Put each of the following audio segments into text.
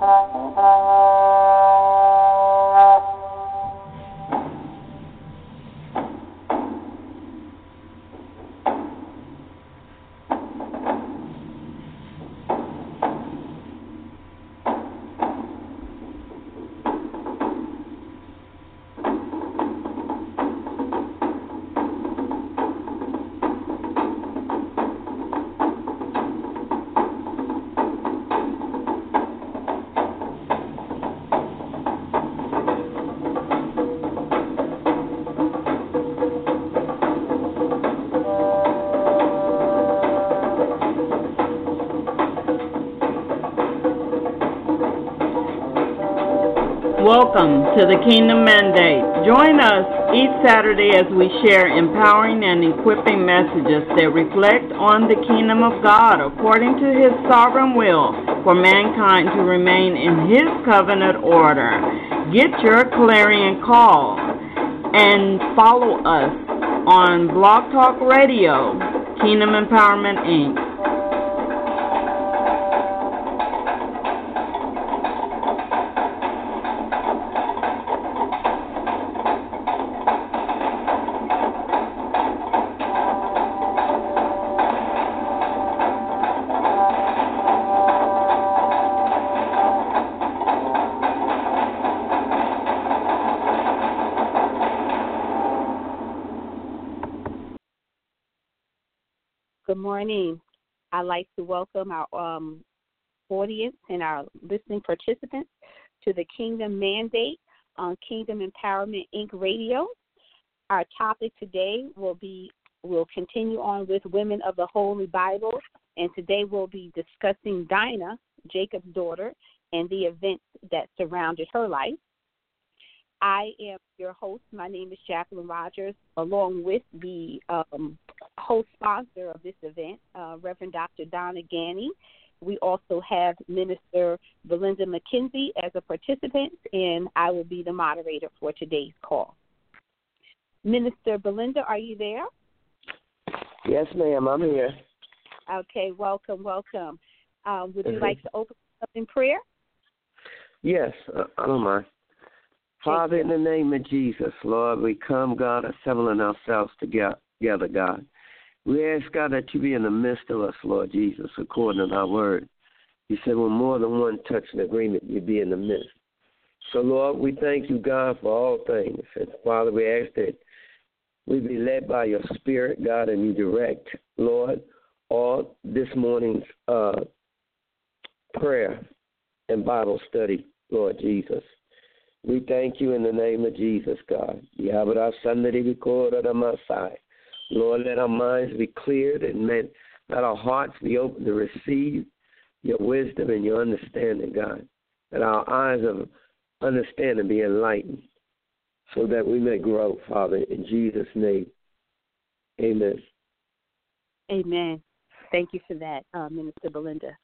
Welcome to the Kingdom Mandate. Join us each Saturday as we share empowering and equipping messages that reflect on the kingdom of God according to his sovereign will for mankind to remain in his covenant order. Get your clarion call and follow us on Blog Talk Radio, Kingdom Empowerment Inc. welcome our um, audience and our listening participants to the Kingdom Mandate on Kingdom Empowerment Inc. Radio. Our topic today will be we'll continue on with Women of the Holy Bible, and today we'll be discussing Dinah, Jacob's daughter, and the events that surrounded her life. I am your host. My name is Jacquelyn Rogers, along with the um, host sponsor of this event, uh, Reverend Dr. Donna Ganney. We also have Minister Belinda McKenzie as a participant, and I will be the moderator for today's call. Minister Belinda, are you there? Yes, ma'am, I'm here. Okay, welcome, welcome. Um, would you like to open up in prayer? Yes, I don't mind. Father, in the name of Jesus, Lord, we come, God, assembling ourselves together, God. We ask, God, that you be in the midst of us, Lord Jesus, according to our word. You said when more than one touch an agreement, you'd be in the midst. So, Lord, we thank you, God, for all things. And, Father, we ask that we be led by your spirit, God, and you direct, Lord, all this morning's uh, prayer and Bible study, Lord Jesus. We thank you in the name of Jesus, God. Lord, let our minds be cleared and let, let our hearts be open to receive your wisdom and your understanding, God. Let our eyes of understanding be enlightened so that we may grow, Father, in Jesus' name. Amen. Amen. Thank you for that, uh, Minister Belinda.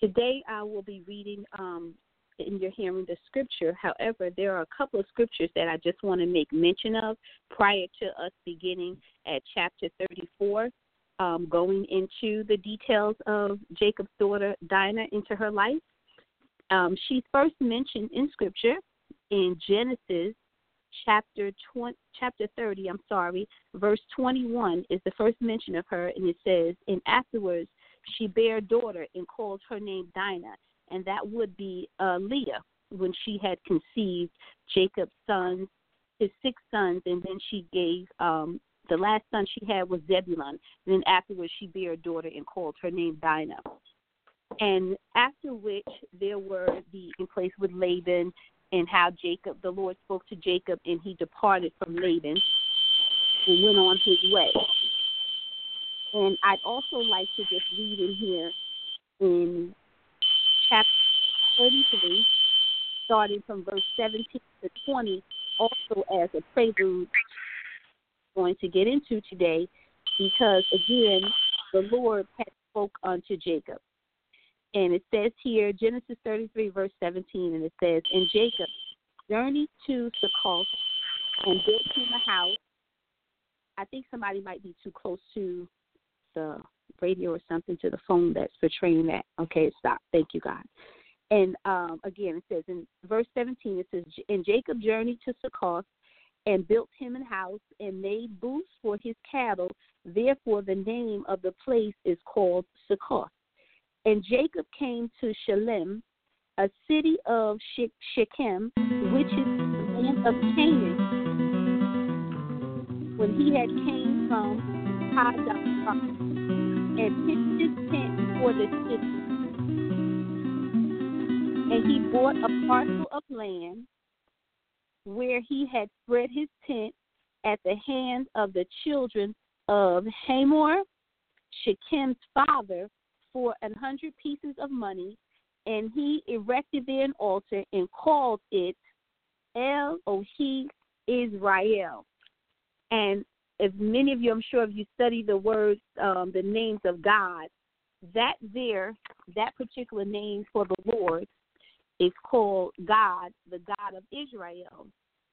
Today I will be reading um, and you're hearing the scripture. However, there are a couple of scriptures that I just want to make mention of prior to us beginning at chapter 34, um, going into the details of Jacob's daughter Dinah into her life. Um, she's first mentioned in scripture in Genesis chapter 20, chapter 30, I'm sorry, verse 21 is the first mention of her, and it says, And afterwards she bare a daughter and called her name Dinah and that would be uh, Leah when she had conceived Jacob's sons, his six sons, and then she gave um, the last son she had was Zebulun. Then afterwards, she bare a daughter and called her name Dinah. And after which, there were the in place with Laban and how Jacob, the Lord spoke to Jacob, and he departed from Laban and went on his way. And I'd also like to just read in here in chapter 33, starting from verse 17 to 20, also as a prelude going to get into today, because again, the Lord had spoke unto Jacob. And it says here, Genesis 33, verse 17, and it says, And Jacob journeyed to Succoth and built him a house. I think somebody might be too close to the radio or something to the phone that's portraying that. Okay, stop. Thank you, God. And um, again, it says in verse 17, it says, And Jacob journeyed to Succoth and built him an house and made booths for his cattle. Therefore, the name of the place is called Succoth. And Jacob came to Shalem, a city of Shechem, which is the land of Canaan, when he had came from Hadah and pitched his tent before the city. And he bought a parcel of land where he had spread his tent at the hand of the children of Hamor, Shechem's father, for an hundred pieces of money, and he erected there an altar and called it El Ohi Israel. And as many of you, I'm sure, if you study the words, um, the names of God, that there, that particular name for the Lord is called God, the God of Israel.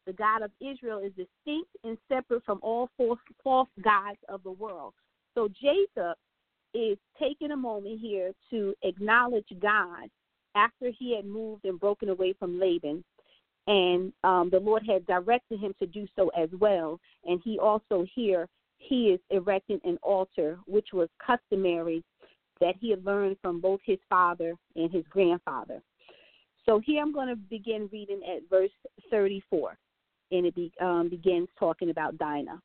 The God of Israel is distinct and separate from all false, false gods of the world. So Jacob is taking a moment here to acknowledge God after he had moved and broken away from Laban. And um, the Lord had directed him to do so as well. And he also here, he is erecting an altar, which was customary that he had learned from both his father and his grandfather. So here I'm going to begin reading at verse 34, and it be, um, begins talking about Dinah.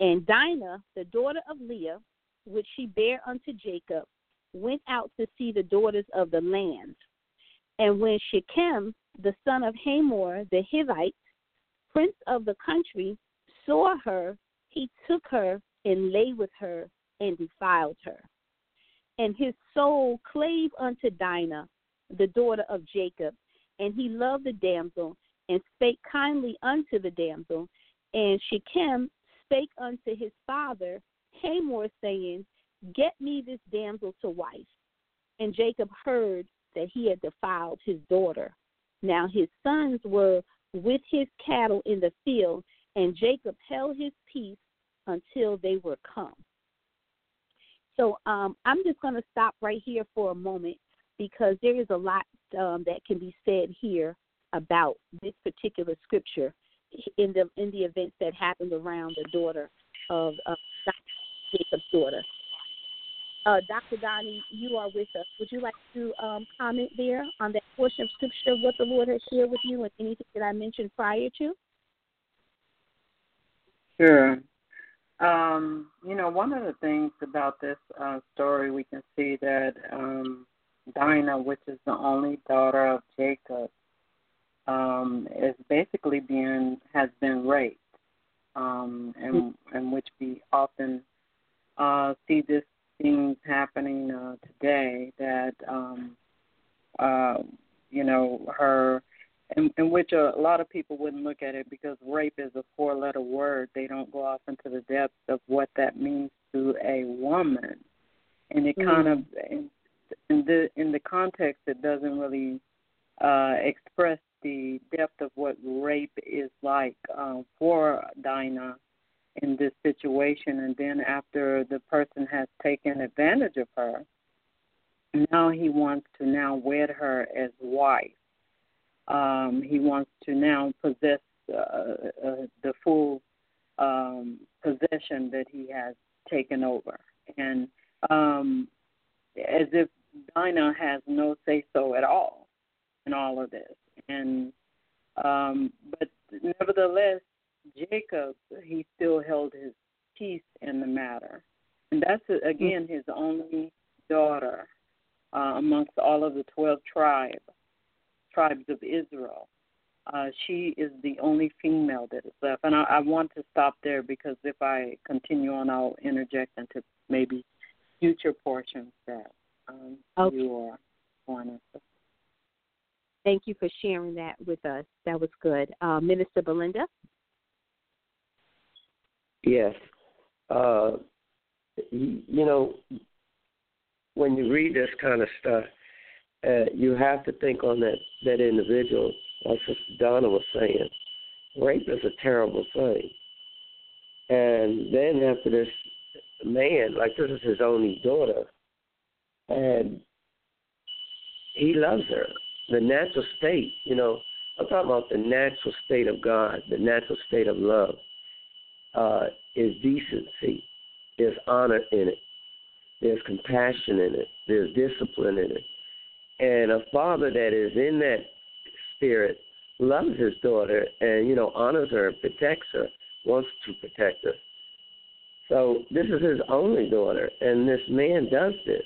And Dinah, the daughter of Leah, which she bare unto Jacob, went out to see the daughters of the land. And when Shechem, the son of Hamor the Hivite, prince of the country, saw her, he took her and lay with her and defiled her. And his soul clave unto Dinah, the daughter of Jacob, and he loved the damsel and spake kindly unto the damsel. And Shechem spake unto his father Hamor, saying, Get me this damsel to wife. And Jacob heard that he had defiled his daughter. Now his sons were with his cattle in the field, and Jacob held his peace until they were come. So um, I'm just going to stop right here for a moment because there is a lot um, that can be said here about this particular scripture in the in the events that happened around the daughter of, of Jacob's daughter. Uh, Dr. Donnie, you are with us. Would you like to um, comment there on that portion of scripture, what the Lord has shared with you, and anything that I mentioned prior to? Sure. Um, you know, one of the things about this uh, story, we can see that um, Dinah, which is the only daughter of Jacob, um, is basically being has been raped, um, and and which we often uh, see this things happening uh, today that um, uh, you know her in, in which a, a lot of people wouldn't look at it because rape is a four letter word they don't go off into the depths of what that means to a woman and it mm-hmm. kind of in, the in the context it doesn't really uh express the depth of what rape is like um, for Dinah in this situation. And then after the person has taken advantage of her now he wants to now wed her as wife. Um he wants to now possess uh, uh, the full um possession that he has taken over. And um as if Dinah has no say so at all in all of this and um but nevertheless Jacob, he still held his peace in the matter. And that's, uh, again, his only daughter uh, amongst all of the 12 tribes, tribes of Israel. Uh, she is the only female that is left. And I, I want to stop there because if I continue on, I'll interject into maybe future portions that um, okay. you are wanting to. Thank you for sharing that with us. That was good. Uh, Minister Belinda? Yes. Uh, you, you know, when you read this kind of stuff, uh, you have to think on that that individual. Like Sister Donna was saying, rape is a terrible thing. And then after this man, like this is his only daughter, and he loves her. The natural state, you know, I'm talking about the natural state of God, the natural state of love, uh, is decency. There's honor in it. There's compassion in it. There's discipline in it. And a father that is in that spirit loves his daughter and, you know, honors her, and protects her, wants to protect her. So this is his only daughter, and this man does this.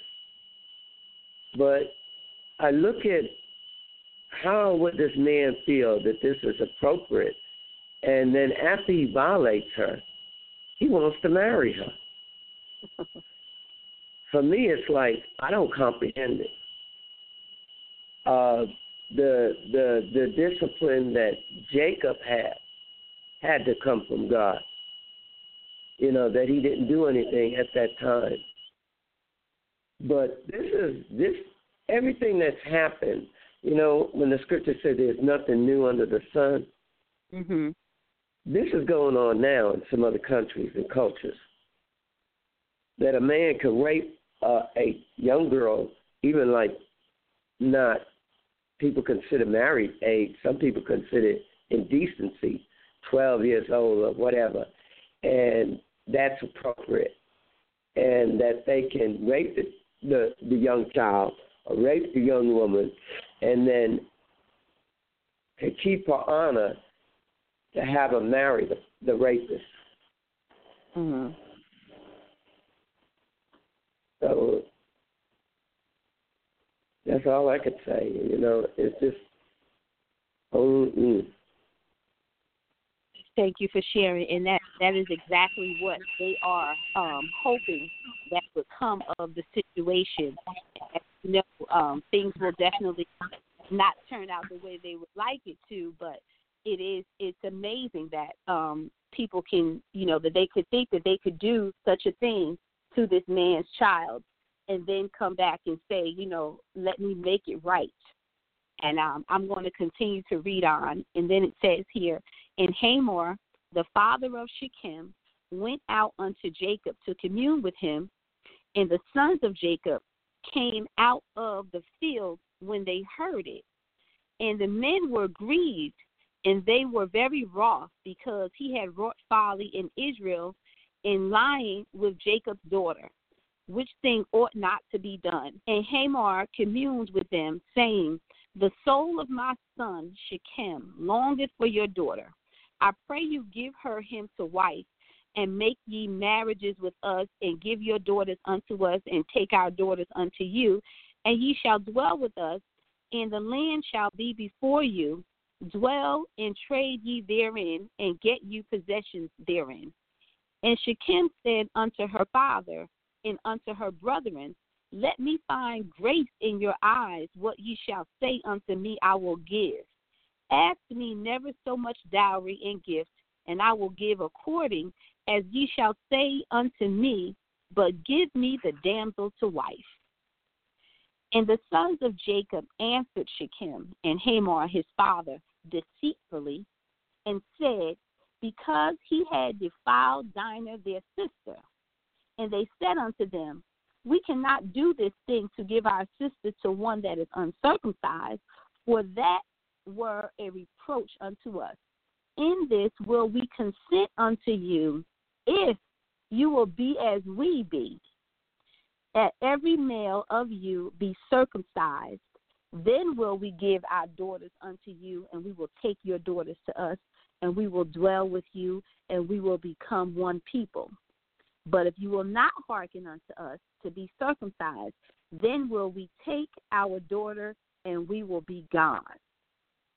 But I look at how would this man feel that this is appropriate, and then after he violates her, he wants to marry her. For me, it's like I don't comprehend it. Uh, the the the discipline that Jacob had had to come from God. You know that he didn't do anything at that time. But this is this everything that's happened. You know when the scripture said there's nothing new under the sun. Mm-hmm. This is going on now in some other countries and cultures. That a man could rape uh, a young girl, even like not people consider married age. Some people consider indecency, 12 years old or whatever, and that's appropriate. And that they can rape the, the, the young child or rape the young woman and then to keep her honor to have her marry the, the rapist. Mm-hmm. So that's all I could say. You know, it's just, oh, mm. Thank you for sharing, and that that is exactly what they are um, hoping that would come of the situation. As you know, um, things will definitely not turn out the way they would like it to, but it is it's amazing that um, people can, you know, that they could think that they could do such a thing to this man's child, and then come back and say, you know, let me make it right. And um, I'm going to continue to read on, and then it says here and Hamor, the father of Shechem, went out unto Jacob to commune with him, and the sons of Jacob came out of the field when they heard it. And the men were grieved, and they were very wroth, because he had wrought folly in Israel in lying with Jacob's daughter, which thing ought not to be done. And Hamor communed with them, saying, The soul of my son Shechem longeth for your daughter. I pray you give her him to wife, and make ye marriages with us, and give your daughters unto us, and take our daughters unto you, and ye shall dwell with us, and the land shall be before you. Dwell and trade ye therein, and get you possessions therein. And Shechem said unto her father and unto her brethren, Let me find grace in your eyes. What ye shall say unto me, I will give. Ask me never so much dowry and gift, and I will give according as ye shall say unto me, but give me the damsel to wife. And the sons of Jacob answered Shechem and Hamor his father deceitfully, and said, Because he had defiled Dinah their sister. And they said unto them, We cannot do this thing to give our sister to one that is uncircumcised, for that were a reproach unto us. In this will we consent unto you, if you will be as we be. That every male of you be circumcised, then will we give our daughters unto you, and we will take your daughters to us, and we will dwell with you, and we will become one people. But if you will not hearken unto us to be circumcised, then will we take our daughter, and we will be gone.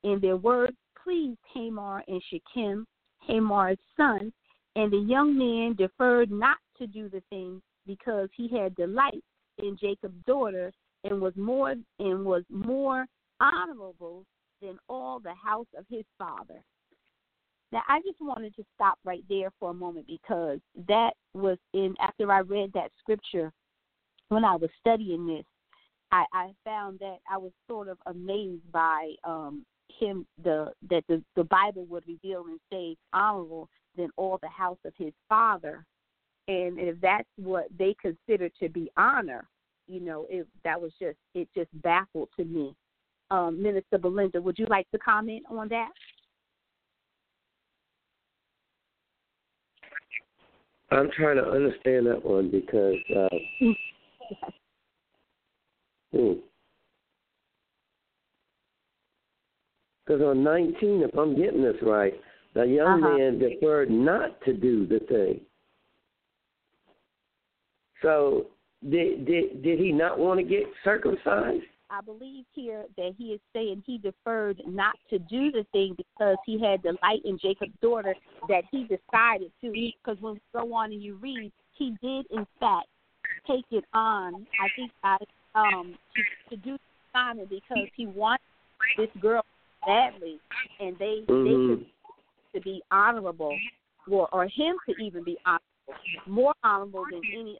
And their words pleased Hamor and Shechem, Hamor's son, and the young man deferred not to do the thing because he had delight in Jacob's daughter and was more and was more honorable than all the house of his father. Now, I just wanted to stop right there for a moment because that was in after I read that scripture when I was studying this. I, I found that I was sort of amazed by um, him the that the, the Bible would reveal and say honorable than all the house of his father, and if that's what they consider to be honor, you know, it that was just it just baffled to me. Um, Minister Belinda, would you like to comment on that? I'm trying to understand that one because uh, hmm. Because on 19, if I'm getting this right, the young uh-huh. man deferred not to do the thing. So did did did he not want to get circumcised? I believe here that he is saying he deferred not to do the thing because he had delight in Jacob's daughter that he decided to. Because when you go on and you read, he did in fact take it on. I think I um to, to do Simon because he wanted this girl badly, and they mm-hmm. they could to be honorable, or or him to even be honorable, more honorable than any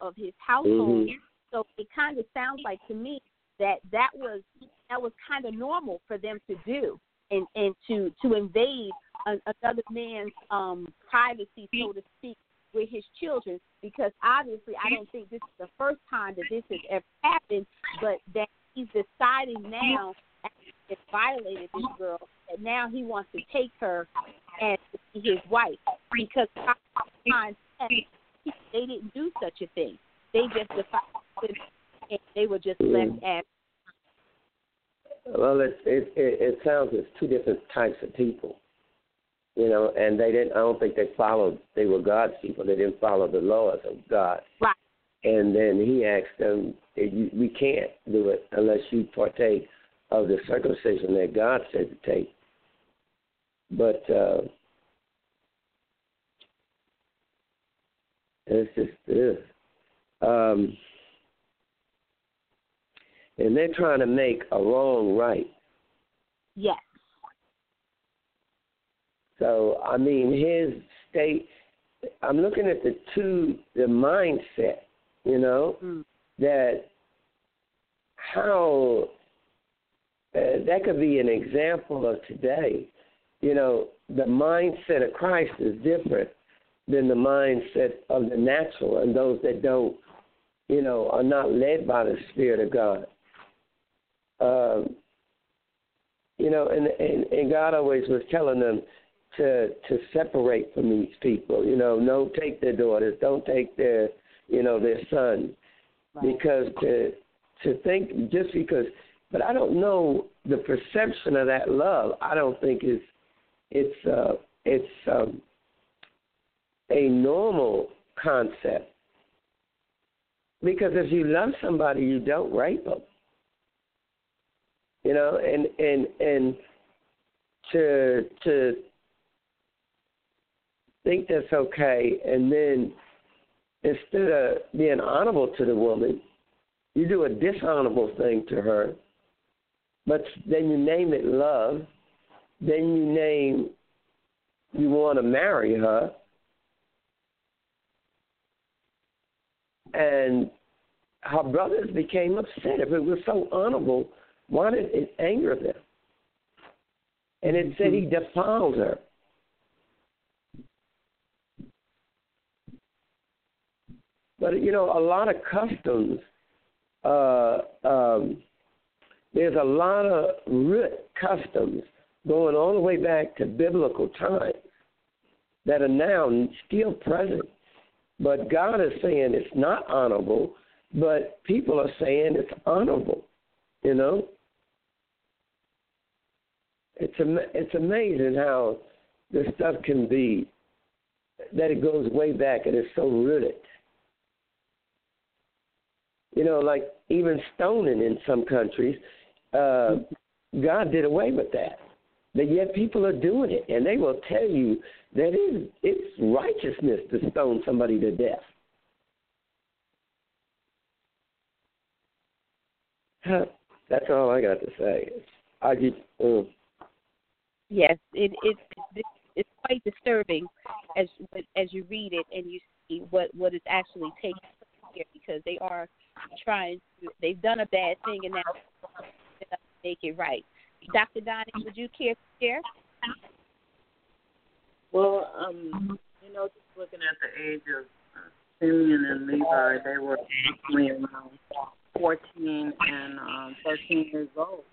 of his household. Mm-hmm. So it kind of sounds like to me that that was that was kind of normal for them to do, and and to to invade another man's um privacy, so to speak, with his children. Because obviously, I don't think this is the first time that this has ever happened, but that he's deciding now has violated this girl, and now he wants to take her as his wife because they didn't do such a thing. They just decided and they were just hmm. left as. Well, it, it it it sounds as two different types of people, you know, and they didn't. I don't think they followed. They were God's people. They didn't follow the laws of God. Right. And then he asked them, "We can't do it unless you partake of the circumcision that God said to take. But uh, it's just this. Um, and they're trying to make a wrong right. Yes. So I mean, his state. I'm looking at the two, the mindset. You know mm. that how that could be an example of today. You know, the mindset of Christ is different than the mindset of the natural and those that don't, you know, are not led by the Spirit of God. Um, you know, and, and and God always was telling them to to separate from these people. You know, no, take their daughters, don't take their, you know, their sons, right. because to to think just because but I don't know the perception of that love. I don't think is it's uh, it's um, a normal concept because if you love somebody, you don't rape them. You know, and and and to to think that's okay, and then instead of being honorable to the woman, you do a dishonorable thing to her but then you name it love. Then you name you want to marry her. And her brothers became upset. If it was so honorable, why did it anger them? And it said he defiled her. But you know, a lot of customs uh, um, there's a lot of root customs going all the way back to biblical times that are now still present. But God is saying it's not honorable, but people are saying it's honorable. You know, it's it's amazing how this stuff can be that it goes way back and it's so rooted. You know, like even stoning in some countries, uh, God did away with that. But yet people are doing it, and they will tell you that it is, it's righteousness to stone somebody to death. That's all I got to say. I just, uh, yes, it, it it it's quite disturbing as as you read it and you see what what is actually taking place here because they are trying to, they've done a bad thing and now make it right. Dr. Donnie, would you care to share? Well, um, you know, just looking at the age of uh, Simeon and Levi, they were roughly around 14 and um, 13 years old.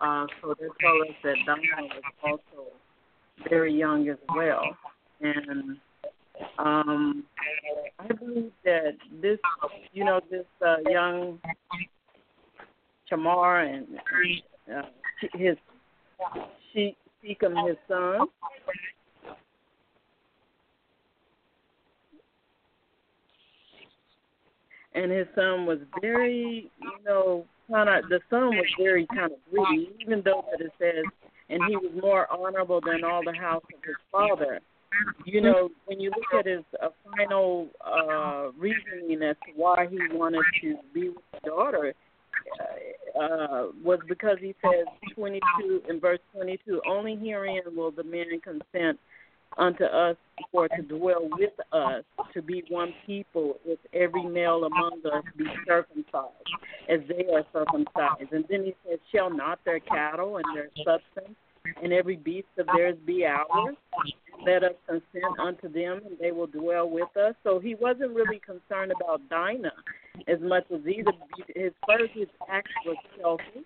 Uh, so they tell us that Dinah was also very young as well. And um, I believe that this, you know, this uh, young Chamar and uh, his she Shechem, his son, and his son was very, you know, kind of. The son was very kind of greedy, even though that it says, and he was more honorable than all the house of his father. You know, when you look at his uh, final uh, reasoning as to why he wanted to be with his daughter, because he says 22 in verse 22, only herein will the man consent unto us for to dwell with us, to be one people, if every male among us be circumcised, as they are circumcised. And then he says, Shall not their cattle and their substance and every beast of theirs be ours? Let us consent unto them, and they will dwell with us. So he wasn't really concerned about Dinah as much as either. His first his act was selfish,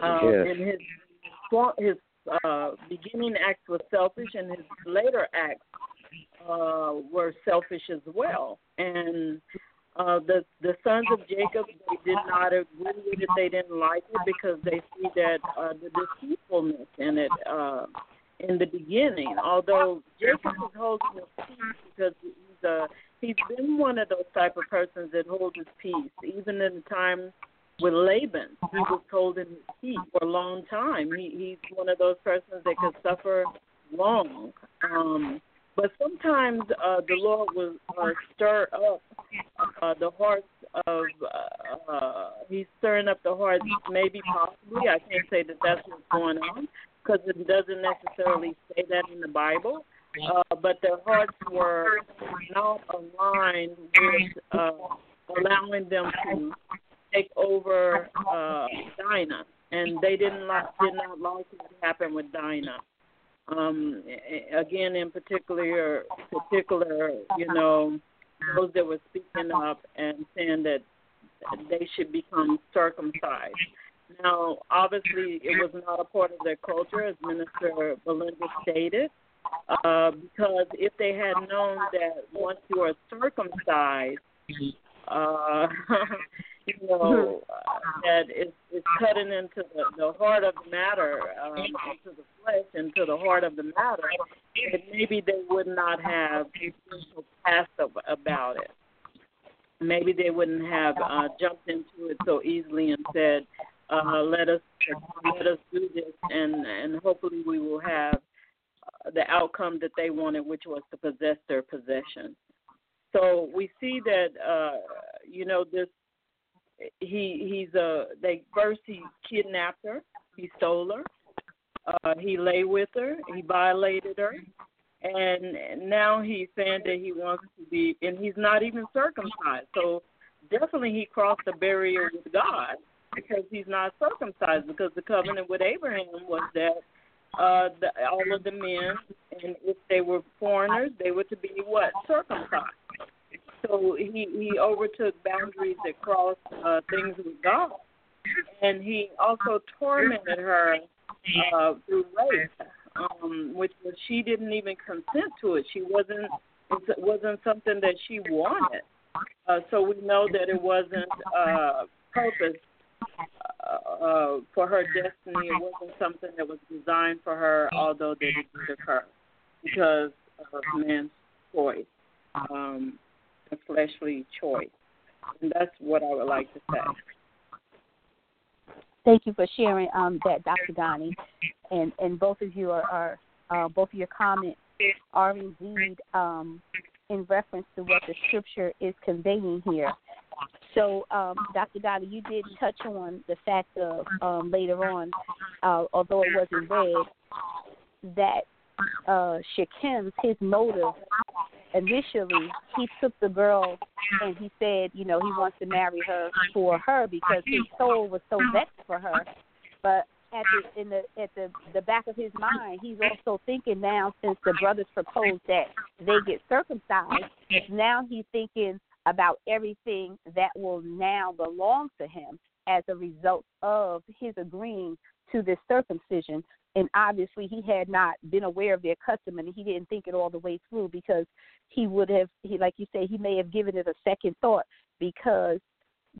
um, yes. and his his uh, beginning acts was selfish, and his later acts uh, were selfish as well. And uh, the the sons of Jacob they did not agree with it. They didn't like it because they see that uh, the deceitfulness in it uh, in the beginning. Although Jacob is holding his peace because he's a he's been one of those type of persons that hold his peace, even in the time with Laban. He was holding his peace for a long time. He he's one of those persons that could suffer long. Um, but sometimes uh, the Lord will uh, stir up uh, the hearts of. Uh, uh, he's stirring up the hearts, maybe possibly. I can't say that that's what's going on because it doesn't necessarily say that in the Bible. Uh, but their hearts were not aligned with uh, allowing them to take over uh, Dinah, and they didn't like did not like what happened with Dinah um, again, in particular, particular, you know, those that were speaking up and saying that they should become circumcised. Now, obviously, it was not a part of their culture, as Minister Belinda stated, uh, because if they had known that once you are circumcised, uh, you know, uh, that it's, it's cutting into the, the heart of the matter, um, into the flesh, into the heart of the matter, that maybe they would not have been so passive about it. Maybe they wouldn't have uh, jumped into it so easily and said, uh, "Let us let us do this," and and hopefully we will have uh, the outcome that they wanted, which was to possess their possession. So we see that uh, you know this he he's a they first he kidnapped her, he stole her, uh, he lay with her, he violated her, and now he's saying that he wants to be, and he's not even circumcised. So definitely he crossed the barrier with God because he's not circumcised. Because the covenant with Abraham was that uh, the, all of the men, and if they were foreigners, they were to be what circumcised. So he he overtook boundaries that crossed uh, things with God, and he also tormented her uh, through rape, um, which was she didn't even consent to it. She wasn't it wasn't something that she wanted. Uh, so we know that it wasn't uh, purpose uh, uh, for her destiny. It wasn't something that was designed for her, although that it did occur because of man's choice. Um, a fleshly choice. And that's what I would like to say. Thank you for sharing um, that, Dr. Donnie. And and both of you are, are uh, both of your comments are indeed um, in reference to what the scripture is conveying here. So, um, Dr. Dottie, you did touch on the fact of um, later on, uh, although it wasn't read, that uh, Shechem's his motive initially he took the girl and he said, you know, he wants to marry her for her because his soul was so vexed for her. But at the in the at the the back of his mind, he's also thinking now since the brothers proposed that they get circumcised, now he's thinking about everything that will now belong to him as a result of his agreeing to this circumcision. And obviously, he had not been aware of their custom, and he didn't think it all the way through because he would have, he like you say, he may have given it a second thought because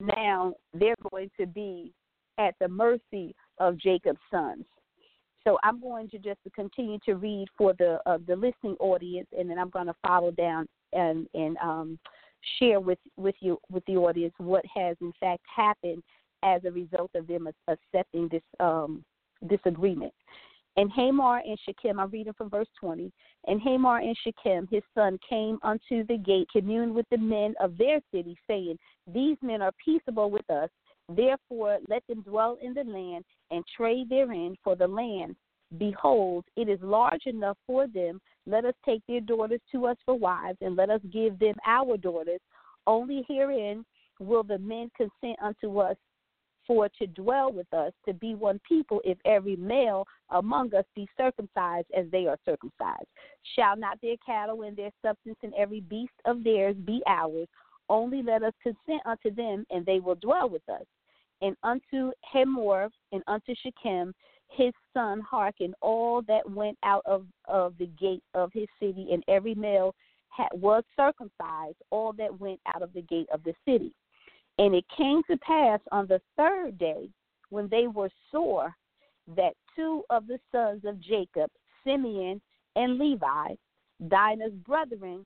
now they're going to be at the mercy of Jacob's sons. So I'm going to just continue to read for the uh, the listening audience, and then I'm going to follow down and and um, share with with you with the audience what has in fact happened as a result of them accepting this um, disagreement. And Hamor and Shechem, I'm reading from verse 20. And Hamor and Shechem, his son, came unto the gate, communed with the men of their city, saying, These men are peaceable with us. Therefore, let them dwell in the land and trade therein, for the land, behold, it is large enough for them. Let us take their daughters to us for wives, and let us give them our daughters. Only herein will the men consent unto us for to dwell with us, to be one people, if every male among us be circumcised as they are circumcised. Shall not their cattle and their substance and every beast of theirs be ours? Only let us consent unto them, and they will dwell with us. And unto Hamor and unto Shechem, his son, hearkened all that went out of, of the gate of his city, and every male had, was circumcised, all that went out of the gate of the city. And it came to pass on the third day, when they were sore, that two of the sons of Jacob, Simeon and Levi, Dinah's brethren,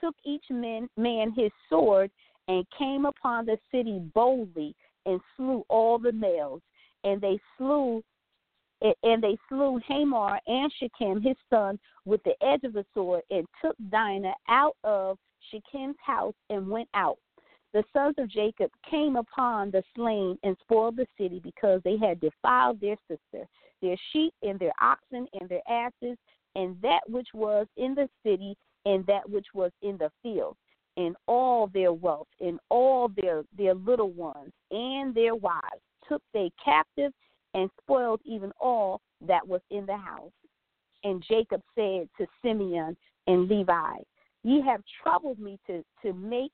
took each man, man his sword and came upon the city boldly and slew all the males. And they slew and they slew Hamor and Shechem his son with the edge of the sword and took Dinah out of Shechem's house and went out the sons of Jacob came upon the slain and spoiled the city because they had defiled their sister, their sheep and their oxen and their asses, and that which was in the city and that which was in the field, and all their wealth, and all their, their little ones, and their wives took they captive and spoiled even all that was in the house. And Jacob said to Simeon and Levi, Ye have troubled me to, to make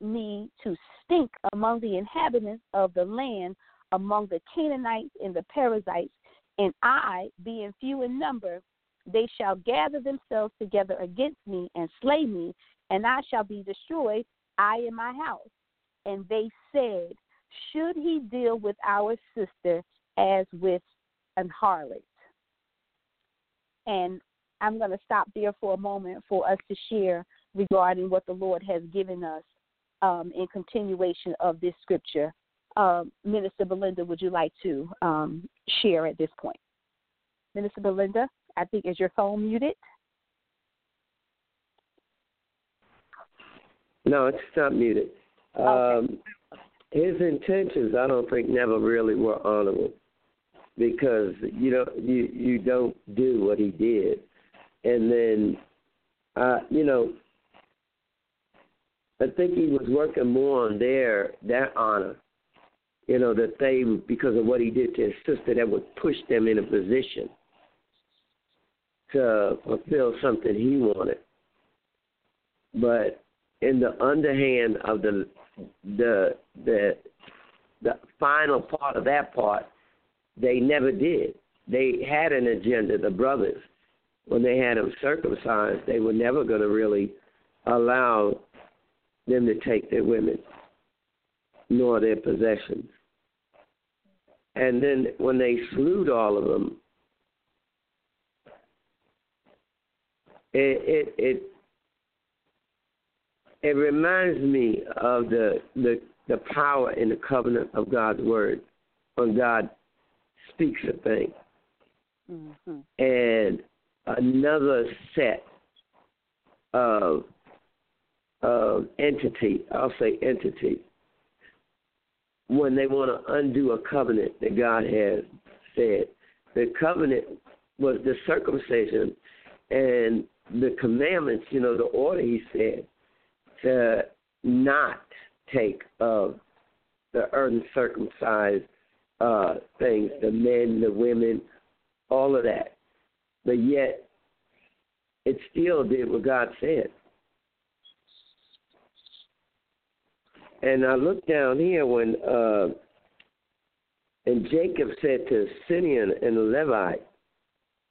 me to stink among the inhabitants of the land, among the Canaanites and the Perizzites, and I, being few in number, they shall gather themselves together against me and slay me, and I shall be destroyed, I and my house. And they said, Should he deal with our sister as with an harlot? And I'm going to stop there for a moment for us to share regarding what the Lord has given us um, in continuation of this scripture. Um, Minister Belinda, would you like to um, share at this point? Minister Belinda, I think is your phone muted? No, it's not muted. Okay. Um, his intentions, I don't think, never really were honorable because you know you you don't do what he did, and then uh, you know I think he was working more on their their honor. You know, that they because of what he did to his sister that would push them in a position to fulfill something he wanted. But in the underhand of the the the the final part of that part, they never did. They had an agenda, the brothers. When they had them circumcised, they were never going to really allow them to take their women nor their possessions. And then when they slew all of them, it it it, it reminds me of the, the the power in the covenant of God's word when God speaks a thing. Mm-hmm. And another set of uh, entity, I'll say entity, when they want to undo a covenant that God has said. The covenant was the circumcision and the commandments, you know, the order he said to not take of the uncircumcised uh, things, the men, the women, all of that. But yet, it still did what God said. And I look down here when uh, and Jacob said to Simeon and the Levite,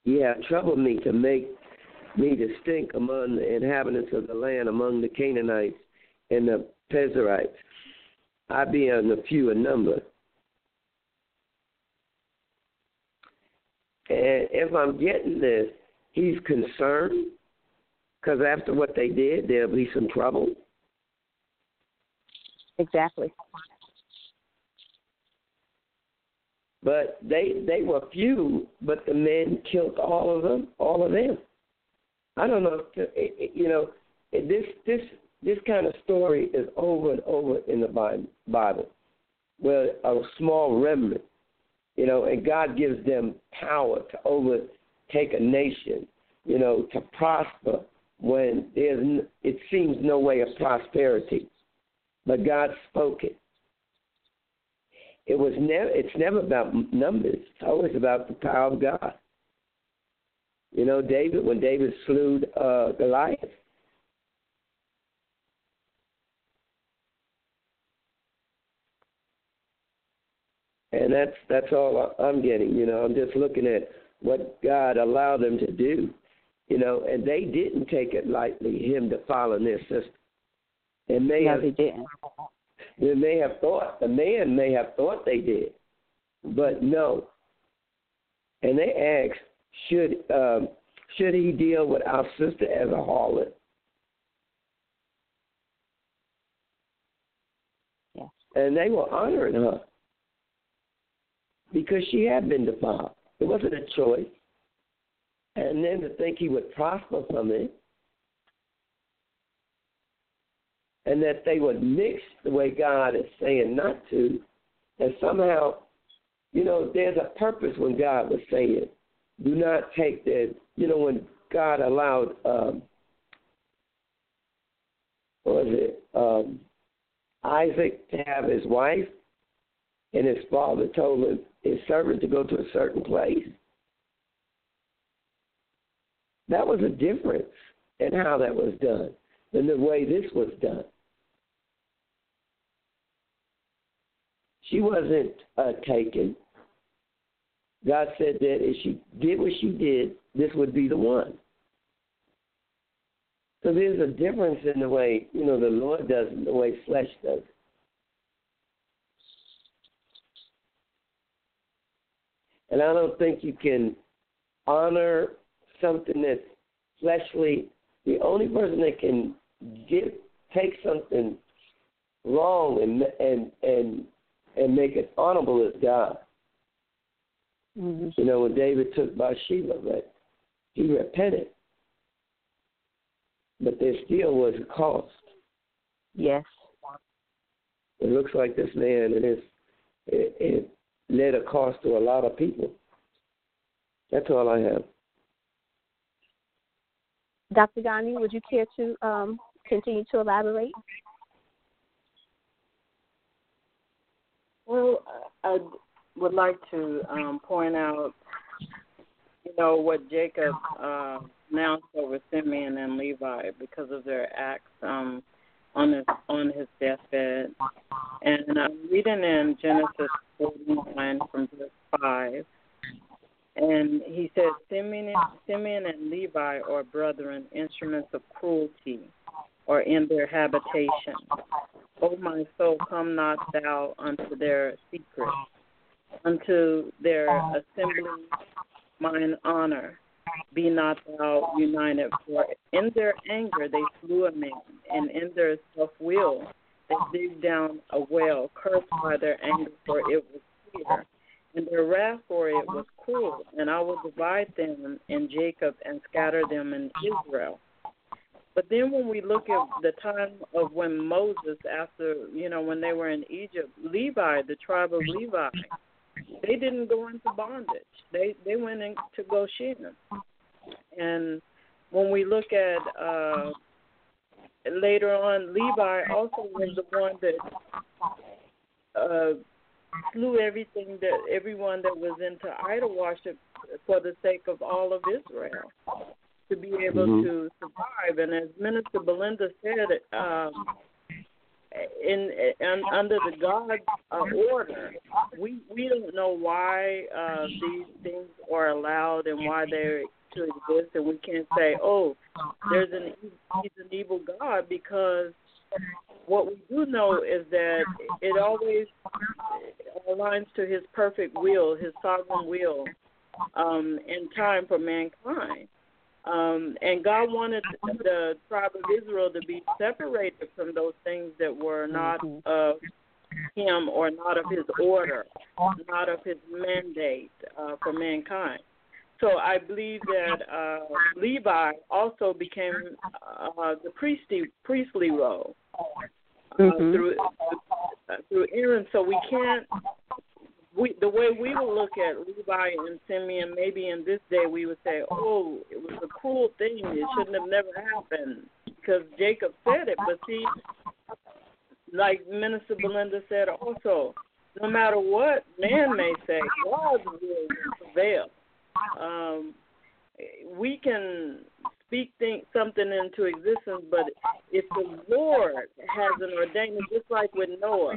Ye have troubled me to make me to stink among the inhabitants of the land, among the Canaanites and the Perizzites. I be a few in number. And if I'm getting this, he's concerned because after what they did, there'll be some trouble. Exactly. But they they were few, but the men killed all of them, all of them. I don't know, if, eh, eh, you know, eh, this this this kind of story is over and over in the Bible, where a small remnant, you know, and God gives them power to overtake a nation, you know, to prosper when there's it seems no way of prosperity, but God spoke it. It was never. It's never about numbers. It's always about the power of God. You know, David when David slew uh, Goliath. And that's that's all I'm getting. You know, I'm just looking at what God allowed them to do. You know, and they didn't take it lightly. Him to follow their system. And they no, have, they didn't. They may have thought, the man may have thought they did, but no. And they asked, should um, should he deal with our sister as a harlot? Yes. And they were honoring her because she had been defiled. It wasn't a choice. And then to think he would prosper from it and that they would mix the way God is saying not to, and somehow, you know, there's a purpose when God was saying, do not take that, you know, when God allowed, um, what was it, um, Isaac to have his wife, and his father told him, his servant to go to a certain place. That was a difference in how that was done than the way this was done. She wasn't uh, taken. God said that if she did what she did, this would be the one. So there's a difference in the way, you know, the Lord does and the way flesh does. And I don't think you can honor something that's fleshly. The only person that can get take something wrong and and and and make it honorable as God. Mm-hmm. You know, when David took Bathsheba, but he repented. But there still was a cost. Yes. It looks like this man and his it, it led a cost to a lot of people. That's all I have. Dr. Gani, would you care to um, continue to elaborate? Well, I would like to um, point out, you know, what Jacob uh, announced over Simeon and Levi because of their acts um, on his on his deathbed, and I'm reading in Genesis 49 from verse five. And he said, Simeon, Simeon and Levi are brethren, instruments of cruelty, or in their habitation. O my soul, come not thou unto their secret, unto their assembly mine honor. Be not thou united, for in their anger they slew a man, and in their self will they dig down a well, cursed by their anger, for it was clear, and their wrath for it was cruel. And I will divide them in Jacob and scatter them in Israel. But then when we look at the time of when Moses, after you know when they were in Egypt, Levi, the tribe of Levi, they didn't go into bondage. They they went into Goshen. And when we look at uh, later on, Levi also was the one that uh, slew everything that everyone that was into idol worship for the sake of all of Israel to be able mm-hmm. to survive. And as Minister Belinda said, um, in, in under the God uh, order, we we don't know why uh, these things are allowed and why they're to exist, and we can't say, oh, there's an he's an evil God because what we do know is that it always aligns to his perfect will, his sovereign will, um, in time for mankind. Um, and God wanted the tribe of Israel to be separated from those things that were not mm-hmm. of Him or not of His order, not of His mandate uh, for mankind. So I believe that uh, Levi also became uh, the priestly priestly role uh, mm-hmm. through uh, through Aaron. So we can't we the way we would look at Levi and Simeon, maybe in this day we would say, "Oh, it was a cruel thing. It shouldn't have never happened because Jacob said it." But see, like Minister Belinda said, also, no matter what man may say, God's will prevail. Um, we can speak think, something into existence, but if the Lord has an ordained, just like with Noah,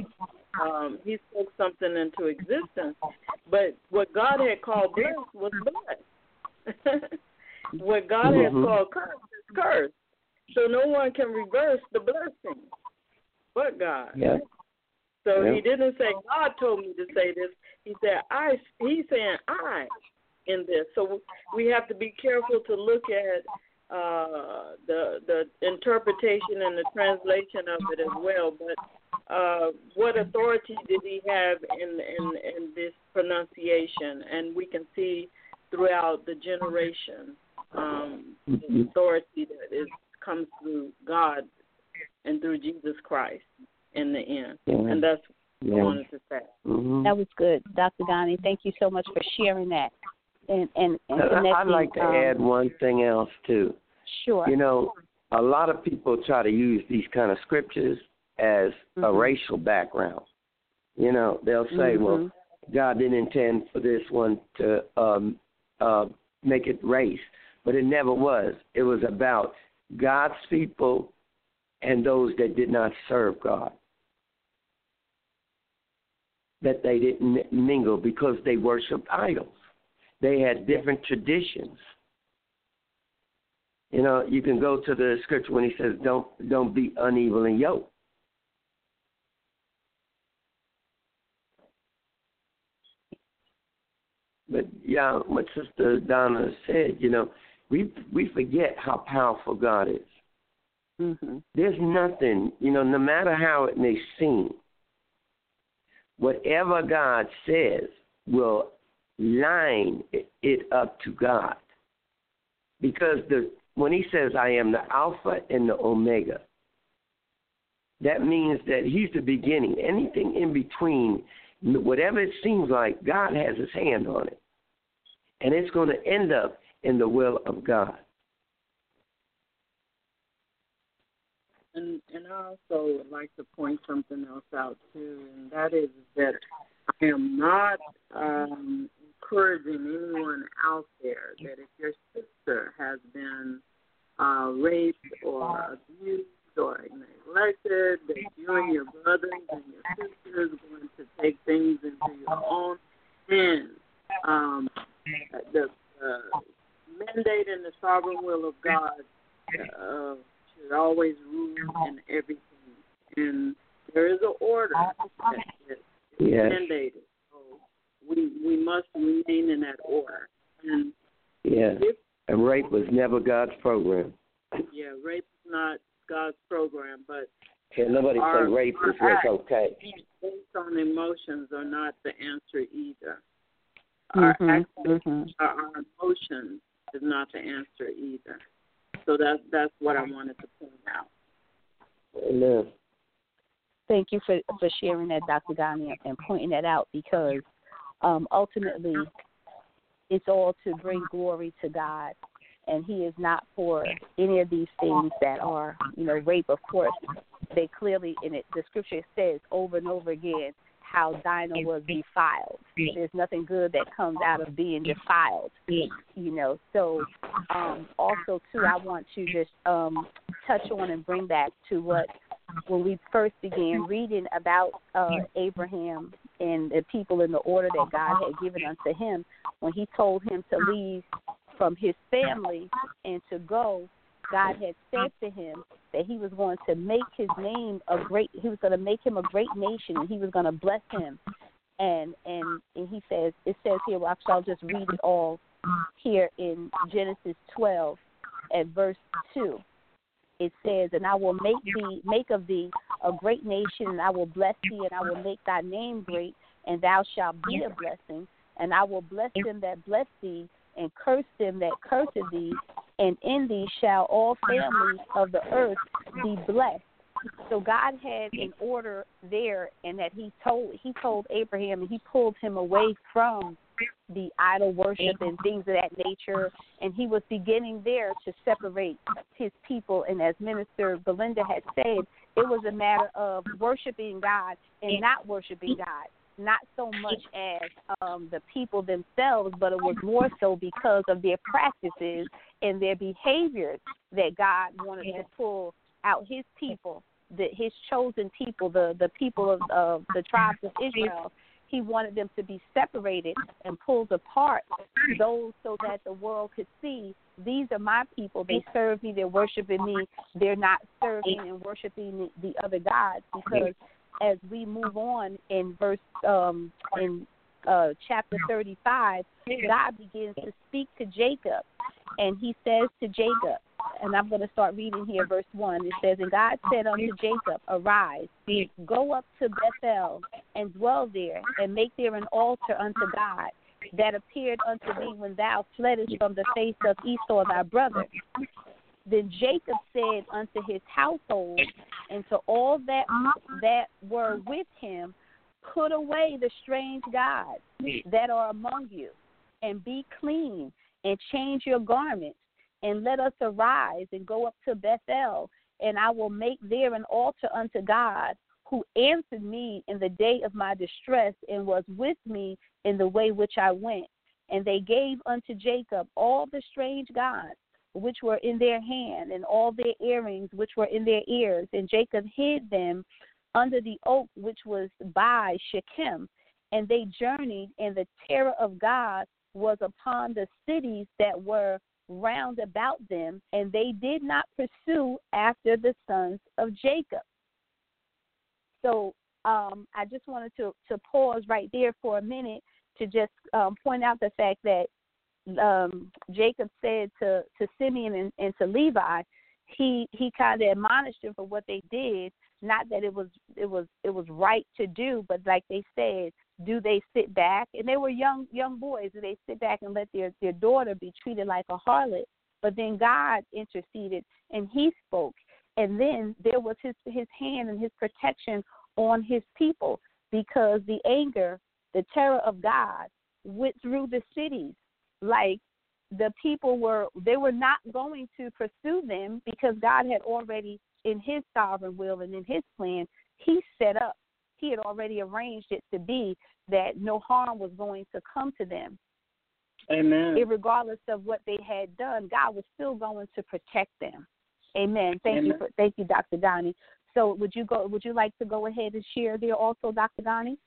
um, he spoke something into existence. But what God had called blessed was blessed. what God mm-hmm. had called cursed is cursed. So no one can reverse the blessing but God. Yeah. So yeah. he didn't say God told me to say this. He said I. He's saying I in this. So we have to be careful to look at uh, the the interpretation and the translation of it as well. But uh, what authority did he have in, in in this pronunciation? And we can see throughout the generation um, the mm-hmm. authority that is comes through God and through Jesus Christ in the end. Yeah. And that's what yeah. I wanted to say. Mm-hmm. That was good, Dr. Donnie. Thank you so much for sharing that. And and, and I'd like to um, add one thing else too. Sure. You know, a lot of people try to use these kind of scriptures as mm-hmm. a racial background. You know, they'll say, mm-hmm. "Well, God didn't intend for this one to um, uh, make it race," but it never was. It was about God's people and those that did not serve God. That they didn't mingle because they worshipped idols. They had different traditions. You know, you can go to the scripture when he says, "Don't don't be uneven and yoked." But yeah, what Sister Donna said, you know, we we forget how powerful God is. Mm-hmm. There's nothing, you know, no matter how it may seem, whatever God says will line it up to God. Because the when he says I am the Alpha and the Omega, that means that he's the beginning. Anything in between, whatever it seems like, God has his hand on it and it's going to end up in the will of God. And and I also would like to point something else out too, and that is that I am not um, encouraging anyone out there that if your sister has been uh, raped or abused or neglected, that you and your brothers and your sisters are going to take things into your own hands. Um, the uh, mandate and the sovereign will of God uh, should always rule in everything. And there is an order that is yes. mandated. So we we must remain in that order. And yeah. If, and rape was never God's program. Yeah, rape is not God's program, but can nobody our, say rape is what's okay? Based on emotions are not the answer either. Mm-hmm, our actions, mm-hmm. our, our emotions is not the answer either. So that's that's what I wanted to point out. Amen. Thank you for for sharing that, Dr. Ghani, and pointing that out because um, ultimately it's all to bring glory to God, and He is not for any of these things that are, you know, rape. Of course, they clearly in it. The Scripture says over and over again how Dinah was defiled. There's nothing good that comes out of being defiled, you know. So, um, also too, I want to just um, touch on and bring back to what when we first began reading about uh, Abraham and the people in the order that God had given unto him, when He told him to leave from his family and to go God had said to him that he was going to make his name a great he was going to make him a great nation and he was going to bless him. And and and he says it says here well I'll just read it all here in Genesis 12 at verse 2 it says and I will make thee make of thee a great nation and I will bless thee and I will make thy name great and thou shalt be a blessing and I will bless them that bless thee and curse them that curse thee, and in thee shall all families of the earth be blessed. So God had an order there, and that He told He told Abraham, and He pulled him away from the idol worship and things of that nature, and He was beginning there to separate His people. And as Minister Belinda had said, it was a matter of worshiping God and not worshiping God not so much as um, the people themselves, but it was more so because of their practices and their behaviors that God wanted to pull out His people, the, His chosen people, the the people of, of the tribes of Israel. He wanted them to be separated and pulled apart, those so that the world could see these are my people. They serve me. They're worshiping me. They're not serving and worshiping the, the other gods because as we move on in verse um, in uh, chapter 35, God begins to speak to Jacob, and He says to Jacob, and I'm going to start reading here, verse one. It says, "And God said unto Jacob, Arise, go up to Bethel, and dwell there, and make there an altar unto God." That appeared unto thee when thou fleddest from the face of Esau thy brother. Then Jacob said unto his household and to all that that were with him, Put away the strange gods that are among you, and be clean, and change your garments, and let us arise and go up to Bethel, and I will make there an altar unto God, who answered me in the day of my distress, and was with me in the way which I went. And they gave unto Jacob all the strange gods which were in their hand, and all their earrings which were in their ears. And Jacob hid them under the oak which was by Shechem. And they journeyed, and the terror of God was upon the cities that were round about them, and they did not pursue after the sons of Jacob. So um, I just wanted to, to pause right there for a minute to just um, point out the fact that um, Jacob said to to Simeon and, and to Levi, he he kind of admonished them for what they did. Not that it was it was it was right to do, but like they said, do they sit back? And they were young young boys. Do they sit back and let their their daughter be treated like a harlot? But then God interceded and He spoke, and then there was His His hand and His protection on His people because the anger, the terror of God went through the cities like the people were they were not going to pursue them because God had already in his sovereign will and in his plan he set up he had already arranged it to be that no harm was going to come to them amen regardless of what they had done god was still going to protect them amen thank amen. you for thank you dr donnie so would you go would you like to go ahead and share there also dr donnie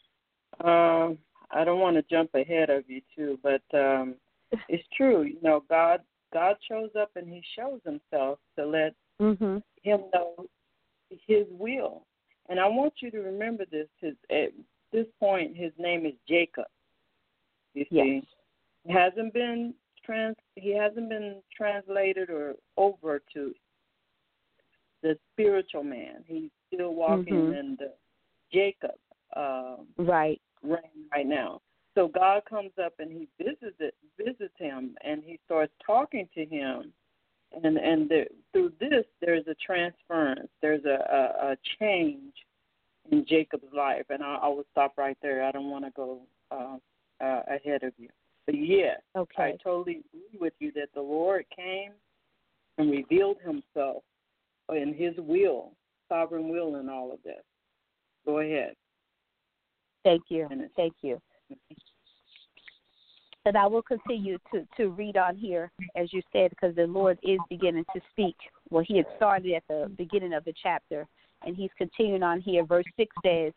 um i don't want to jump ahead of you too but um it's true. You know, God God shows up and He shows Himself to let mm-hmm. Him know His will. And I want you to remember this. His, at this point, His name is Jacob. You see, yes. he hasn't been trans. He hasn't been translated or over to the spiritual man. He's still walking mm-hmm. in the Jacob um, right reign right now. So God comes up and he visits it, visits him and he starts talking to him and and the, through this there's a transference, there's a, a, a change in Jacob's life, and I, I will stop right there. I don't want to go uh, uh, ahead of you, but yes, okay. I totally agree with you that the Lord came and revealed Himself in His will, sovereign will, in all of this. Go ahead. Thank you. Thank you. And I will continue to, to read on here, as you said, because the Lord is beginning to speak. Well, He had started at the beginning of the chapter, and He's continuing on here. Verse 6 says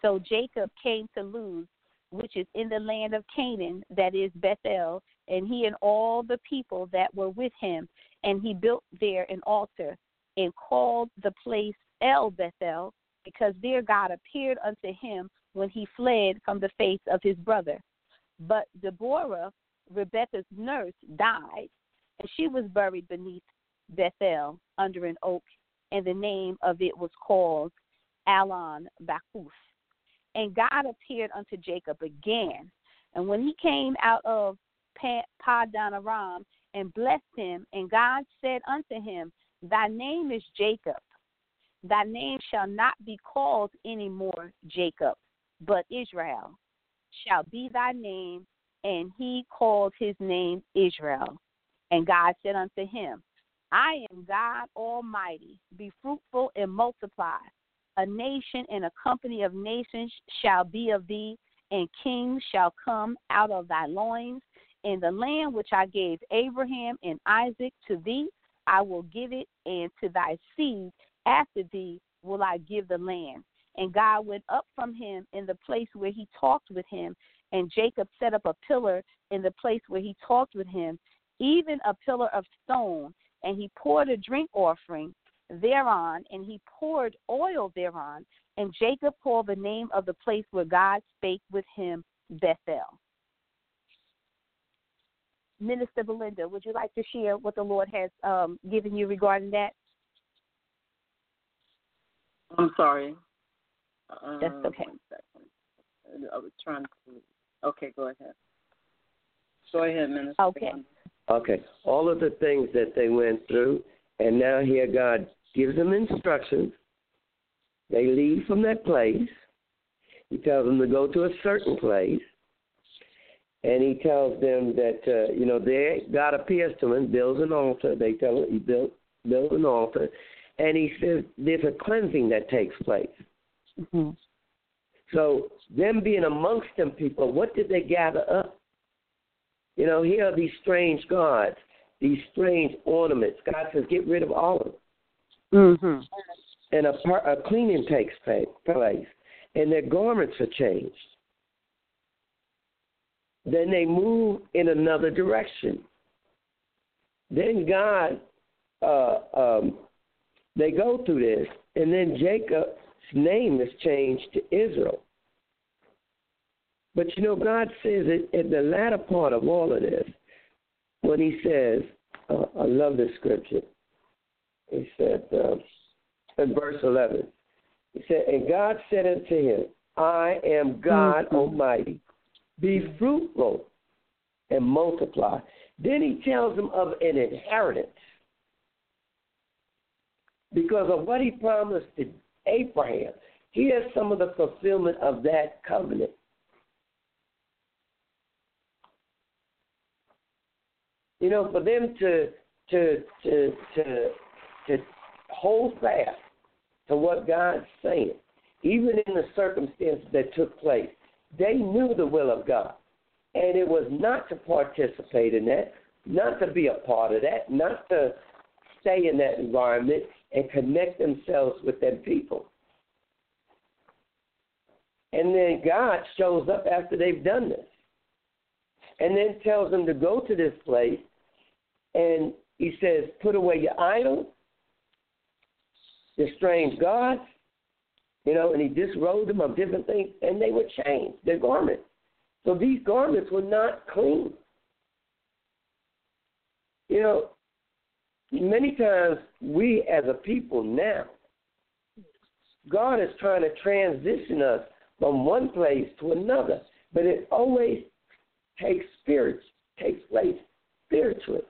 So Jacob came to Luz, which is in the land of Canaan, that is Bethel, and he and all the people that were with him, and he built there an altar and called the place El Bethel, because there God appeared unto him when he fled from the face of his brother. But Deborah, Rebekah's nurse, died, and she was buried beneath Bethel under an oak, and the name of it was called Allon Bachuth. And God appeared unto Jacob again. And when he came out of Padan Aram and blessed him, and God said unto him, Thy name is Jacob. Thy name shall not be called any more Jacob, but Israel shall be thy name. And he called his name Israel. And God said unto him, I am God Almighty. Be fruitful and multiply. A nation and a company of nations shall be of thee, and kings shall come out of thy loins. In the land which I gave Abraham and Isaac to thee, I will give it, and to thy seed after thee will I give the land. And God went up from him in the place where he talked with him, and Jacob set up a pillar in the place where he talked with him, even a pillar of stone, and he poured a drink offering thereon, and he poured oil thereon, and Jacob called the name of the place where God spake with him Bethel. Minister Belinda, would you like to share what the Lord has um, given you regarding that? I'm sorry. That's um, okay. One second. I was trying to. Okay, go ahead. Go ahead, Minister. Okay. Okay. All of the things that they went through, and now here God gives them instructions. They leave from that place. He tells them to go to a certain place. And he tells them that, uh, you know, there God appears to them, builds an altar. They tell him he built, built an altar. And he says there's a cleansing that takes place. Mm-hmm. So, them being amongst them people, what did they gather up? You know, here are these strange gods, these strange ornaments. God says, get rid of all of them. Mm-hmm. And a, a cleaning takes place, and their garments are changed. Then they move in another direction. Then God, uh, um, they go through this, and then Jacob's name is changed to Israel. But you know, God says it in the latter part of all of this, when He says, uh, I love this scripture. He said uh, in verse 11, He said, And God said unto him, I am God mm-hmm. Almighty. Be fruitful and multiply. Then He tells him of an inheritance because of what He promised to Abraham. Here's some of the fulfillment of that covenant. You know, for them to to to to to hold fast to what God's saying, even in the circumstances that took place, they knew the will of God. And it was not to participate in that, not to be a part of that, not to stay in that environment and connect themselves with them people. And then God shows up after they've done this. And then tells them to go to this place and he says, Put away your idols, your strange gods, you know, and he disrobed them of different things, and they were changed, their garments. So these garments were not clean. You know, many times we as a people now, God is trying to transition us from one place to another, but it always takes spirit takes place spiritually.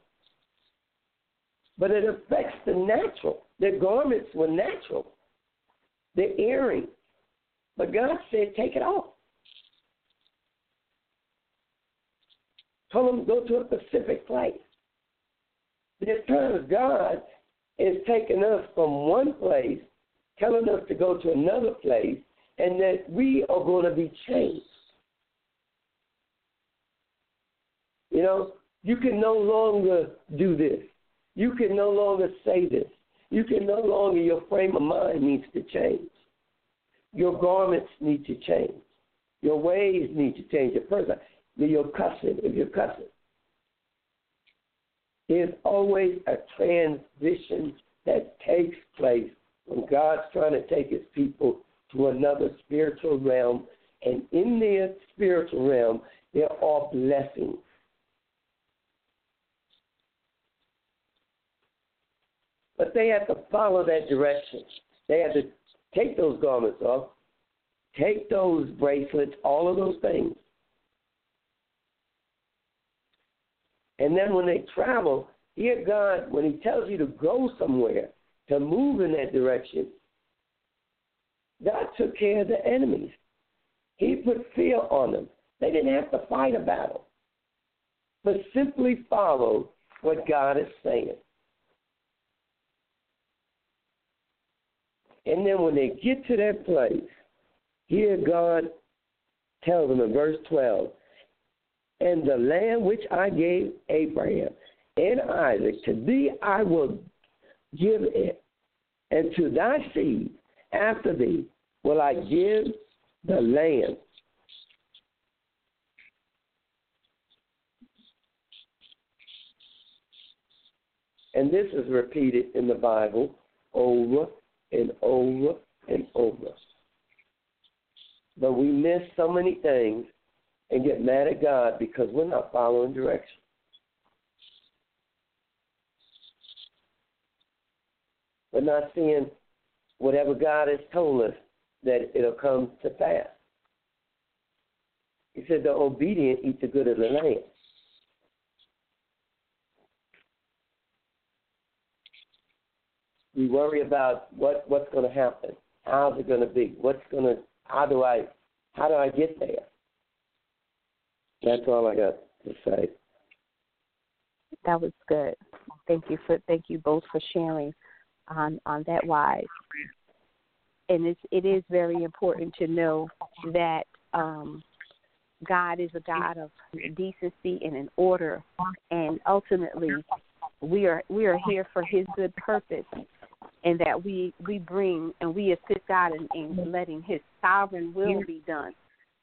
but it affects the natural. Their garments were natural, their earrings. But God said, take it off. Told them go to a specific place. There's times God is taking us from one place, telling us to go to another place, and that we are going to be changed. You know, you can no longer do this. You can no longer say this. You can no longer, your frame of mind needs to change. Your garments need to change. Your ways need to change. Your person, you're cussing, if you're cussing. There's always a transition that takes place when God's trying to take his people to another spiritual realm. And in their spiritual realm, there are blessings. But they have to follow that direction. They have to take those garments off, take those bracelets, all of those things. And then when they travel, hear God, when He tells you to go somewhere, to move in that direction, God took care of the enemies. He put fear on them. They didn't have to fight a battle, but simply follow what God is saying. And then when they get to that place, here God tells them in verse 12, and the land which I gave Abraham and Isaac, to thee I will give it, and to thy seed after thee will I give the land. And this is repeated in the Bible over and over and over. But we miss so many things and get mad at God because we're not following direction. We're not seeing whatever God has told us that it'll come to pass. He said the obedient eat the good of the land. We worry about what what's going to happen. How's it going to be? What's going to? How do I? How do I get there? That's all I got to say. That was good. Thank you for thank you both for sharing on on that wise. And it's it is very important to know that um, God is a God of decency and an order, and ultimately we are we are here for His good purpose, and that we we bring and we assist God in, in letting His sovereign will be done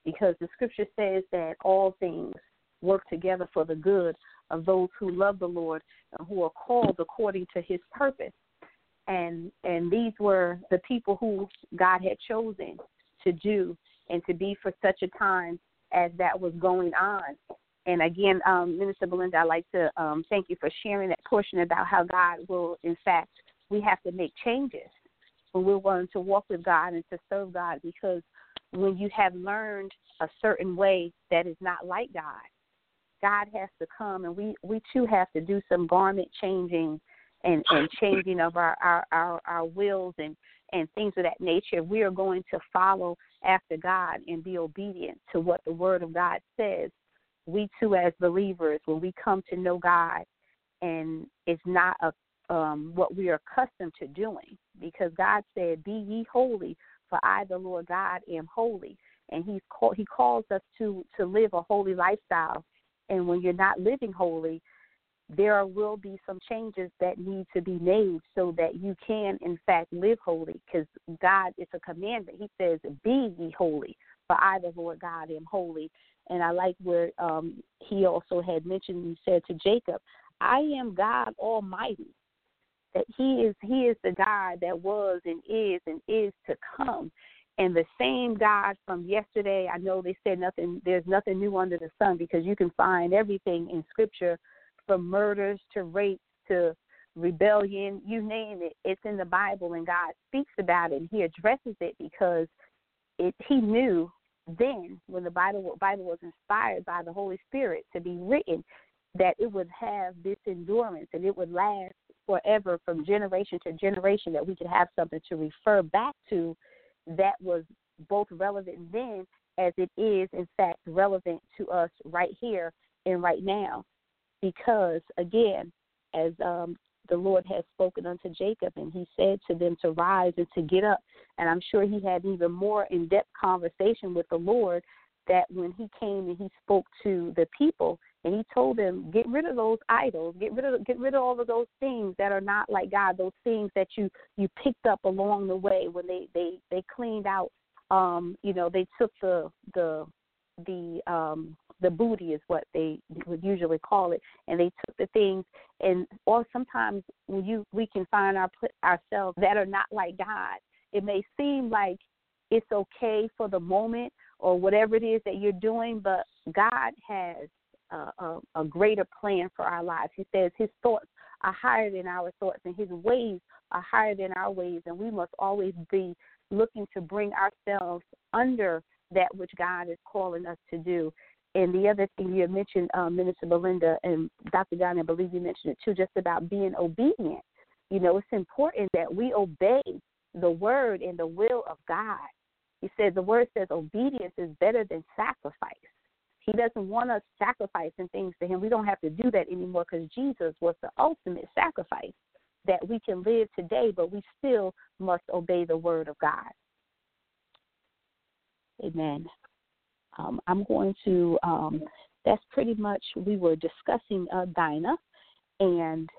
because the scripture says that all things work together for the good of those who love the Lord and who are called according to his purpose. And and these were the people who God had chosen to do and to be for such a time as that was going on. And again, um, Minister Belinda, I'd like to um, thank you for sharing that portion about how God will, in fact, we have to make changes when we're willing to walk with God and to serve God because when you have learned a certain way that is not like God. God has to come and we, we too have to do some garment changing and, and changing of our, our, our, our wills and, and things of that nature. We are going to follow after God and be obedient to what the word of God says. We too as believers, when we come to know God and it's not a um, what we are accustomed to doing because God said, Be ye holy, for I, the Lord God, am holy. And He's call, He calls us to to live a holy lifestyle. And when you're not living holy, there will be some changes that need to be made so that you can, in fact, live holy. Because God, it's a commandment. He says, "Be ye holy, for I, the Lord God, am holy." And I like where um, He also had mentioned. He said to Jacob, "I am God Almighty." That he is he is the God that was and is and is to come. And the same God from yesterday, I know they said nothing there's nothing new under the sun because you can find everything in scripture from murders to rapes to rebellion, you name it, it's in the Bible and God speaks about it and he addresses it because it he knew then when the Bible Bible was inspired by the Holy Spirit to be written that it would have this endurance and it would last forever from generation to generation that we could have something to refer back to that was both relevant then as it is in fact relevant to us right here and right now because again as um, the Lord has spoken unto Jacob, and he said to them to rise and to get up. And I'm sure he had even more in depth conversation with the Lord that when he came and he spoke to the people and he told them, Get rid of those idols, get rid of get rid of all of those things that are not like God, those things that you you picked up along the way when they they they cleaned out um, you know, they took the the the um the booty is what they would usually call it. And they took the things and or sometimes when you we can find our ourselves that are not like god it may seem like it's okay for the moment or whatever it is that you're doing but god has a, a, greater plan for our lives he says his thoughts are higher than our thoughts and his ways are higher than our ways and we must always be looking to bring ourselves under that which God is calling us to do. And the other thing you mentioned, um, Minister Belinda and Dr. Don, I believe you mentioned it too, just about being obedient. You know, it's important that we obey the word and the will of God. He said the word says obedience is better than sacrifice. He doesn't want us sacrificing things to him. We don't have to do that anymore because Jesus was the ultimate sacrifice that we can live today, but we still must obey the word of God. Amen. Um, I'm going to, um, that's pretty much, we were discussing uh, Dinah, and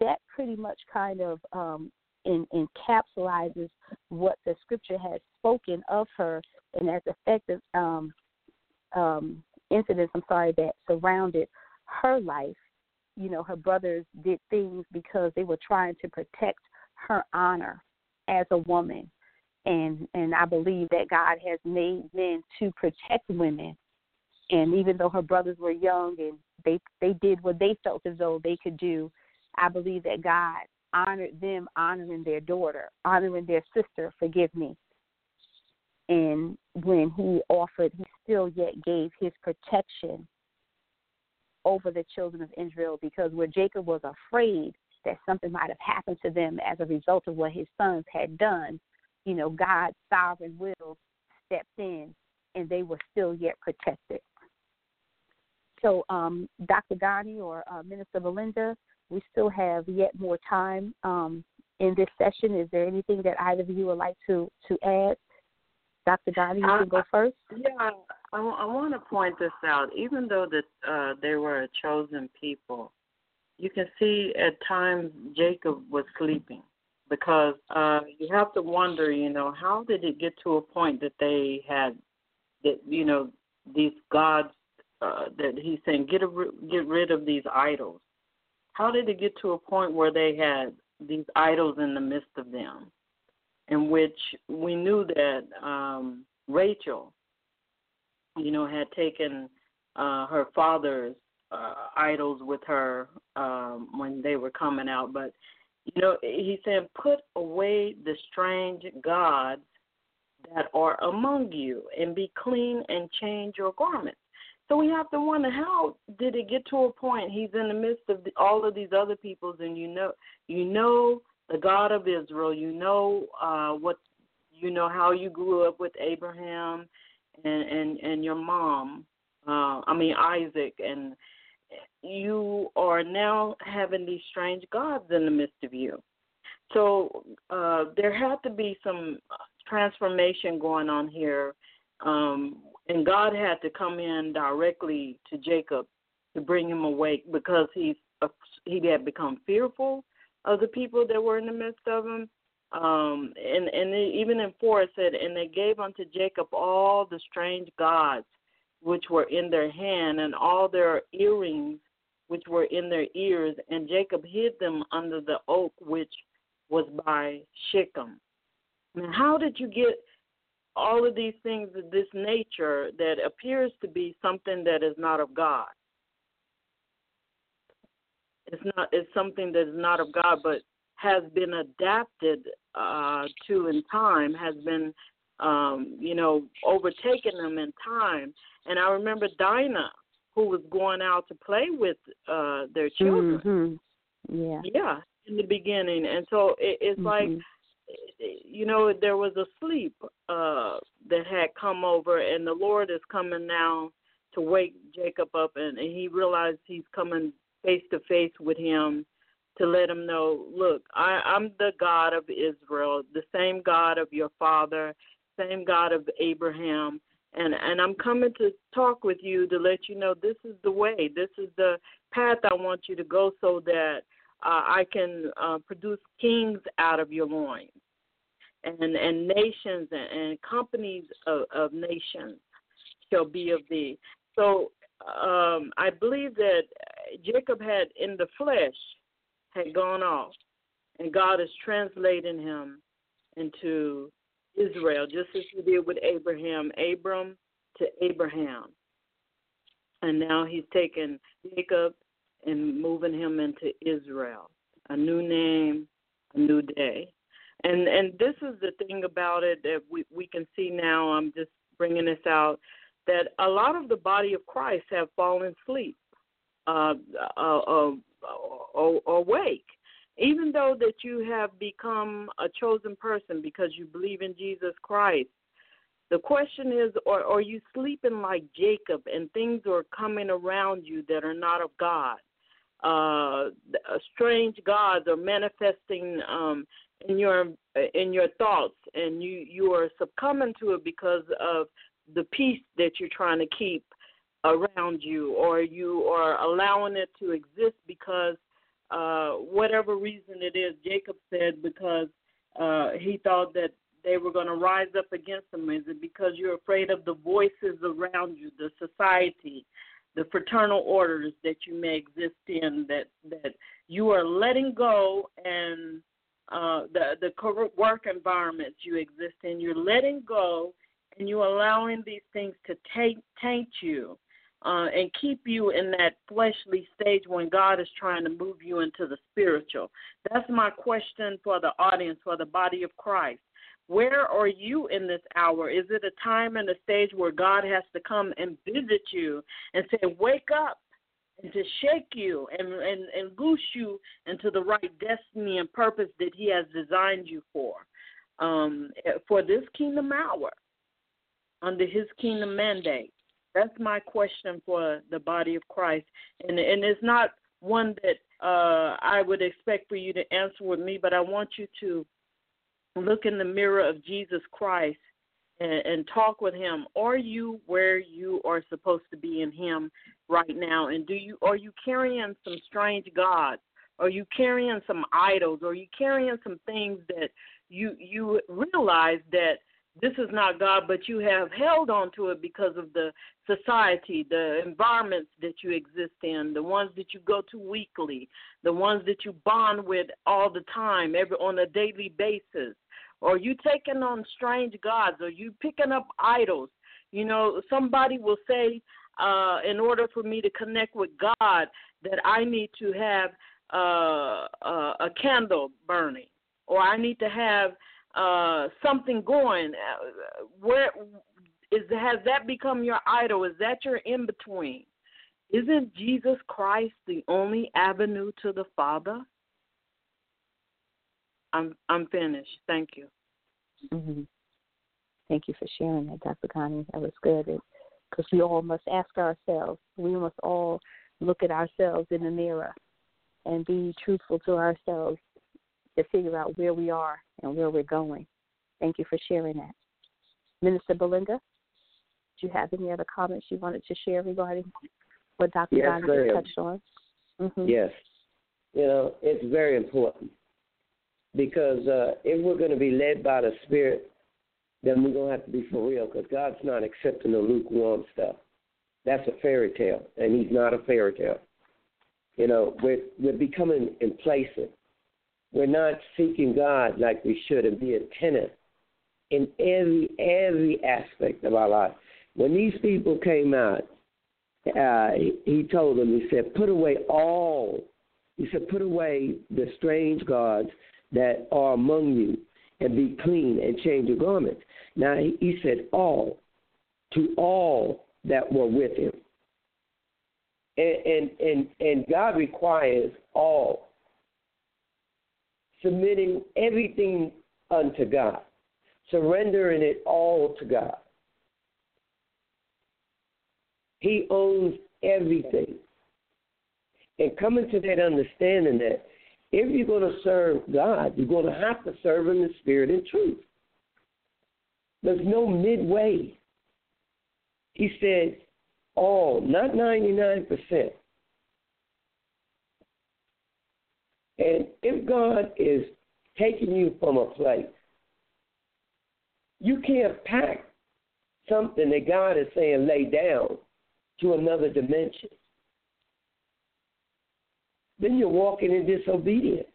that pretty much kind of um, in, encapsulates what the scripture has spoken of her and as effective um, um, incidents, I'm sorry, that surrounded her life. You know, her brothers did things because they were trying to protect her honor as a woman and and I believe that God has made men to protect women. And even though her brothers were young and they they did what they felt as though they could do, I believe that God honored them honoring their daughter, honoring their sister, forgive me. And when he offered, he still yet gave his protection over the children of Israel because where Jacob was afraid that something might have happened to them as a result of what his sons had done, you know, God's sovereign will stepped in and they were still yet protected. So, um, Dr. Donnie or uh, Minister Belinda, we still have yet more time um, in this session. Is there anything that either of you would like to, to add? Dr. Donnie, you can go first. Yeah, I, I want to point this out. Even though that uh, they were a chosen people, you can see at times Jacob was sleeping because uh, you have to wonder, you know, how did it get to a point that they had that, you know, these gods uh, that he's saying get a, get rid of these idols. How did it get to a point where they had these idols in the midst of them, in which we knew that um, Rachel, you know, had taken uh, her father's uh, idols with her um, when they were coming out, but you know, he said, put away the strange gods that are among you and be clean and change your garments. So we have to wonder how did it get to a point he's in the midst of the, all of these other peoples and you know you know the God of Israel, you know uh what you know how you grew up with Abraham and and and your mom uh I mean Isaac and you are now having these strange gods in the midst of you. So uh, there had to be some transformation going on here, um, and God had to come in directly to Jacob to bring him awake because he he had become fearful of the people that were in the midst of them. Um, and and even in four it said, and they gave unto Jacob all the strange gods which were in their hand, and all their earrings which were in their ears, and Jacob hid them under the oak which was by Shechem. Now, how did you get all of these things of this nature that appears to be something that is not of God? It's not. It's something that is not of God, but has been adapted uh, to in time, has been, um, you know, overtaken them in time. And I remember Dinah who was going out to play with uh their children. Mm-hmm. Yeah. Yeah. in the beginning, and so it, it's mm-hmm. like you know there was a sleep uh that had come over and the lord is coming now to wake jacob up and, and he realized he's coming face to face with him to let him know look i i'm the god of israel the same god of your father same god of abraham and and i'm coming to talk with you to let you know this is the way this is the path i want you to go so that uh, I can uh, produce kings out of your loins, and and nations and, and companies of, of nations shall be of thee. So um, I believe that Jacob had in the flesh had gone off, and God is translating him into Israel, just as He did with Abraham, Abram to Abraham, and now He's taken Jacob and moving him into Israel. A new name, a new day. And and this is the thing about it that we we can see now. I'm just bringing this out that a lot of the body of Christ have fallen asleep, uh, uh, uh, uh, awake. Even though that you have become a chosen person because you believe in Jesus Christ, the question is, are, are you sleeping like Jacob and things are coming around you that are not of God? uh, strange gods are manifesting um, in your in your thoughts, and you you are succumbing to it because of the peace that you're trying to keep around you, or you are allowing it to exist because uh, whatever reason it is. Jacob said because uh, he thought that they were going to rise up against him. Is it because you're afraid of the voices around you, the society? the fraternal orders that you may exist in that that you are letting go and uh, the the work environments you exist in you're letting go and you're allowing these things to taint taint you uh, and keep you in that fleshly stage when God is trying to move you into the spiritual. That's my question for the audience, for the body of Christ. Where are you in this hour? Is it a time and a stage where God has to come and visit you and say, Wake up and to shake you and, and, and loose you into the right destiny and purpose that He has designed you for? Um, for this kingdom hour, under His kingdom mandate. That's my question for the body of Christ. And, and it's not one that uh, I would expect for you to answer with me, but I want you to look in the mirror of Jesus Christ and, and talk with him. Are you where you are supposed to be in him right now? And do you are you carrying some strange gods? Are you carrying some idols? Are you carrying some things that you you realize that this is not God, but you have held on to it because of the society, the environments that you exist in, the ones that you go to weekly, the ones that you bond with all the time, every on a daily basis. Or you taking on strange gods, or you picking up idols. You know, somebody will say, uh, in order for me to connect with God, that I need to have uh, uh, a candle burning, or I need to have uh, something going. Uh, where is has that become your idol? Is that your in between? Isn't Jesus Christ the only avenue to the Father? I'm I'm finished. Thank you. Mm-hmm. Thank you for sharing that, Dr. Connie. That was good. Because we all must ask ourselves. We must all look at ourselves in the mirror and be truthful to ourselves to figure out where we are and where we're going. Thank you for sharing that. Minister Belinda, do you have any other comments you wanted to share regarding what Dr. Yes, touched on? Mm-hmm. Yes. You know, it's very important because uh, if we're going to be led by the Spirit, then we're going to have to be for real because God's not accepting the lukewarm stuff. That's a fairy tale, and He's not a fairy tale. You know, we're, we're becoming complacent we're not seeking God like we should and be attentive in every every aspect of our life. When these people came out, uh, he told them, he said, put away all. He said, put away the strange gods that are among you and be clean and change your garments. Now he, said all to all that were with him. And, and and and God requires all submitting everything unto God, surrendering it all to God. He owns everything. And coming to that understanding that if you're going to serve God, you're going to have to serve Him in spirit and truth. There's no midway. He said, all, not 99%. And if God is taking you from a place, you can't pack something that God is saying lay down to another dimension. Then you're walking in disobedience.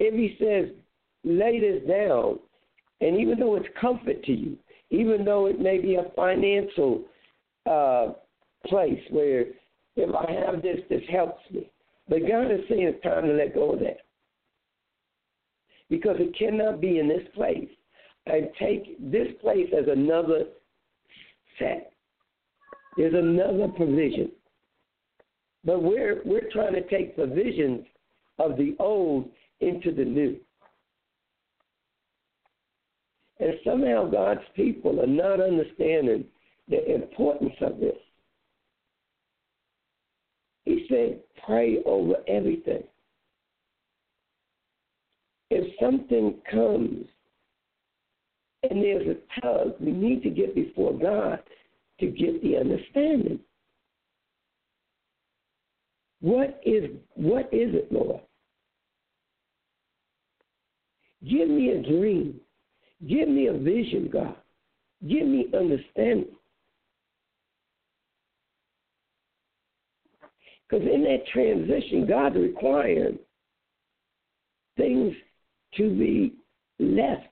If he says, lay this down, and even though it's comfort to you, even though it may be a financial uh, place where if I have this, this helps me. But God is saying it's time to let go of that. Because it cannot be in this place and take this place as another set. There's another provision. But we're we're trying to take provisions of the old into the new. And somehow God's people are not understanding the importance of this. He said, pray over everything. If something comes and there's a tug, we need to get before God to get the understanding. What is what is it, Lord? Give me a dream. Give me a vision, God. Give me understanding. Because in that transition, God required things to be left,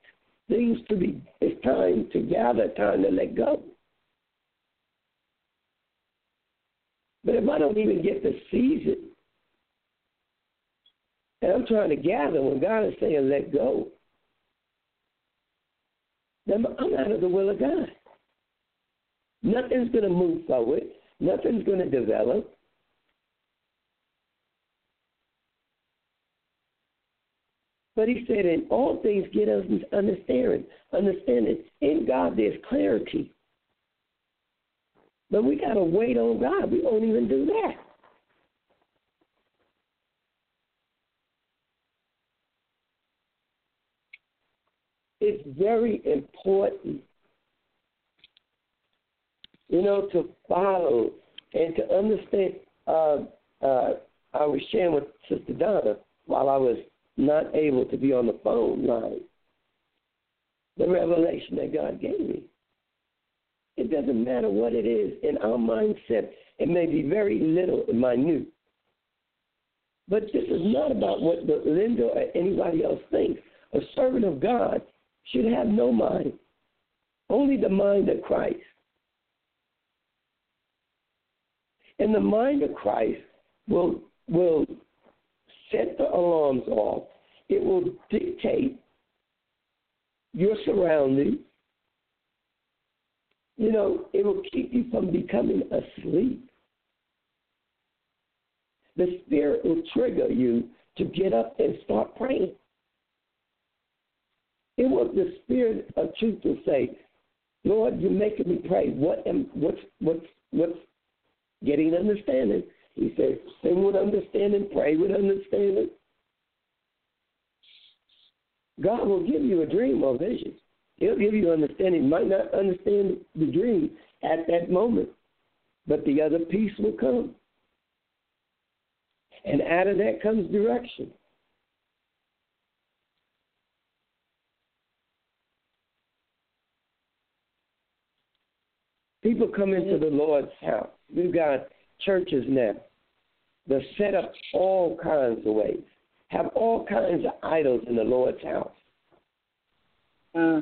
things to be, it's time to gather, time to let go. But if I don't even get the season, and I'm trying to gather when God is saying let go, then I'm out of the will of God. Nothing's going to move forward. Nothing's going to develop. But he said, in all things get us understanding. Understanding. In God there's clarity. But we gotta wait on God. We won't even do that. It's very important, you know, to follow and to understand. Uh, uh, I was sharing with Sister Donna while I was not able to be on the phone line. The revelation that God gave me. It doesn't matter what it is in our mindset. It may be very little and minute. But this is not about what Linda or anybody else thinks. A servant of God should have no mind, only the mind of Christ. And the mind of Christ will will set the alarms off. It will dictate your surroundings. You know, it will keep you from becoming asleep. The Spirit will trigger you to get up and start praying. It was the Spirit of truth to say, Lord, you're making me pray. What am what's what's what's getting understanding? He said, sing with understanding, pray with understanding. God will give you a dream or vision. He'll give you understanding. You might not understand the dream at that moment, but the other piece will come. And out of that comes direction. People come into the Lord's house. We've got churches now they're set up all kinds of ways, have all kinds of idols in the Lord's house. Uh,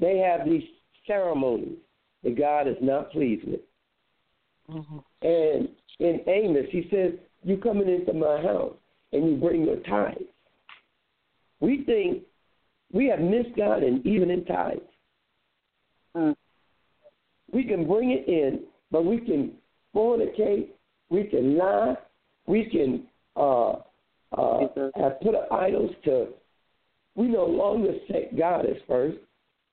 they have these ceremonies that God is not pleased with. Mm-hmm. And in Amos, he says, You coming into my house and you bring your tithes. We think we have missed God and even in tithes. Uh, we can bring it in, but we can fornicate we can lie, we can uh, uh, have put idols to. We no longer set God as first.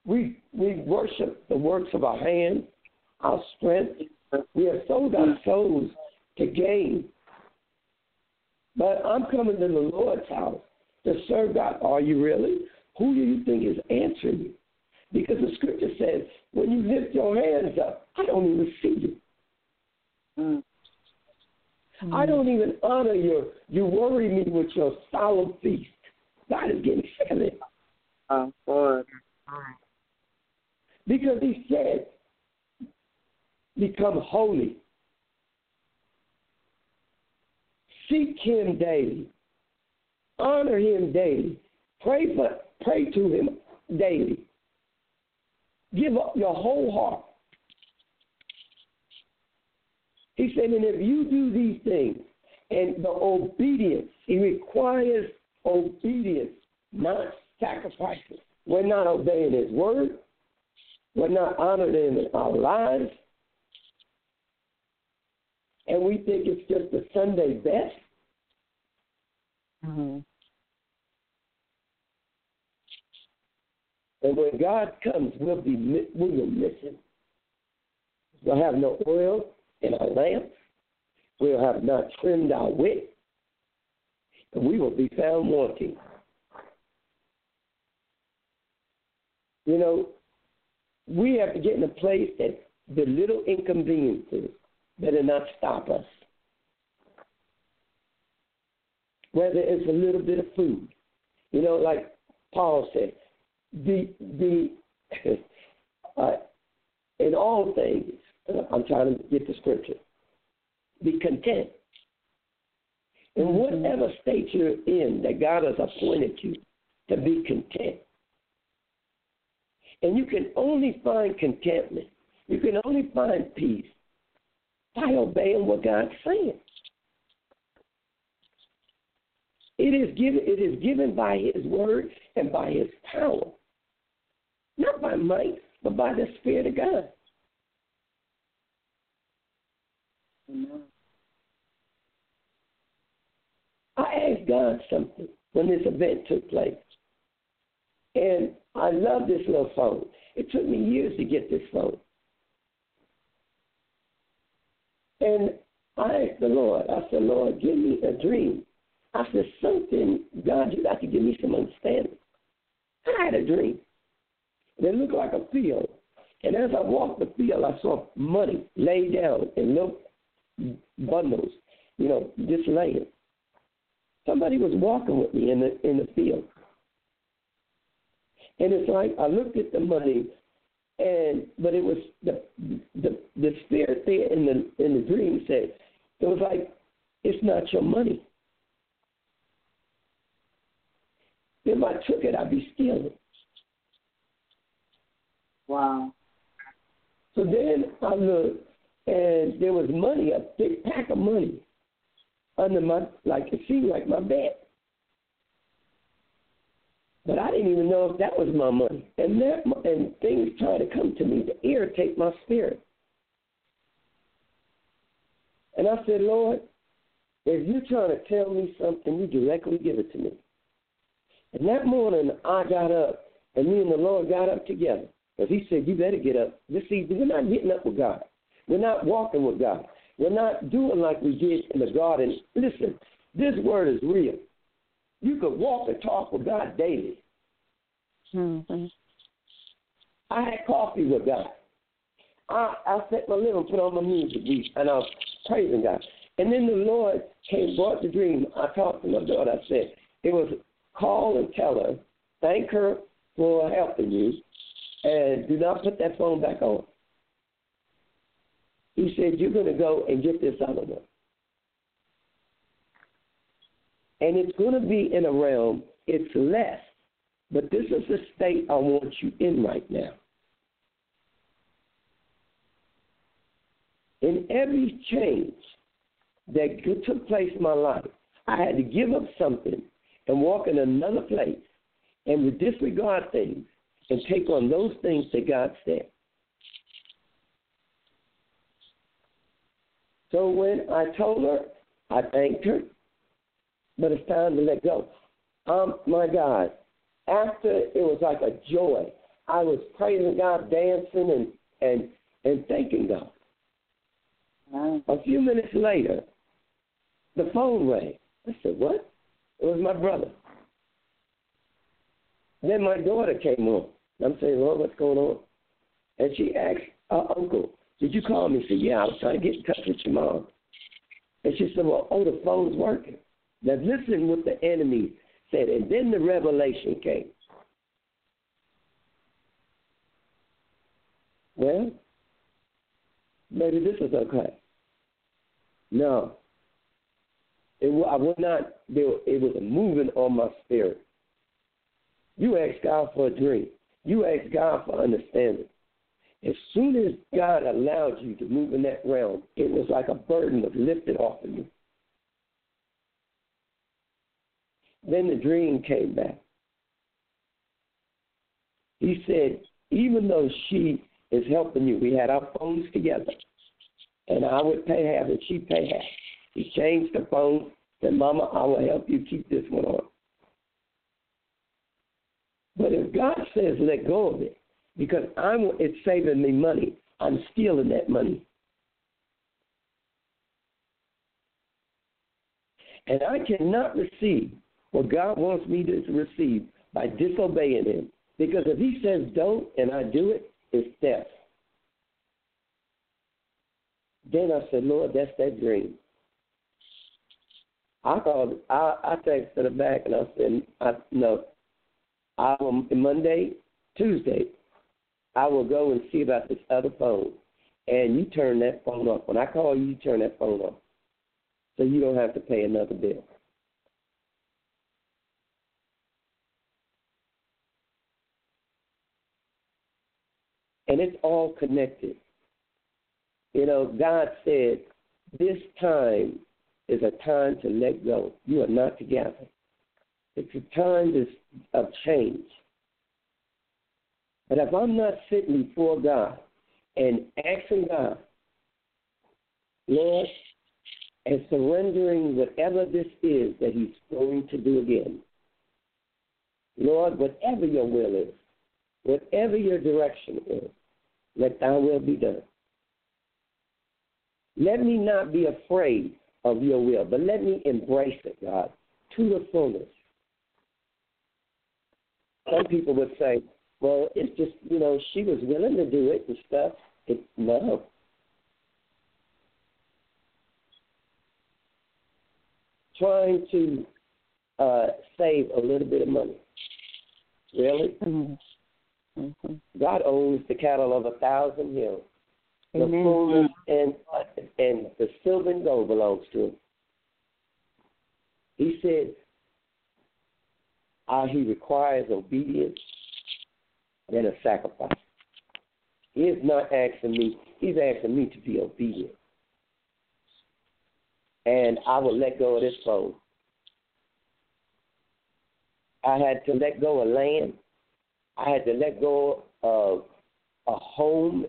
We we worship the works of our hands, our strength. We have sold our souls to gain. But I'm coming to the Lord's house to serve God. Are you really? Who do you think is answering you? Because the scripture says, when you lift your hands up, I don't even see you. Mm. I don't even honor you. You worry me with your solemn feast. God is getting sick of it. Oh, Lord. Because he said, become holy. Seek him daily. Honor him daily. Pray for pray to him daily. Give up your whole heart. He said, and if you do these things, and the obedience, he requires obedience, not sacrifices. We're not obeying his word. We're not honoring in our lives. And we think it's just a Sunday best. Mm-hmm. And when God comes, we'll be we will miss him. We'll have no oil in our lamps. We'll have not trimmed our wick, and we will be found wanting. You know, we have to get in a place that the little inconveniences better not stop us. Whether it's a little bit of food, you know, like Paul said, the the uh, in all things. Uh, I'm trying to get the scripture. Be content in mm-hmm. whatever state you're in that God has appointed you to be content. And you can only find contentment. You can only find peace by obeying what God's saying. It is given. It is given by His word and by His power, not by might, but by the Spirit of God. I asked God something when this event took place. And I love this little phone. It took me years to get this phone. And I asked the Lord, I said, Lord, give me a dream. I said, something, God, you got to give me some understanding. I had a dream. And it looked like a field. And as I walked the field, I saw money laid down in little bundles, you know, just laying. Somebody was walking with me in the in the field. And it's like I looked at the money and but it was the the the spirit there in the in the dream said it was like it's not your money. If I took it, I'd be stealing. Wow. So then I looked, and there was money, a big pack of money, under my like it seemed like my bed. But I didn't even know if that was my money. And that and things tried to come to me to irritate my spirit. And I said, Lord, if you're trying to tell me something, you directly give it to me. And that morning, I got up, and me and the Lord got up together. Because He said, You better get up. This evening. we're not getting up with God. We're not walking with God. We're not doing like we did in the garden. Listen, this word is real. You could walk and talk with God daily. Mm-hmm. I had coffee with God. I, I sat my little put on my music, and I was praising God. And then the Lord came, brought the dream. I talked to my daughter. I said, it was call and tell her, thank her for helping you, and do not put that phone back on. He said, you're going to go and get this other one. and it's going to be in a realm, it's less. But this is the state I want you in right now. In every change that took place in my life, I had to give up something and walk in another place and disregard things and take on those things that God said. So when I told her, I thanked her, but it's time to let go. Um, my God, after it was like a joy. I was praising God, dancing, and and and thanking God. A few minutes later, the phone rang. I said, "What?" It was my brother. Then my daughter came on. I'm saying, Lord, what's going on? And she asked her uncle, Did you call me? She said, Yeah, I was trying to get in touch with your mom. And she said, Well, oh, the phone's working. Now listen what the enemy said. And then the revelation came. Well, maybe this is okay. No. It, I would not, it was moving on my spirit. You ask God for a dream. You ask God for understanding. As soon as God allowed you to move in that realm, it was like a burden was lifted off of you. Then the dream came back. He said, even though she is helping you, we had our phones together, and I would pay half and she'd pay half. He changed the phone, said, Mama, I will help you keep this one on. But if God says let go of it, because I'm it's saving me money, I'm stealing that money. And I cannot receive what God wants me to receive by disobeying Him. Because if He says don't and I do it, it's death. Then I said, Lord, that's that dream. I called. I I texted her back and I said, I, no, I Monday, Tuesday, I will go and see about this other phone. And you turn that phone off. When I call you, you turn that phone off. So you don't have to pay another bill. And it's all connected. You know, God said, this time is a time to let go. You are not together. It's a time of change. But if I'm not sitting before God and asking God, Lord, and surrendering whatever this is that He's going to do again, Lord, whatever your will is, whatever your direction is, let thy will be done. Let me not be afraid of your will, but let me embrace it, God, to the fullness. Some people would say, well, it's just, you know, she was willing to do it and stuff. It, no. Trying to uh, save a little bit of money. Really? Mm-hmm. Mm-hmm. God owns the cattle of a thousand hills. The fullness and and the silver and gold belongs to him. He said, uh, he requires obedience and a sacrifice. He is not asking me, he's asking me to be obedient. And I will let go of this phone. I had to let go of land. I had to let go of a home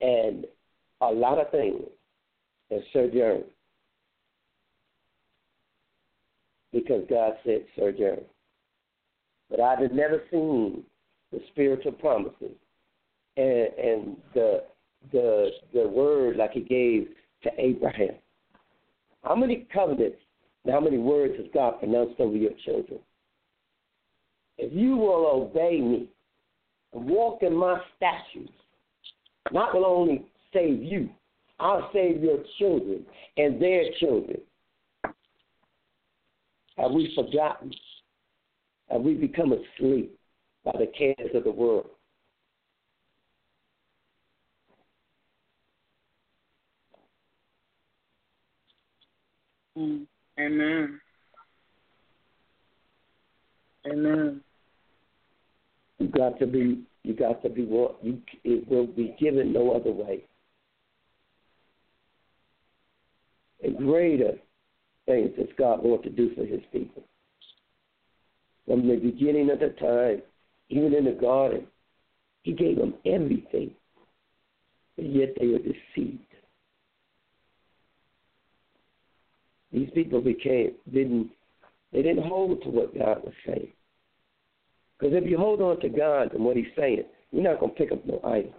and a lot of things and sojourn. Because God said sojourn. But I had never seen the spiritual promises and, and the the the word like he gave to Abraham. How many covenants and how many words has God pronounced over your children? If you will obey me and walk in my statutes, not will only save you, I'll save your children and their children. Have we forgotten? Have we become asleep? By the cares of the world. Mm. Amen. Amen. You got to be. You got to be. What you it will be given no other way. And greater things that God wants to do for His people. From the beginning of the time even in the garden, he gave them everything, and yet they were deceived. These people became didn't They didn't hold to what God was saying. Because if you hold on to God and what He's saying, you're not going to pick up no idol.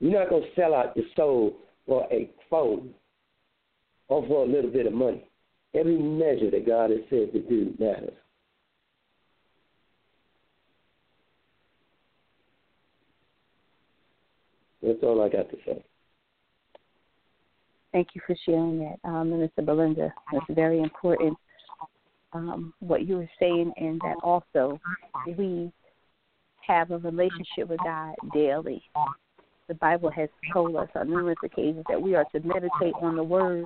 You're not going to sell out your soul for a phone or for a little bit of money. Every measure that God has said to do matters. That's all I got to say. Thank you for sharing that, um, Minister Belinda. It's very important um, what you were saying, and that also we have a relationship with God daily. The Bible has told us on numerous occasions that we are to meditate on the Word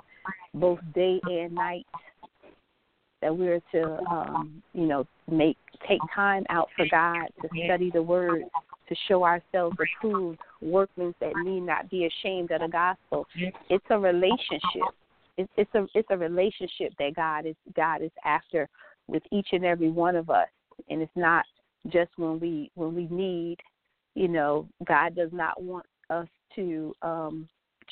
both day and night. That we are to, um, you know, make take time out for God to study the Word, to show ourselves approved workmen that need not be ashamed of the gospel. It's a relationship. It's, it's a it's a relationship that God is God is after with each and every one of us, and it's not just when we when we need. You know, God does not want us to um,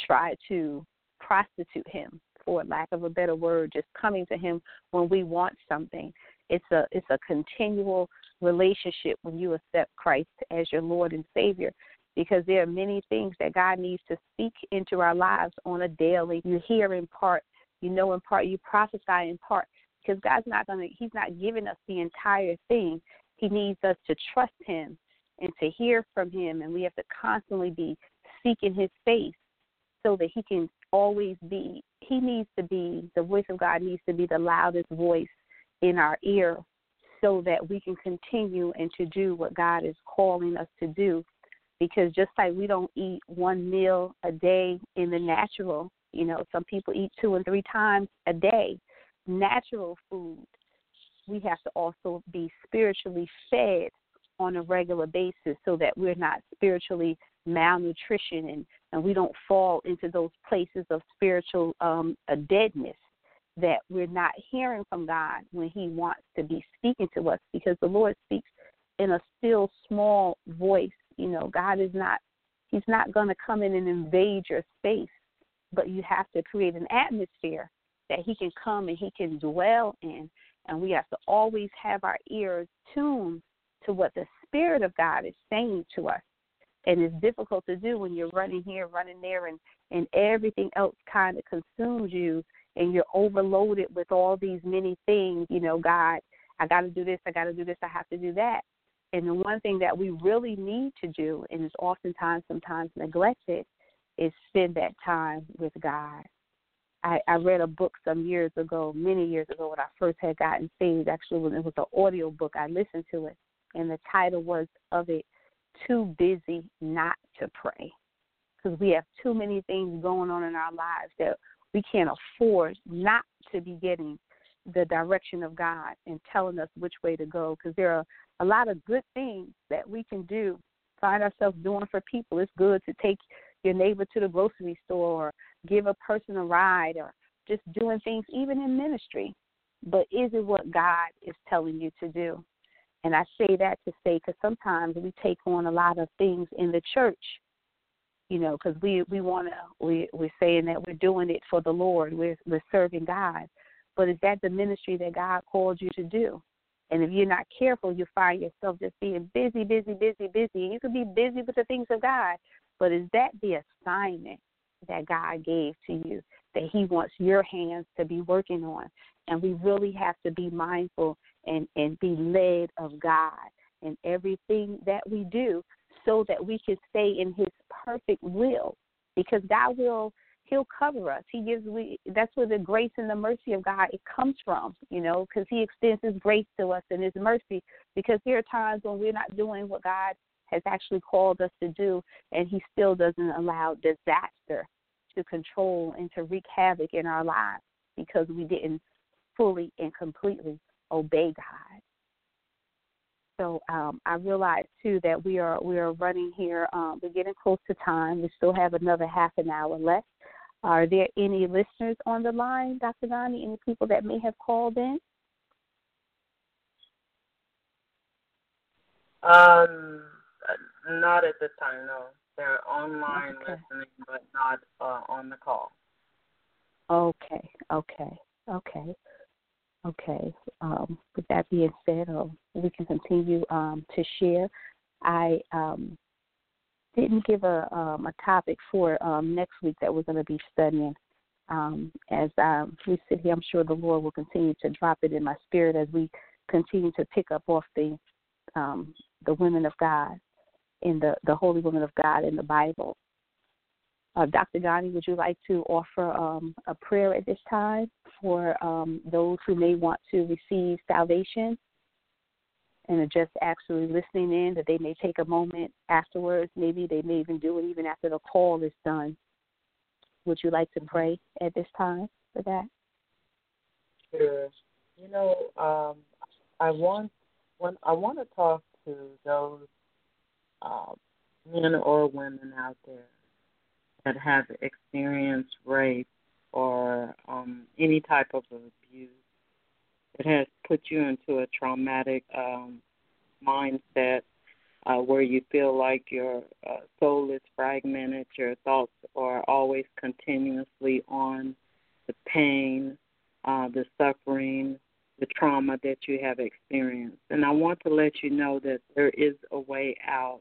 try to prostitute Him, for lack of a better word, just coming to Him when we want something. It's a it's a continual relationship when you accept Christ as your Lord and Savior because there are many things that God needs to speak into our lives on a daily. You hear in part, you know in part, you prophesy in part because God's not going to he's not giving us the entire thing. He needs us to trust him and to hear from him and we have to constantly be seeking his face so that he can always be he needs to be the voice of God needs to be the loudest voice in our ear so that we can continue and to do what God is calling us to do. Because just like we don't eat one meal a day in the natural, you know, some people eat two and three times a day, natural food. We have to also be spiritually fed on a regular basis so that we're not spiritually malnutrition and, and we don't fall into those places of spiritual um, deadness that we're not hearing from God when He wants to be speaking to us because the Lord speaks in a still small voice. You know, God is not, He's not going to come in and invade your space, but you have to create an atmosphere that He can come and He can dwell in. And we have to always have our ears tuned to what the Spirit of God is saying to us. And it's difficult to do when you're running here, running there, and, and everything else kind of consumes you and you're overloaded with all these many things, you know, God, I got to do this, I got to do this, I have to do that. And the one thing that we really need to do, and is oftentimes sometimes neglected, is spend that time with God. I, I read a book some years ago, many years ago, when I first had gotten saved. Actually, it was an audio book. I listened to it, and the title was of it, "Too Busy Not to Pray," because we have too many things going on in our lives that we can't afford not to be getting the direction of God and telling us which way to go because there are a lot of good things that we can do, find ourselves doing for people. It's good to take your neighbor to the grocery store or give a person a ride or just doing things even in ministry. But is it what God is telling you to do? And I say that to say because sometimes we take on a lot of things in the church you know, because we we want to we we're saying that we're doing it for the Lord, we're we're serving God, but is that the ministry that God called you to do? And if you're not careful, you find yourself just being busy, busy, busy, busy. You could be busy with the things of God, but is that the assignment that God gave to you that He wants your hands to be working on? And we really have to be mindful and and be led of God in everything that we do so that we can stay in his perfect will because God will he'll cover us. He gives we that's where the grace and the mercy of God it comes from, you know, because he extends his grace to us and his mercy because there are times when we're not doing what God has actually called us to do and he still doesn't allow disaster to control and to wreak havoc in our lives because we didn't fully and completely obey God. So um, I realize too that we are we are running here. Um, we're getting close to time. We still have another half an hour left. Are there any listeners on the line, Dr. Donnie? Any people that may have called in? Um, not at this time. No, they're online okay. listening, but not uh, on the call. Okay, okay, okay. Okay. Um, with that being said, uh, we can continue um, to share. I um, didn't give a um, a topic for um, next week that we're going to be studying. As we sit here, I'm sure the Lord will continue to drop it in my spirit as we continue to pick up off the the women of God in the the holy women of God in the Bible. Uh, Dr. Ghani, would you like to offer um, a prayer at this time for um, those who may want to receive salvation and are just actually listening in, that they may take a moment afterwards? Maybe they may even do it even after the call is done. Would you like to pray at this time for that? Sure. You know, um, I want when I want to talk to those uh, men or women out there that have experienced rape or um, any type of abuse it has put you into a traumatic um, mindset uh, where you feel like your uh, soul is fragmented, your thoughts are always continuously on the pain, uh, the suffering, the trauma that you have experienced. And I want to let you know that there is a way out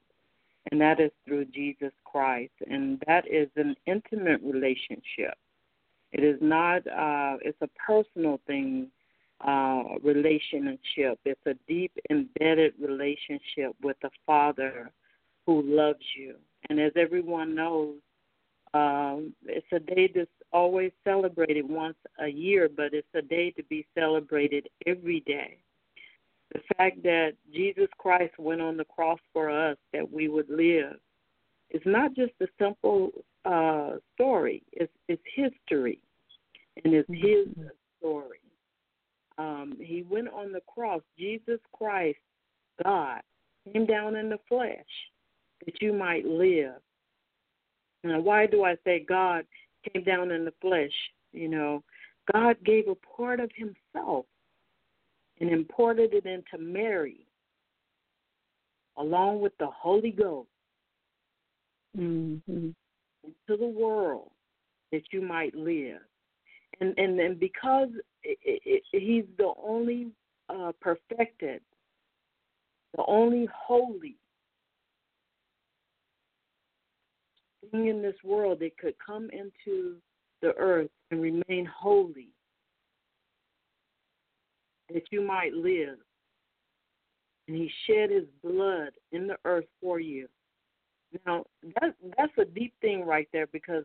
and that is through Jesus Christ. And that is an intimate relationship. It is not, uh, it's a personal thing, uh, relationship. It's a deep, embedded relationship with the Father who loves you. And as everyone knows, um, it's a day that's always celebrated once a year, but it's a day to be celebrated every day the fact that Jesus Christ went on the cross for us that we would live is not just a simple uh, story. It's it's history, and it's mm-hmm. His story. Um, he went on the cross. Jesus Christ, God, came down in the flesh that you might live. Now, why do I say God came down in the flesh? You know, God gave a part of Himself and imported it into Mary along with the Holy Ghost mm-hmm. into the world that you might live. And and, and because it, it, he's the only uh, perfected, the only holy thing in this world that could come into the earth and remain holy that you might live. And he shed his blood in the earth for you. Now that that's a deep thing right there because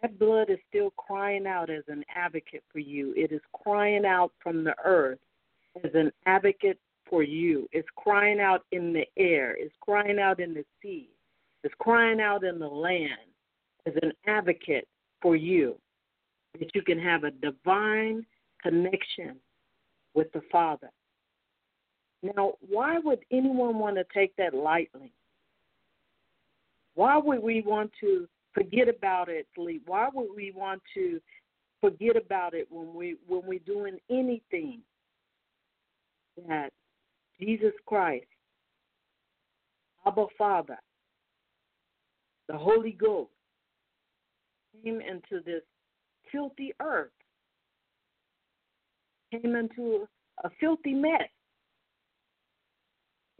that blood is still crying out as an advocate for you. It is crying out from the earth as an advocate for you. It's crying out in the air. It's crying out in the sea. It's crying out in the land as an advocate for you. That you can have a divine connection with the Father. Now, why would anyone want to take that lightly? Why would we want to forget about it, sleep? Why would we want to forget about it when we when we're doing anything that Jesus Christ, Abba Father, the Holy Ghost came into this filthy earth came into a filthy mess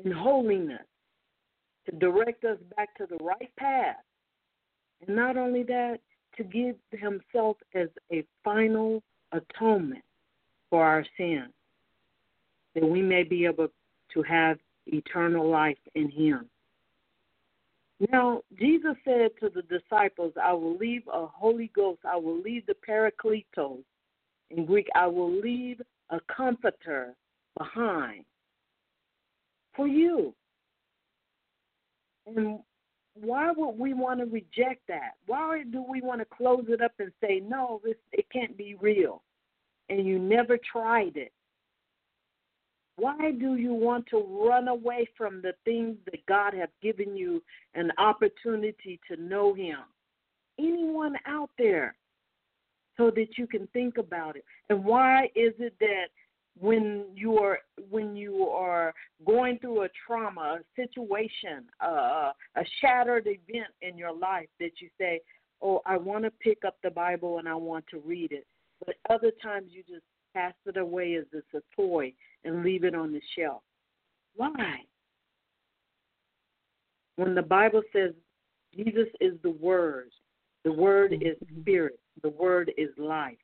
in holiness to direct us back to the right path. And not only that, to give himself as a final atonement for our sins, that we may be able to have eternal life in him. Now, Jesus said to the disciples, I will leave a Holy Ghost, I will leave the Parakletos, in Greek, I will leave a comforter behind for you. And why would we want to reject that? Why do we want to close it up and say, no, this it can't be real? And you never tried it. Why do you want to run away from the things that God has given you an opportunity to know Him? Anyone out there so that you can think about it. And why is it that when you are when you are going through a trauma, a situation, uh, a shattered event in your life, that you say, "Oh, I want to pick up the Bible and I want to read it," but other times you just pass it away as it's a toy and leave it on the shelf. Why? When the Bible says Jesus is the Word, the Word is Spirit, the Word is life.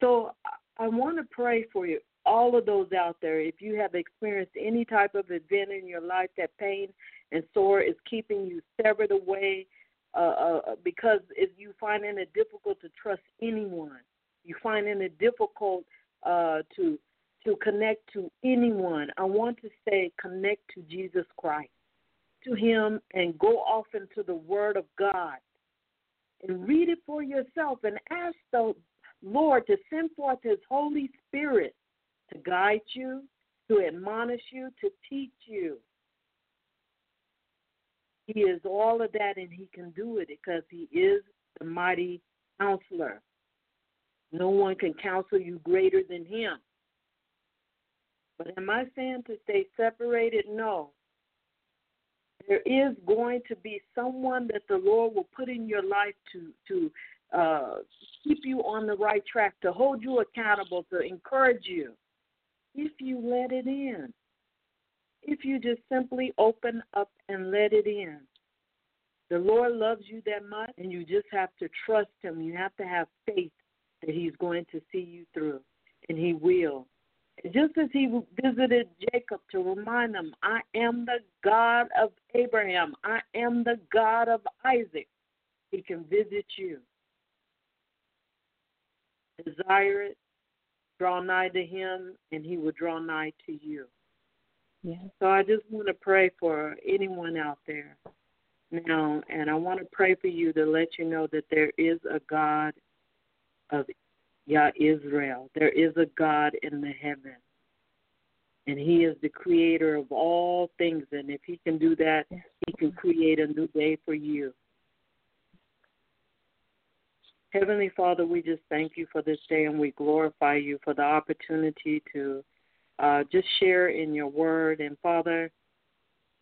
So I want to pray for you, all of those out there. If you have experienced any type of event in your life that pain and sore is keeping you severed away, uh, uh, because if you finding it difficult to trust anyone, you finding it difficult uh, to to connect to anyone. I want to say connect to Jesus Christ, to Him, and go off into the Word of God and read it for yourself and ask the Lord to send forth His Holy Spirit to guide you, to admonish you, to teach you. He is all of that and He can do it because He is the mighty counselor. No one can counsel you greater than Him. But am I saying to stay separated? No. There is going to be someone that the Lord will put in your life to to uh, keep you on the right track, to hold you accountable, to encourage you, if you let it in. If you just simply open up and let it in. The Lord loves you that much, and you just have to trust Him. You have to have faith that He's going to see you through, and He will. Just as He visited Jacob to remind him, I am the God of Abraham, I am the God of Isaac, He can visit you desire it, draw nigh to him, and he will draw nigh to you. Yes. So I just want to pray for anyone out there now, and I want to pray for you to let you know that there is a God of Yah Israel. There is a God in the heaven. And he is the creator of all things. And if he can do that, he can create a new day for you. Heavenly Father, we just thank you for this day and we glorify you for the opportunity to uh, just share in your word. And Father,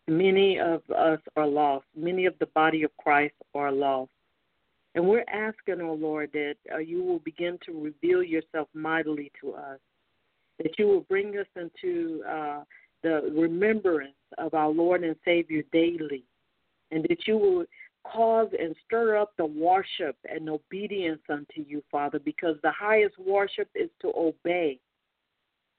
many of us are lost. Many of the body of Christ are lost. And we're asking, oh Lord, that uh, you will begin to reveal yourself mightily to us, that you will bring us into uh, the remembrance of our Lord and Savior daily, and that you will cause and stir up the worship and obedience unto you, Father, because the highest worship is to obey.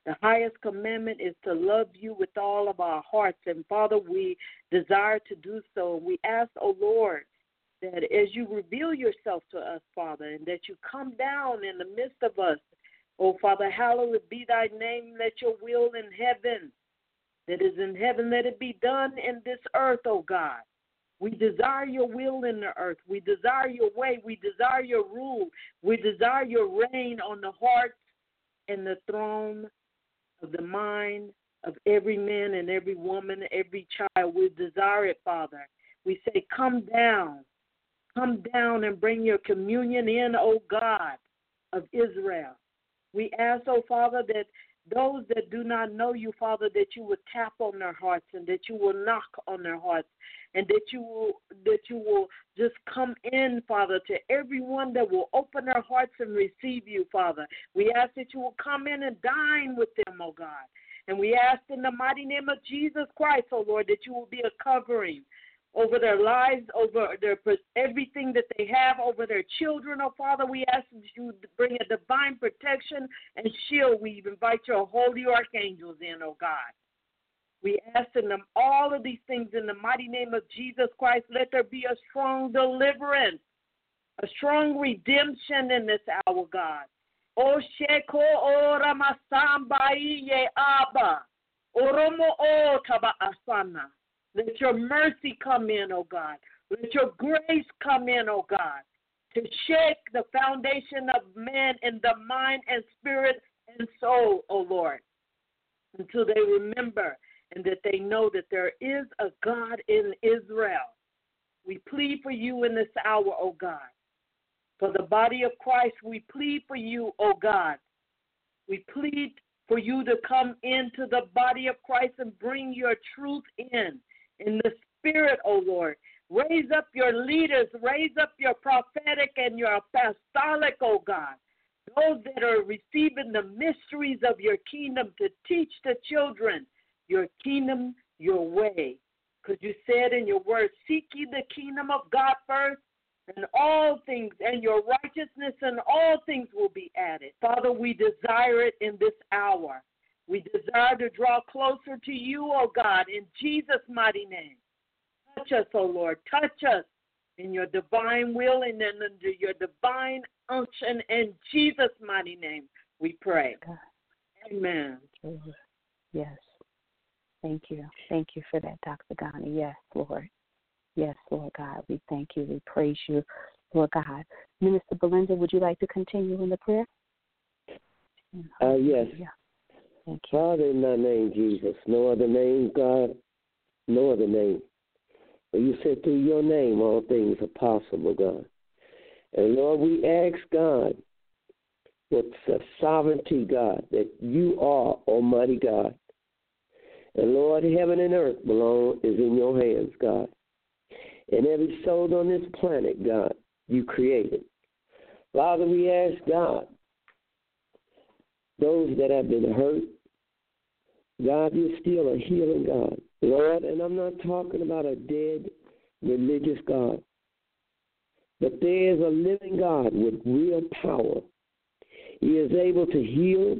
The highest commandment is to love you with all of our hearts. And Father, we desire to do so. We ask, O oh Lord, that as you reveal yourself to us, Father, and that you come down in the midst of us, O oh, Father, hallowed be thy name. Let your will in heaven that is in heaven, let it be done in this earth, O oh God. We desire your will in the earth. We desire your way. We desire your rule. We desire your reign on the hearts and the throne of the mind of every man and every woman, every child. We desire it, Father. We say, Come down. Come down and bring your communion in, O God of Israel. We ask, O Father, that those that do not know you, Father, that you will tap on their hearts and that you will knock on their hearts and that you will that you will just come in, Father, to everyone that will open their hearts and receive you, Father. We ask that you will come in and dine with them, O God. And we ask in the mighty name of Jesus Christ, O Lord, that you will be a covering over their lives, over their everything that they have, over their children, oh Father. We ask you bring a divine protection and shield. We invite your holy archangels in, oh God. We ask in them all of these things in the mighty name of Jesus Christ. Let there be a strong deliverance, a strong redemption in this hour, God. O sheko ora masambai ye abba. Oromo o taba asana. Let your mercy come in, O God. Let your grace come in, O God, to shake the foundation of man in the mind and spirit and soul, O Lord, until they remember and that they know that there is a God in Israel. We plead for you in this hour, O God. For the body of Christ, we plead for you, O God. We plead for you to come into the body of Christ and bring your truth in, in the spirit, O Lord. Raise up your leaders, raise up your prophetic and your apostolic, O God. those that are receiving the mysteries of your kingdom to teach the children your kingdom, your way. Because you said in your word, Seek ye the kingdom of God first, and all things, and your righteousness, and all things will be added. Father, we desire it in this hour. We desire to draw closer to you, O oh God, in Jesus' mighty name. Touch us, O oh Lord. Touch us in your divine will and under your divine unction in Jesus' mighty name. We pray. Amen. Yes. Thank you. Thank you for that, Dr. Ghani. Yes, Lord. Yes, Lord God. We thank you. We praise you, Lord God. Minister Belinda, would you like to continue in the prayer? Uh, yes. Thank Father, in thy name, Jesus, no other name, God, no other name. But you said through your name all things are possible, God. And Lord, we ask God with the sovereignty, God, that you are Almighty God. And Lord, heaven and earth belong is in your hands, God. And every soul on this planet, God, you created. Father, we ask God, those that have been hurt, God, you're still a healing God. Lord, and I'm not talking about a dead religious God, but there is a living God with real power. He is able to heal,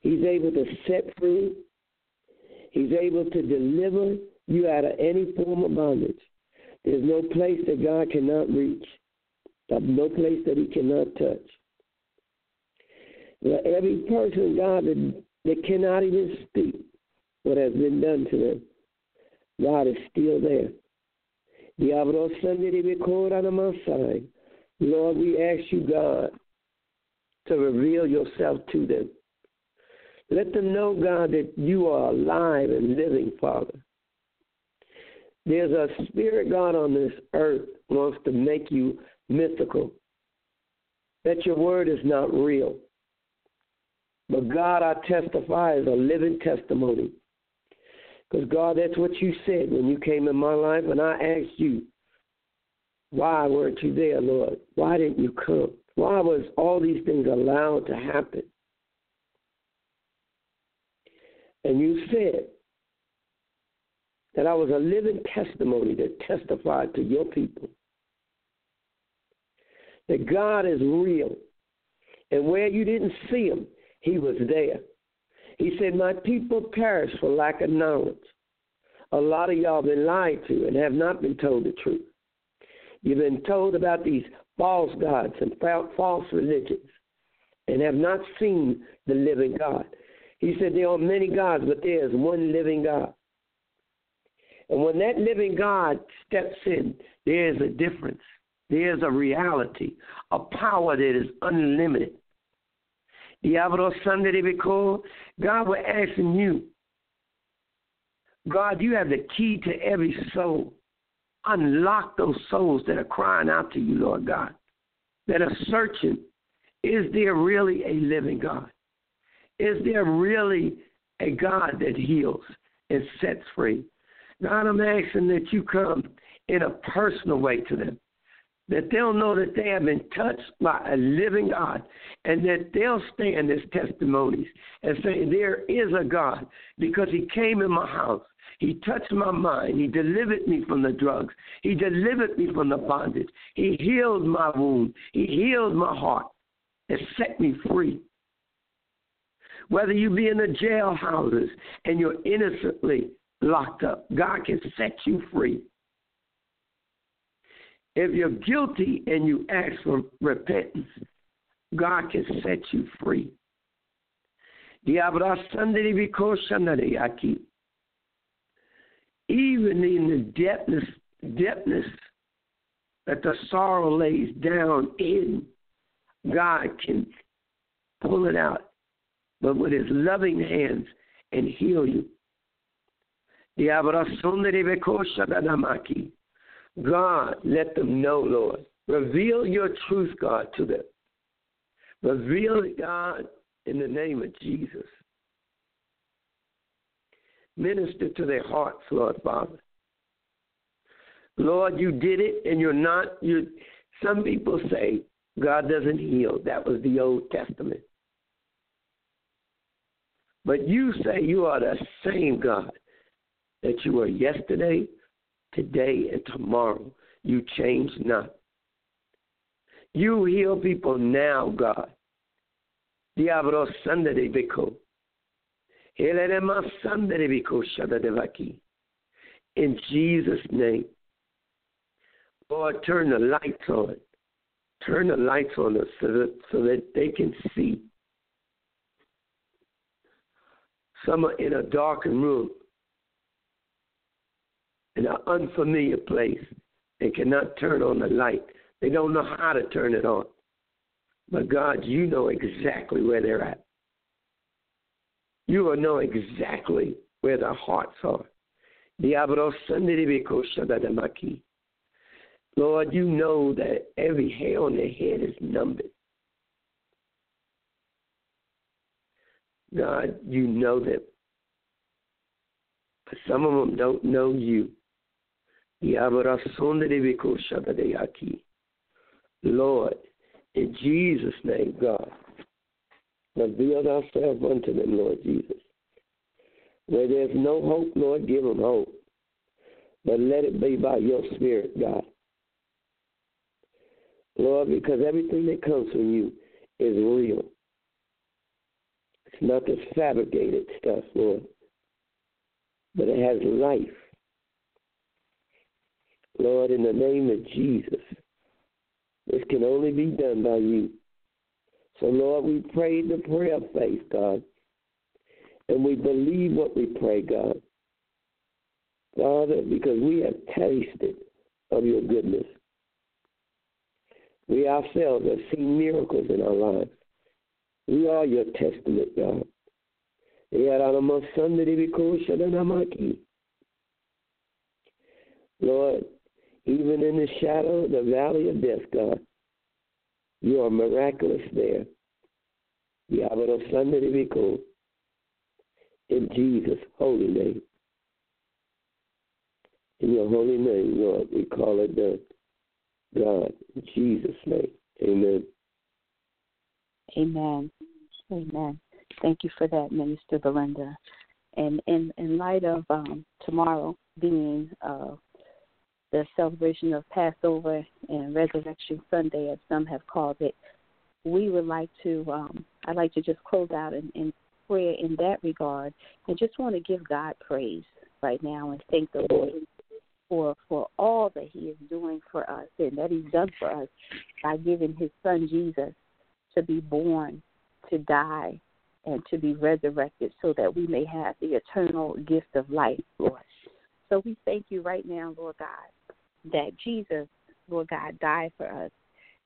He's able to set free, He's able to deliver you out of any form of bondage. There's no place that God cannot reach, no place that He cannot touch. Every person, God, that, that cannot even speak what has been done to them, God is still there. Lord, we ask you, God, to reveal yourself to them. Let them know, God, that you are alive and living, Father. There's a spirit, God, on this earth wants to make you mythical. That your word is not real. But God, I testify as a living testimony. Because, God, that's what you said when you came in my life, and I asked you, why weren't you there, Lord? Why didn't you come? Why was all these things allowed to happen? And you said that I was a living testimony that testified to your people that God is real. And where you didn't see him, he was there. He said, My people perish for lack of knowledge. A lot of y'all been lied to and have not been told the truth. You've been told about these false gods and false religions and have not seen the living God. He said there are many gods, but there is one living God. And when that living God steps in, there is a difference. There's a reality, a power that is unlimited. Diablo Sunday because God we're asking you. God, you have the key to every soul. Unlock those souls that are crying out to you, Lord God, that are searching. Is there really a living God? Is there really a God that heals and sets free? God, I'm asking that you come in a personal way to them that they'll know that they have been touched by a living God and that they'll stand as testimonies and say, There is a God because He came in my house. He touched my mind. He delivered me from the drugs. He delivered me from the bondage. He healed my wound. He healed my heart and set me free. Whether you be in the jail houses and you're innocently locked up, God can set you free. If you're guilty and you ask for repentance, God can set you free. Even in the depthness, depthness that the sorrow lays down in, God can pull it out, but with his loving hands and heal you. God, let them know, Lord. Reveal your truth, God, to them. Reveal it, God, in the name of Jesus. Minister to their hearts, Lord Father. Lord, you did it, and you're not. You. Some people say God doesn't heal. That was the Old Testament. But you say you are the same God that you were yesterday, today, and tomorrow. You change not. You heal people now, God. Diablo Sunday Biko. In Jesus' name. Lord, turn the lights on. Turn the lights on us so that, so that they can see. Some are in a darkened room, in an unfamiliar place. They cannot turn on the light. They don't know how to turn it on. But God, you know exactly where they're at. You will know exactly where their hearts are. Lord, you know that every hair on their head is numbered. God, you know them. But some of them don't know you. Lord, in Jesus' name, God, reveal ourselves unto them, Lord Jesus. Where there's no hope, Lord, give them hope. But let it be by your Spirit, God. Lord, because everything that comes from you is real. It's not this fabricated stuff, Lord, but it has life. Lord, in the name of Jesus, this can only be done by you. So, Lord, we pray the prayer of faith, God, and we believe what we pray, God. Father, because we have tasted of your goodness. We ourselves have seen miracles in our lives. We are your testament, God. Lord, even in the shadow of the valley of death, God, you are miraculous there. In Jesus' holy name. In your holy name, Lord, we call it done. God, in Jesus' name. Amen. Amen. Amen. Thank you for that, Minister Belinda. And in, in light of um, tomorrow being uh, the celebration of Passover and Resurrection Sunday, as some have called it, we would like to, um, I'd like to just close out in, in prayer in that regard and just want to give God praise right now and thank the Lord for for all that he is doing for us and that he's done for us by giving his son Jesus to be born, to die, and to be resurrected so that we may have the eternal gift of life, Lord. So we thank you right now, Lord God, that Jesus, Lord God, died for us.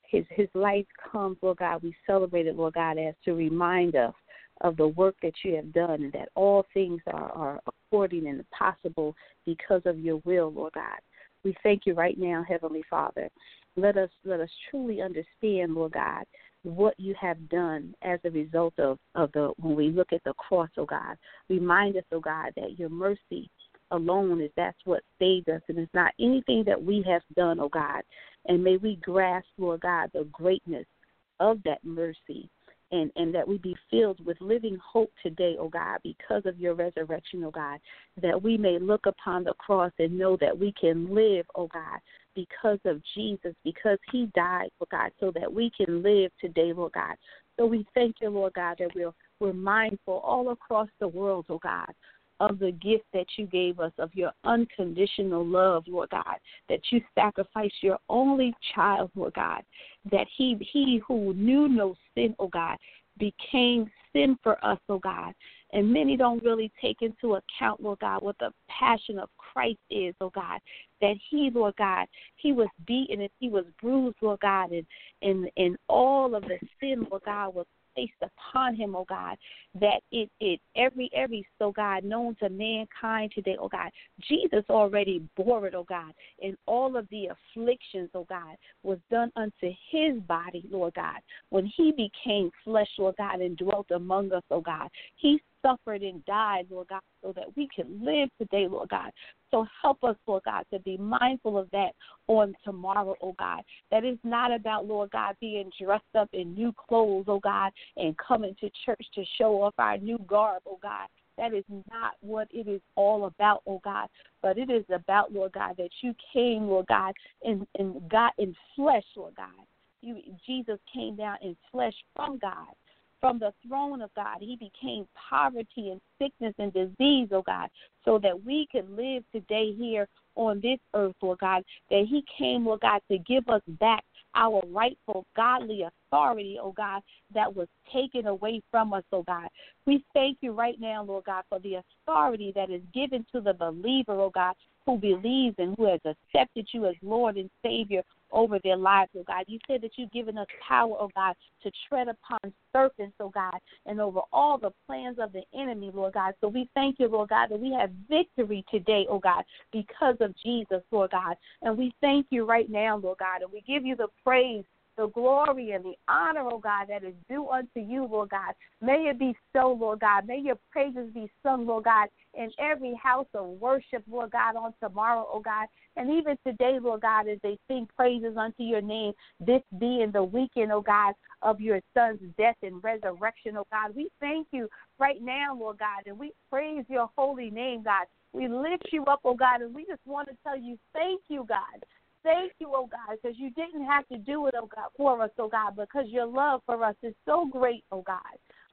His his life comes, Lord God. We celebrate it, Lord God, as to remind us of the work that you have done and that all things are, are according and possible because of your will, Lord God. We thank you right now, Heavenly Father. Let us let us truly understand, Lord God, what you have done as a result of, of the when we look at the cross, oh God. Remind us, oh God, that your mercy alone is that's what saved us and it's not anything that we have done, oh God. And may we grasp, Lord God, the greatness of that mercy and, and that we be filled with living hope today, oh God, because of your resurrection, oh God, that we may look upon the cross and know that we can live, oh God, because of Jesus, because he died, Lord God, so that we can live today, Lord God. So we thank you, Lord God, that we're, we're mindful all across the world, oh God, of the gift that you gave us of your unconditional love, Lord God, that you sacrificed your only child, Lord God, that he he who knew no sin, oh God, became sin for us, oh God. And many don't really take into account, Lord God, what the passion of Christ is, oh God. That he, Lord God, he was beaten and he was bruised, Lord God, and and, and all of the sin, Lord God, was placed upon him, oh God, that it it every every so God known to mankind today, oh God, Jesus already bore it, oh God, and all of the afflictions, oh God, was done unto his body, Lord God, when he became flesh, Lord God, and dwelt among us, oh God. He suffered and died, Lord God, so that we can live today, Lord God. So help us, Lord God, to be mindful of that on tomorrow, oh God. That is not about, Lord God, being dressed up in new clothes, oh God, and coming to church to show off our new garb, oh God. That is not what it is all about, oh God. But it is about, Lord God, that you came, Lord God, and, and got in flesh, Lord God. You, Jesus came down in flesh from God from the throne of God. He became poverty and sickness and disease, oh God, so that we could live today here on this earth, Lord God. That He came, Lord God, to give us back our rightful godly authority, oh God, that was taken away from us, oh God. We thank you right now, Lord God, for the authority that is given to the believer, oh God, who believes and who has accepted you as Lord and Savior over their lives, oh God. You said that you've given us power, oh God, to tread upon serpents, oh God, and over all the plans of the enemy, Lord God. So we thank you, Lord God, that we have victory today, oh God, because of Jesus, Lord God. And we thank you right now, Lord God, and we give you the praise the glory and the honor, oh God, that is due unto you, Lord God. May it be so, Lord God. May your praises be sung, Lord God, in every house of worship, Lord God, on tomorrow, oh God. And even today, Lord God, as they sing praises unto your name, this being the weekend, oh God, of your son's death and resurrection, oh God. We thank you right now, Lord God, and we praise your holy name, God. We lift you up, oh God, and we just want to tell you, thank you, God. Thank you, oh God, because you didn't have to do it, oh God, for us, oh God, because your love for us is so great, oh God.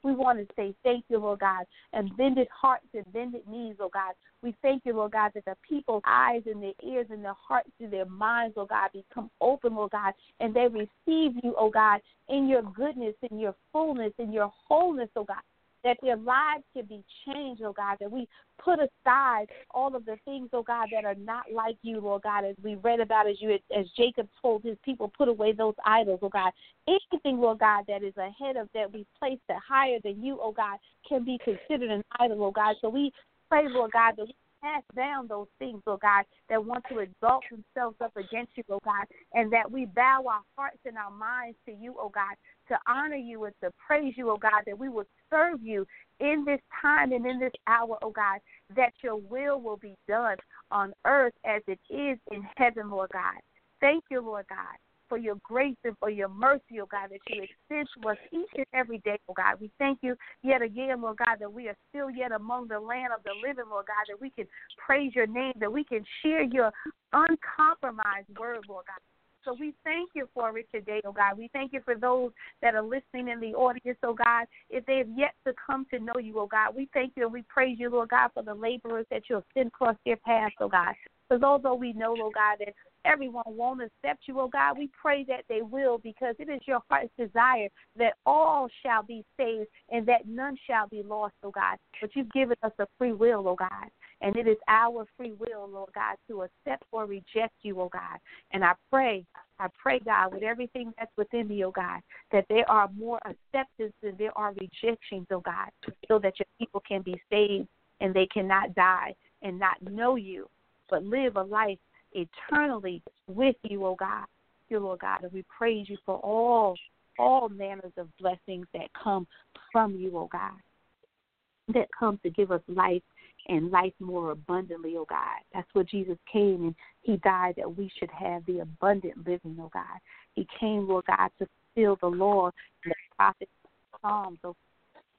We want to say thank you, Lord God, and bended hearts and bended knees, oh God. We thank you, Lord God, that the people's eyes and their ears and their hearts and their minds, oh God, become open, Lord God, and they receive you, oh God, in your goodness, in your fullness, in your wholeness, oh God that their lives can be changed, oh God, that we put aside all of the things, oh God, that are not like you, Lord God, as we read about as you as Jacob told his people, put away those idols, oh God. Anything, Lord God, that is ahead of that we place that higher than you, oh God, can be considered an idol, oh God. So we pray, Lord God, that we cast down those things, oh God, that want to exalt themselves up against you, oh God, and that we bow our hearts and our minds to you, oh God, to honor you and to praise you, oh God, that we will serve you in this time and in this hour, oh God, that your will will be done on earth as it is in heaven, Lord God. Thank you, Lord God for your grace and for your mercy, oh God, that you extend to us each and every day, oh God. We thank you yet again, Lord God, that we are still yet among the land of the living, Lord God, that we can praise your name, that we can share your uncompromised word, Lord God. So we thank you for it today, oh God. We thank you for those that are listening in the audience, oh God. If they have yet to come to know you, oh God, we thank you and we praise you, Lord God, for the laborers that you have send across their path, oh God. Because although we know, Lord God, that everyone won't accept you, oh God, we pray that they will because it is your heart's desire that all shall be saved and that none shall be lost, oh God. But you've given us a free will, oh God. And it is our free will, Lord God, to accept or reject you, oh God. And I pray, I pray, God, with everything that's within me, oh God, that there are more acceptance than there are rejections, oh God, so that your people can be saved and they cannot die and not know you, but live a life eternally with you, oh God. You, Lord God, and we praise you for all all manners of blessings that come from you, oh God. That come to give us life and life more abundantly, oh God. That's what Jesus came and He died that we should have the abundant living, oh God. He came, Lord God, to fulfill the law the prophets, Psalms, oh,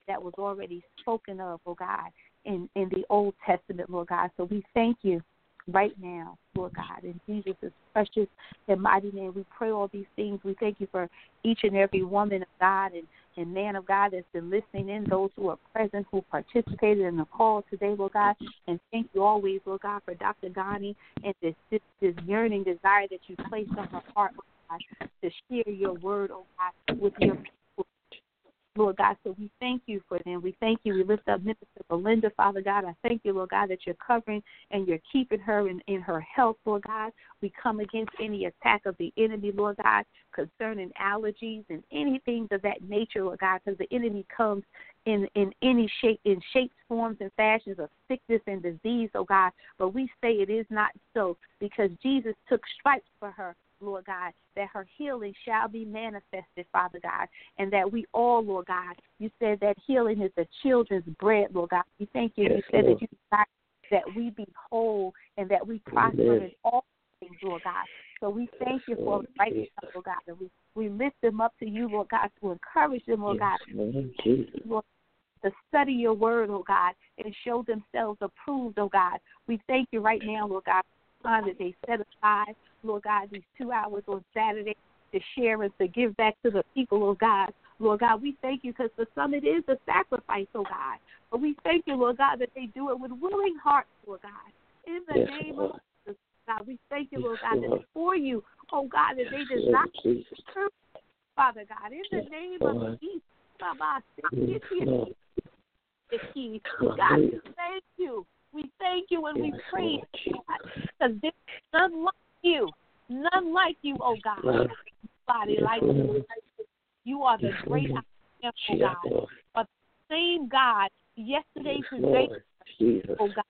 that was already spoken of, oh God, in, in the Old Testament, Lord God. So we thank you right now, Lord God. In Jesus' precious and mighty name, we pray all these things. We thank you for each and every woman of God and, and man of God that's been listening in, those who are present, who participated in the call today, Lord God. And thank you always, Lord God, for Dr. Ghani and this, this, this yearning desire that you placed on her heart, Lord God, to share your word, oh God, with your people Lord God. So we thank you for them. We thank you. We lift up Minister Belinda, Father God. I thank you, Lord God, that you're covering and you're keeping her in, in her health, Lord God. We come against any attack of the enemy, Lord God, concerning allergies and anything of that nature, Lord God, because the enemy comes in in any shape in shapes, forms, and fashions of sickness and disease, oh God. But we say it is not so because Jesus took stripes for her Lord God, that her healing shall be manifested, Father God, and that we all, Lord God, you said that healing is the children's bread, Lord God. We thank you. Yes, you said Lord. that you desire that we be whole and that we prosper Amen. in all things, Lord God. So we thank you for Lord right now, Lord God, and we, we lift them up to you, Lord God, to encourage them, Lord God, Yes, Lord Jesus. Lord, to study your word, oh God, and show themselves approved, oh God. We thank you right now, Lord God, that they set aside, Lord God, these two hours on Saturday to share and to give back to the people, oh God. Lord God, we thank you because for some it is a sacrifice, oh God. But we thank you, Lord God, that they do it with willing hearts, Lord God. In the Yes, name Lord. of Jesus, God, we thank you, Yes, Lord God, that Lord. for you, oh God, that they Yes, desire Lord Jesus. Father God, in the Yes, name Lord. of Jesus. Yes, Lord. the. God, we thank you. We thank you and we praise Lord you, because there's none like you. None like you, oh God. Lord. Nobody Yes, like you. You are the great Lord. I am, oh God. Lord. Are the same God yesterday, Yes, today, oh God.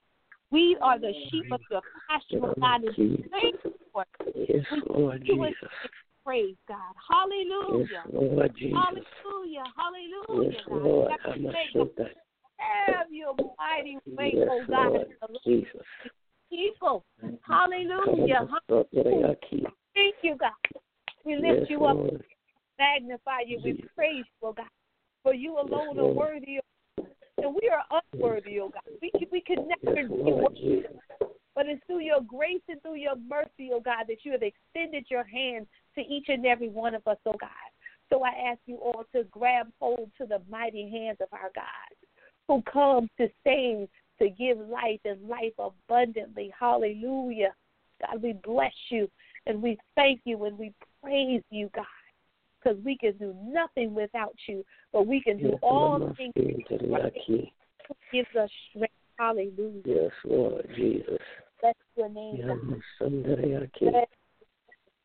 We are the sheep of your pasture, oh God, and we thank you for it. Yes, Lord You Jesus. praise God. Hallelujah. Yes, Lord Jesus. Hallelujah. Hallelujah, Yes, God. Lord. Have I'm your a way, sure God. Have your mighty way, Yes, oh God. Lord in the lives Jesus. people. Hallelujah. Hallelujah. Thank you, God. We lift Yes, you up, Lord. magnify you. We praise you, oh God. For you alone are worthy, oh God. and we are unworthy, oh God. We can, we can never Yes, do Lord what Jesus. but it's through your grace and through your mercy, oh God, that you have extended your hand to each and every one of us, oh God. So I ask you all to grab hold to the mighty hands of our God, who comes to save, to give life and life abundantly. Hallelujah. God, we bless you and we thank you and we praise you, God, because we can do nothing without you, but we can do Yes, all things who gives us strength. Hallelujah. Yes, Lord Jesus. Bless your name, Yes, God. Hallelujah. Bless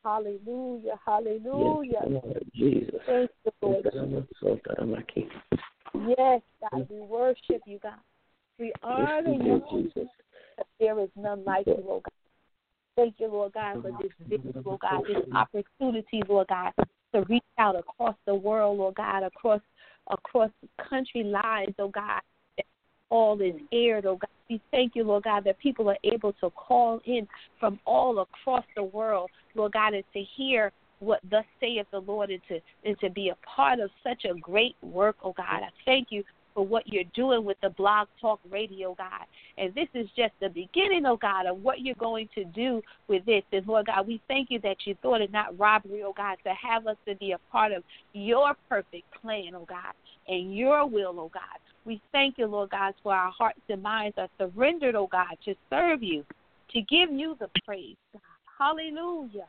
Hallelujah, hallelujah. Yes, Lord Jesus. Thank you, Lord. Yes, God, we worship you, God. We honor Yes, you. Jesus. There is none like you, Lord God. Thank you, Lord God, for this vision, Lord God, this opportunity, Lord God, to reach out across the world, Lord God, across across country lines, oh God. All is aired, oh God. We thank you, Lord God, that people are able to call in from all across the world, Lord God, and to hear what thus saith the Lord and to and to be a part of such a great work, oh God. I thank you for what you're doing with the blog talk radio, God. And this is just the beginning, oh God, of what you're going to do with this. And Lord God, we thank you that you thought it not robbery, oh God, to have us to be a part of your perfect plan, oh God, and your will, oh God. We thank you, Lord God, for our hearts and minds are surrendered, oh God, to serve you, to give you the praise, God. Hallelujah.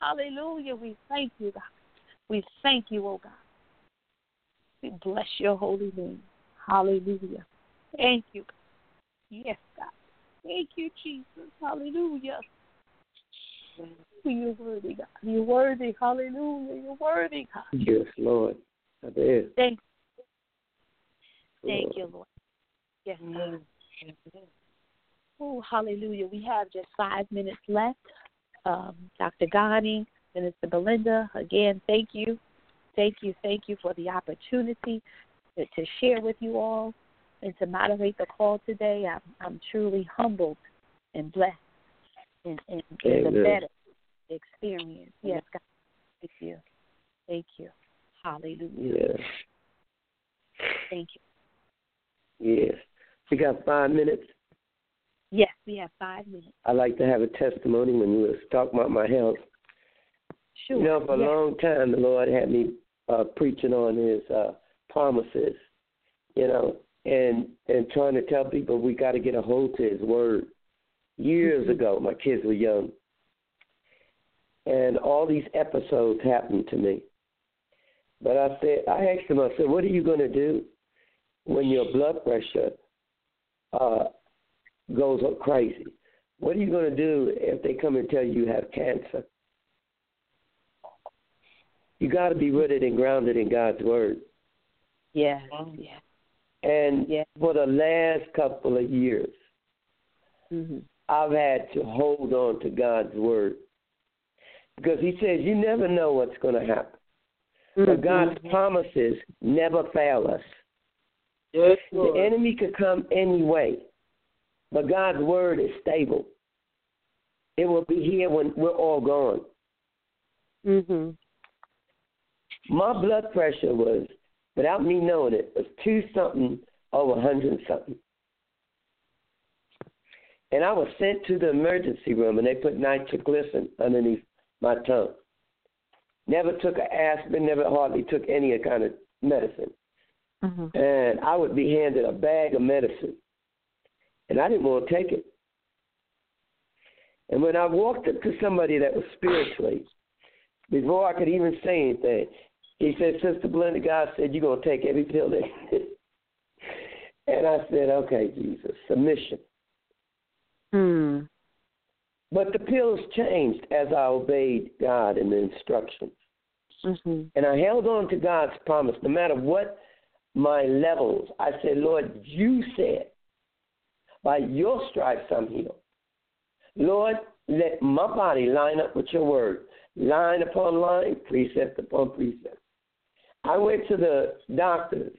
Hallelujah. We thank you, God. We thank you, oh God. We bless your holy name. Hallelujah. Thank you. Yes, God. Thank you, Jesus. Hallelujah. You're worthy, God. You're worthy. Hallelujah. You're worthy, God. Yes, Lord. That is. Thank, you. thank you, Lord. Yes, God. Mm. Oh, hallelujah. We have just five minutes left. Um, Dr. Ghani, Minister Belinda, again, thank you. Thank you, thank you for the opportunity to, to share with you all and to moderate the call today. I'm, I'm truly humbled and blessed and, and, the better experience. Yes, God. Thank you. Thank you. Hallelujah. Yes. Thank you. Yes. We got five minutes. Yes, we have five minutes. I like to have a testimony when you was talking about my health. Sure. You know, for a yes. long time, the Lord had me uh, preaching on His uh, promises. You know, and and trying to tell people we got to get a hold to His word. Years Mhm. ago, my kids were young, and all these episodes happened to me. But I said, I asked him, I said, what are you going to do when your blood pressure uh, goes up crazy? What are you going to do if they come and tell you you have cancer? You got to be rooted and grounded in God's word. Yeah, Yes. And Yeah. for the last couple of years, Mm-hmm. I've had to hold on to God's word Because he says you never know what's going to happen. Mm-hmm. But God's promises never fail us. Yes, the enemy could come any way, but God's word is stable. It will be here when we're all gone. Mhm. My blood pressure was, without me knowing it, was two something over hundred something. And I was sent to the emergency room, and they put nitroglycerin underneath my tongue. Never took an aspirin, never hardly took any kind of medicine. Mm-hmm. And I would be handed a bag of medicine, and I didn't want to take it. And when I walked up to somebody that was spiritually, before I could even say anything, he said, Sister Belinda, God said, You're going to take every pill that. and I said, Okay, Jesus, submission. Hmm. But the pills changed as I obeyed God and the instructions. Mm-hmm. And I held on to God's promise no matter what my levels. I said, Lord, you said, by your stripes I'm healed. Lord, let my body line up with your word, line upon line, precept upon precept. I went to the doctors.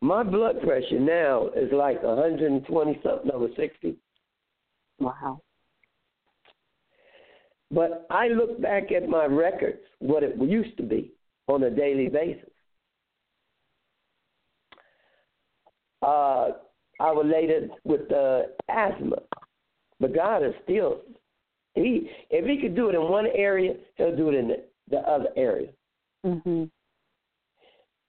My blood pressure now is like 120 something over 60. Wow. But I look back at my records, what it used to be on a daily basis. Uh, I related with the asthma, but God is still he. If He could do it in one area, He'll do it in the, the other area. Mm-hmm.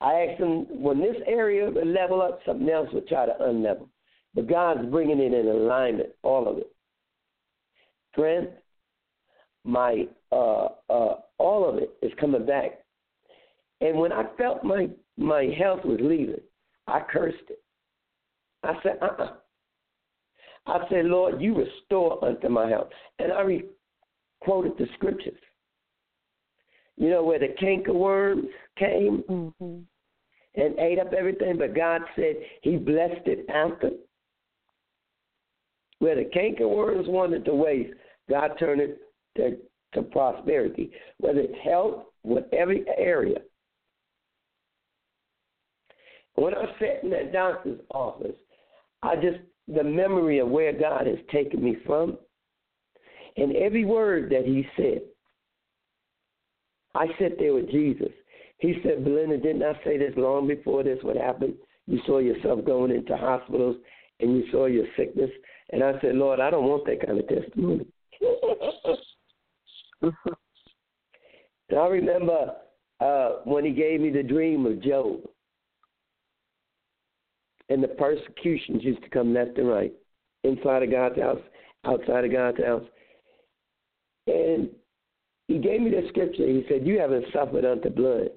I asked him when this area would level up, something else would try to unlevel. But God's bringing it in alignment, all of it. Strength, my uh, uh, all of it is coming back. And when I felt my my health was leaving, I cursed it. I said, uh uh-uh. uh I said, Lord, you restore unto my health. And I re- quoted the scriptures. You know, where the cankerworms came mm-hmm. and ate up everything, but God said He blessed it after. Where the cankerworms wanted to waste, God turned it to, to prosperity, whether it's health, whatever area. When I sat in that doctor's office, I just, the memory of where God has taken me from, and every word that He said, I sat there with Jesus. He said, Belinda, didn't I say this long before this would happen? You saw yourself going into hospitals and you saw your sickness. And I said, Lord, I don't want that kind of testimony. and I remember uh, when he gave me the dream of Job. And the persecutions used to come left and right, inside of God's house, outside of God's house. And he gave me the scripture. He said, You haven't suffered unto blood.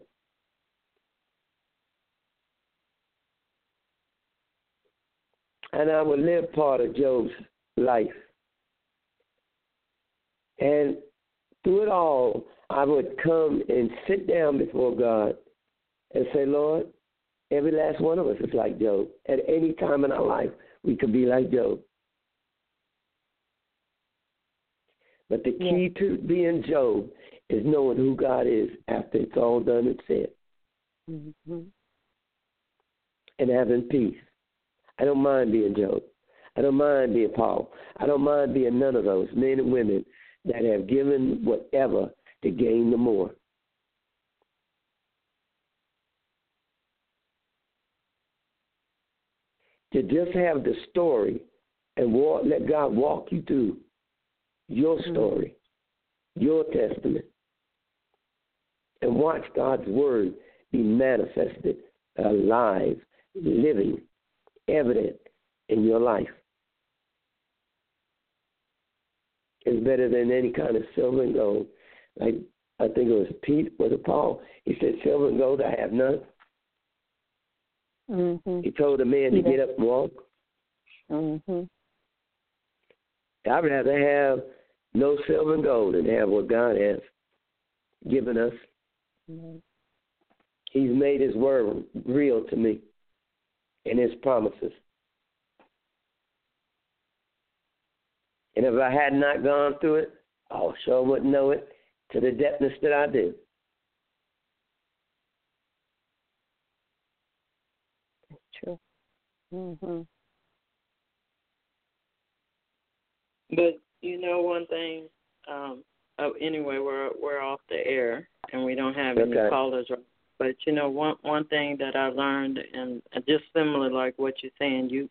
And I would live part of Job's life. And through it all, I would come and sit down before God and say, Lord, every last one of us is like Job. At any time in our life, we could be like Job. But the key yeah. to being Job is knowing who God is after it's all done and said. Mm-hmm. And having peace. I don't mind being Job. I don't mind being Paul. I don't mind being none of those men and women that have given whatever to gain the more. To just have the story and walk, let God walk you through your Mm-hmm. story, your testament, and watch God's word be manifested, alive, living, evident in your life. It's better than any kind of silver and gold. Like I think it was Pete, was it Paul? He said, Silver and gold I have none. Mm-hmm. He told the man to get up and walk. Mm-hmm. I'd rather have no silver and gold than have what God has given us. Mm-hmm. He's made His word real to me and His promises. And if I had not gone through it, I sure wouldn't know it to the depthness that I do. That's true. Mhm. But you know one thing. Um, oh, anyway, we're we're off the air and we don't have any Okay. callers. But you know one one thing that I learned, and just similar like what you're saying, you,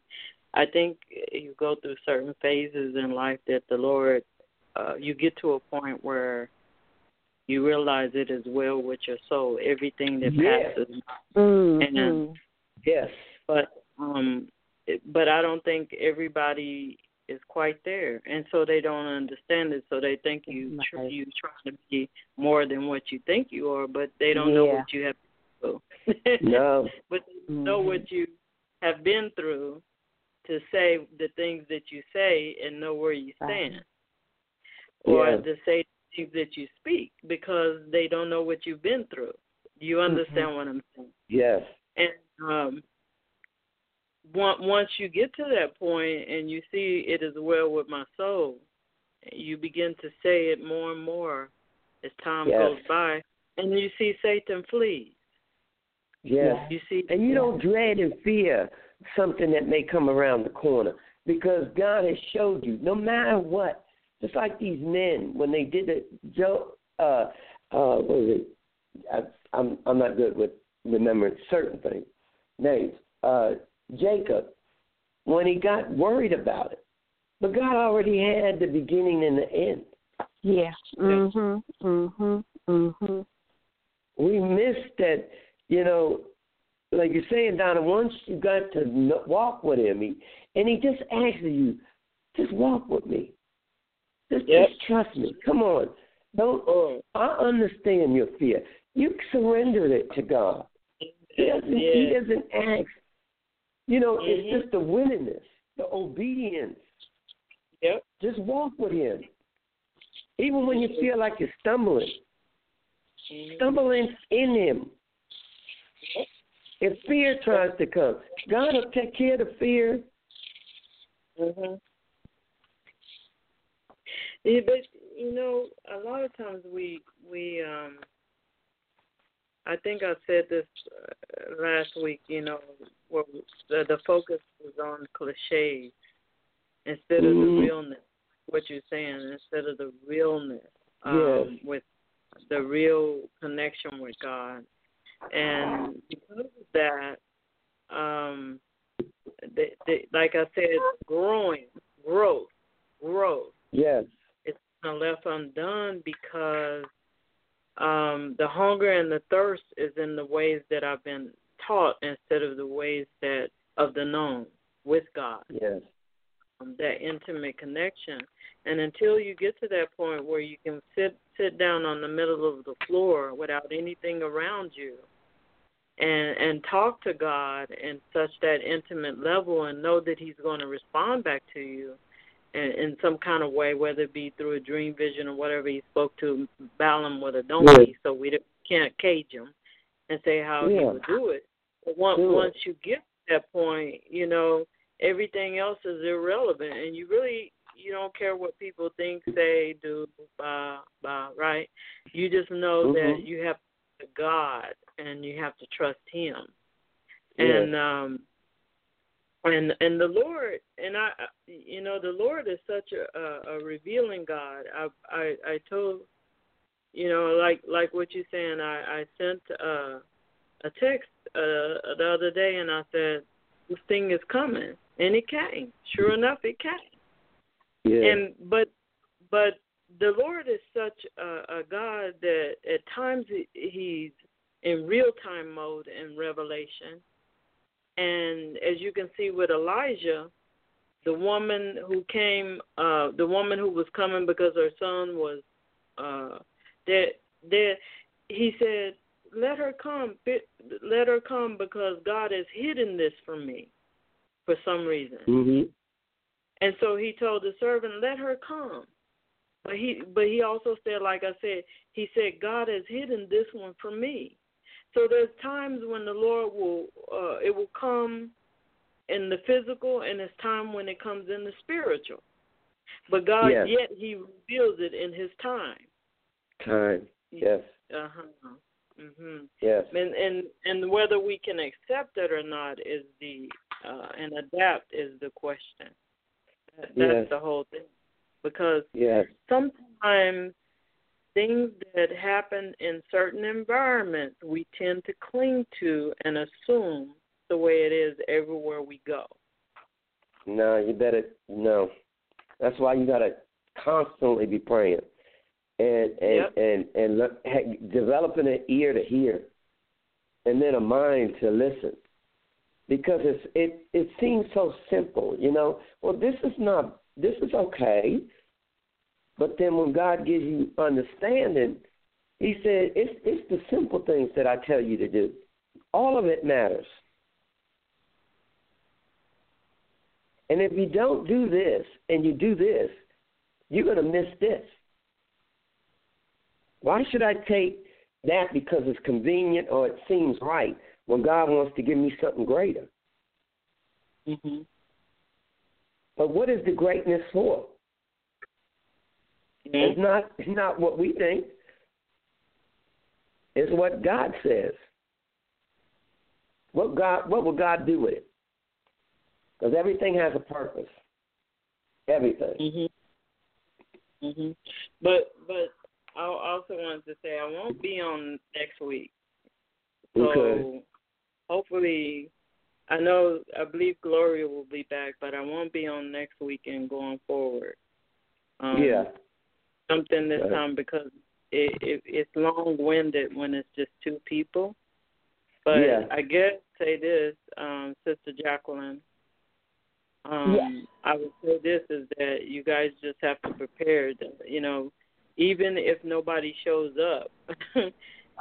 I think you go through certain phases in life that the Lord, uh, you get to a point where you realize it is well with your soul. Everything that Yeah. passes Mhm. and Yes. but um it, but I don't think everybody is quite there, and so they don't understand it. So they think you tr- Right. you trying to be more than what you think you are, but they don't know what you have to do. No. but they know Mhm. what you have been through to say the things that you say and know where you Right. stand, or Yeah. to say things that you speak because they don't know what you've been through. You understand what I'm saying? Yes. and um once once you get to that point and you see it is well with my soul you begin to say it more and more as time Yes. goes by and you see satan flee. Yes. you see And you don't dread and fear something that may come around the corner because God has showed you, no matter what, just like these men when they did it, Joe, uh, uh, what was it? I, I'm I'm not good with remembering certain things. Names. Uh, Jacob, when he got worried about it, but God already had the beginning and the end. Yeah. Mhm. Mhm. Mhm. we missed that, you know, like you're saying, Donna, once you got to walk with him, he, and he just asks you, just walk with me. Just, Yep. just trust me. Come on. Don't, I understand your fear. You surrendered it to God. He doesn't, he doesn't ask. You know, Mhm. it's just the willingness, the obedience. yep Just walk with him. Even when you feel like you're stumbling, Mhm. stumbling in him. If fear tries to come, God will take care of the fear. Mhm. Yeah, but you know, a lot of times we we um I think I said this uh, last week, you know, where the, the focus was on cliches instead of the Mhm. realness. What you're saying, instead of the realness um, Yes. with the real connection with God, and because of that, um, they, they, like I said, growing, growth, growth Yes. it's kind of left undone because um, the hunger and the thirst is in the ways that I've been taught instead of the ways that of the known with God, Yes. um, that intimate connection. And until you get to that point where you can sit sit down on the middle of the floor without anything around you, and and talk to God in such that intimate level, and know that He's going to respond back to you, in, in some kind of way, whether it be through a dream vision or whatever he spoke to Balaam with a donkey, so we can't cage him and say how he Yeah. would do it. But once Do it. once you get to that point, you know everything else is irrelevant, and you really you don't care what people think, say, do, blah, blah, right? You just know that Mhm. you have God and you have to trust Him, Yes. and um and and the Lord and I you know the Lord is such a, a, a revealing God. I I I told you know like like what you're saying. I I sent uh, a text uh, the other day and I said this thing is coming and it came. Sure enough, it came. Yeah. And but but the Lord is such a, a God that at times he- he's in real time mode in Revelation. And as you can see with Elijah, the woman who came, uh, the woman who was coming because her son was uh, dead, dead, he said, "Let her come, let her come, because God has hidden this from me, for some reason." Mhm. And so he told the servant, "Let her come." But he, but he also said, like I said, he said, "God has hidden this one from me." So there's times when the Lord will, uh, it will come in the physical, and it's time when it comes in the spiritual. But God, Yes. yet He reveals it in His time. Time. Yes. Uh huh. Mhm. Yes. And and and whether we can accept it or not is the uh, and adapt is the question. That, that's Yes. the whole thing. Because Yes. sometimes things that happen in certain environments we tend to cling to and assume the way it is everywhere we go. No, you better no. That's why you gotta constantly be praying, and and Yep. and and look, developing an ear to hear, and then a mind to listen, because it's it it seems so simple, you know. Well, this is not this is okay, but then when God gives you understanding, He said it's it's the simple things that I tell you to do. All of it matters. And if you don't do this and you do this, you're going to miss this. Why should I take that because it's convenient or it seems right when God wants to give me something greater? Mhm. But what is the greatness for? It's not it's not what we think. It's what God says. What God what will God do with it? Because everything has a purpose. Everything. Mhm. Mhm. But but I also wanted to say I won't be on next week. So Okay. hopefully I know I believe Gloria will be back, but I won't be on next week and going forward. Um, yeah. Something this time because it, it it's long winded when it's just two people. But Yeah. I guess say this, um, Sister Jacquelyn. Um, Yes. I would say this is that you guys just have to prepare. To, you know, even if nobody shows up, you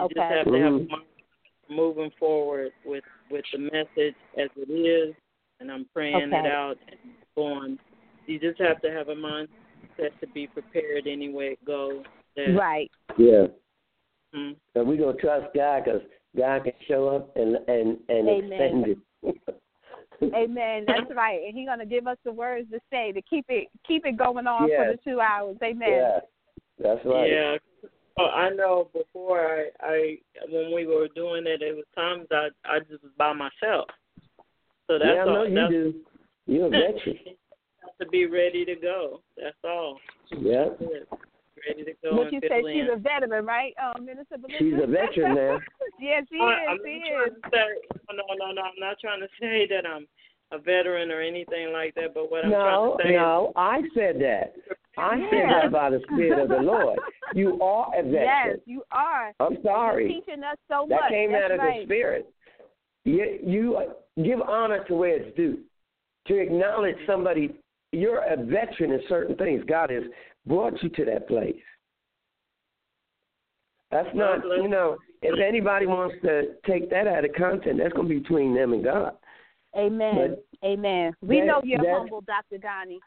Okay. just have to have a Mhm. mind moving forward with with the message as it is, and I'm praying it out and going. You just have to have a mindset to be prepared any way it goes. That, Right. Yeah. mm, So we're gonna trust God because God can show up and and and Amen. extend it. Amen. That's right. And He's gonna give us the words to say to keep it keep it going on Yes. for the two hours. Amen. Yeah, that's right. Yeah. Oh, I know before I, I when we were doing it, it was times I I just was by myself. So that's yeah, I know all. you that's do. You're a veteran. to be ready to go. That's all. yeah, Ready to go But and you fill said in. she's a veteran, right, um, Minister Belinda? she's a veteran now. yes, she I- is. I'm She not is. trying to say, no, no, no. I'm not trying to say that I'm a veteran or anything like that. But what I'm No, trying to say no, I said that. I said that by the Spirit of the Lord. You are a veteran. Yes, you are. I'm sorry. You're sorry. teaching us so That much. came That's out of right. the Spirit. You, you uh, give honor to where it's due. To acknowledge somebody, you're a veteran in certain things. God has brought you to that place. That's not, you know, if anybody wants to take that out of content, that's going to be between them and God. Amen. Amen. We that- know you're that- humble, Dr. Donnie.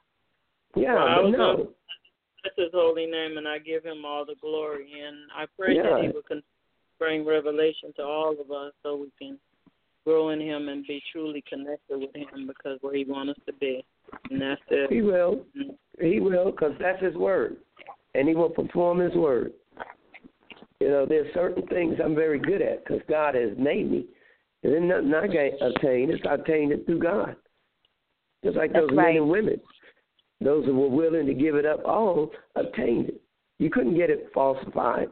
Yeah, Well, I but was no. That's His holy name, and I give Him all the glory. And I pray that He will bring revelation to all of us, so we can grow in Him and be truly connected with Him, because where He wants us to be, and that's it. He will. Mm. He will, because that's His word, and He will perform His word. You know, there's certain things I'm very good at because God has made me. And then nothing I can obtain, it's I obtained it through God. Just like That's those right. men and women, those who were willing to give it up all obtained it. You couldn't get it falsified.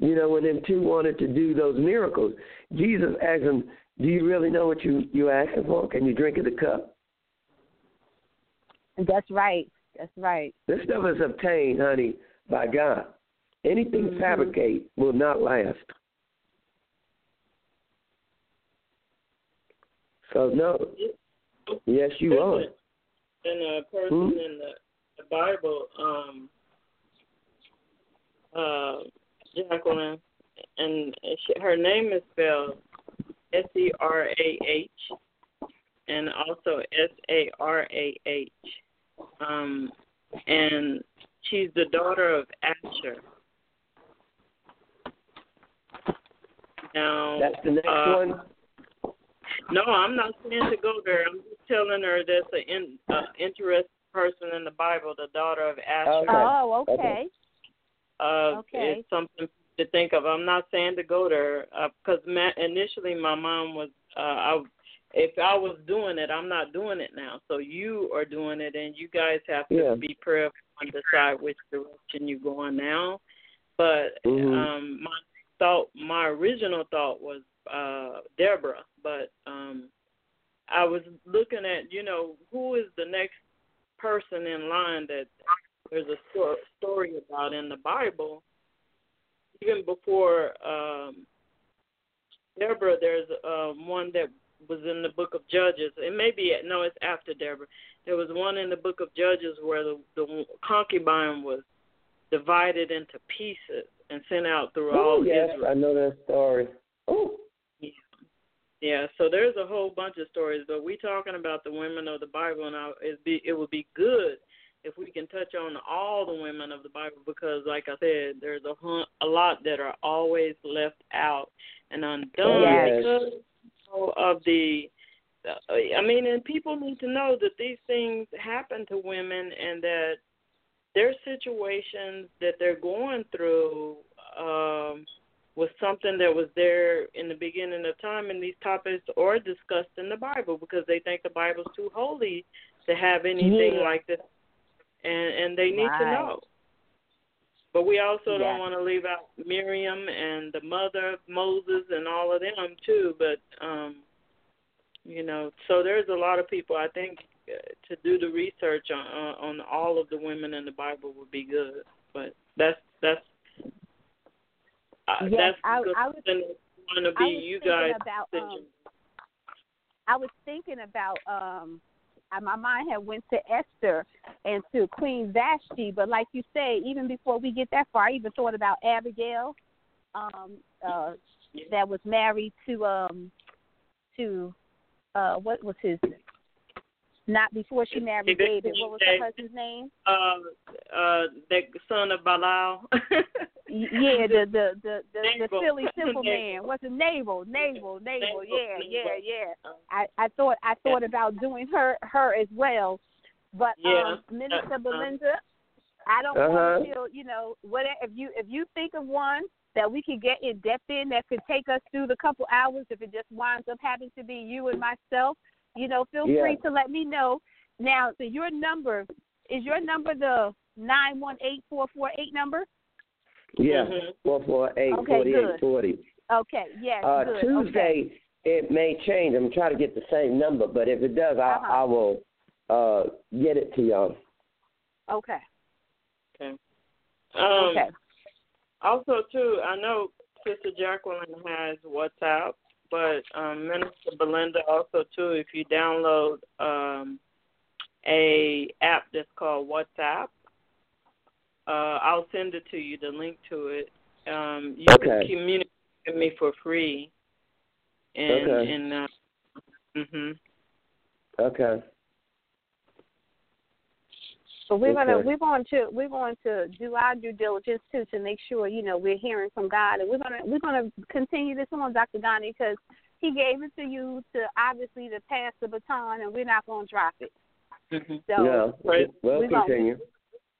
You know, when them two wanted to do those miracles, Jesus asked them, "Do you really know what you you asking for? Can you drink of the cup?" That's right. That's right. This stuff is obtained, honey, by God. Anything Mhm. fabricate will not last. So no, yes, you are. And a person Hmm? in the, the Bible, um, uh, Jacquelyn, and she, her name is spelled S E R A H, and also S A R A H. Um, and she's the daughter of Asher. Now, That's the next uh, one. No, I'm not saying to go there. I'm just telling her that's an in, uh, interesting person in the Bible, the daughter of Asher. Okay. Oh, okay. Uh, Okay. It's something to think of. I'm not saying to go there because ma- initially my mom was. Uh, I, if I was doing it, I'm not doing it now. So you are doing it, and you guys have to Yeah. be prayerful and decide which direction you're going now. But Mhm. um, my thought, my original thought was uh, Deborah, but um, I was looking at, you know, who is the next person in line that there's a sto- story about in the Bible. Even before um, Deborah, there's um, one that was in the book of Judges. It may be no, it's after Deborah. There was one in the book of Judges where the, the concubine was divided into pieces and sent out through Oh, all yes, Israel. I know that story. Oh, Yeah, yeah, so there's a whole bunch of stories, but we talking about the women of the Bible, and I, it'd be it would be good if we can touch on all the women of the Bible because, like I said, there's a hun- a lot that are always left out and undone Yes. because of the. I mean, and people need to know that these things happen to women, and that their situations that they're going through. Um, was something that was there in the beginning of time, and these topics are discussed in the Bible because they think the Bible's too holy to have anything Yeah. like this, and and they need to know. But we also don't want to leave out Miriam and the mother of Moses and all of them too. But um, you know, so there's a lot of people. I think uh, to do the research on uh, on all of the women in the Bible would be good. But that's that's uh, Yes, that's I- good. I was- going to be you thinking guys. about, um, I was thinking about um my mind had went to Esther and to Queen Vashti, but like you say, even before we get that far, I even thought about Abigail, um, uh, that was married to um to uh what was his not before she married David- David. What was her husband's name? uh, uh, the son of Belial. Y- Yeah, the the the the, the silly simple Nabal. man. What's it? Naval, Naval, Naval. Nabal, Yeah, yeah, Nabal. yeah. I I thought I thought about doing her her as well, but Yeah. um, Minister Uh, Belinda, I don't Uh-huh. want to feel you know what if you if you think of one that we could get in depth in that could take us through the couple hours if it just winds up having to be you and myself, you know, feel Yeah. free to let me know. Now, so your number is your number the nine one eight four four eight number? yeah, four four eight Okay, forty eight good. Okay, yes, Uh, good. Tuesday Okay. it may change. I'm trying to get the same number, but if it does, I Uh-huh. I will uh get it to y'all. Okay. Okay. Um, okay. Also, too, I know Sister Jacquelyn has WhatsApp, but um, Minister Belinda also too. If you download um, a app that's called WhatsApp, uh, I'll send it to you. The link to it. Um, you can communicate with me for free. And Okay. and uh, mhm. Okay. So we're gonna we're going to we're going to do our due diligence too to make sure you know we're hearing from God, and we're gonna we're gonna continue this on, Dr. Ghani, because He gave it to you to obviously to pass the baton, and we're not gonna drop it. Mhm. So yeah. Right. Well, we're gonna- continue.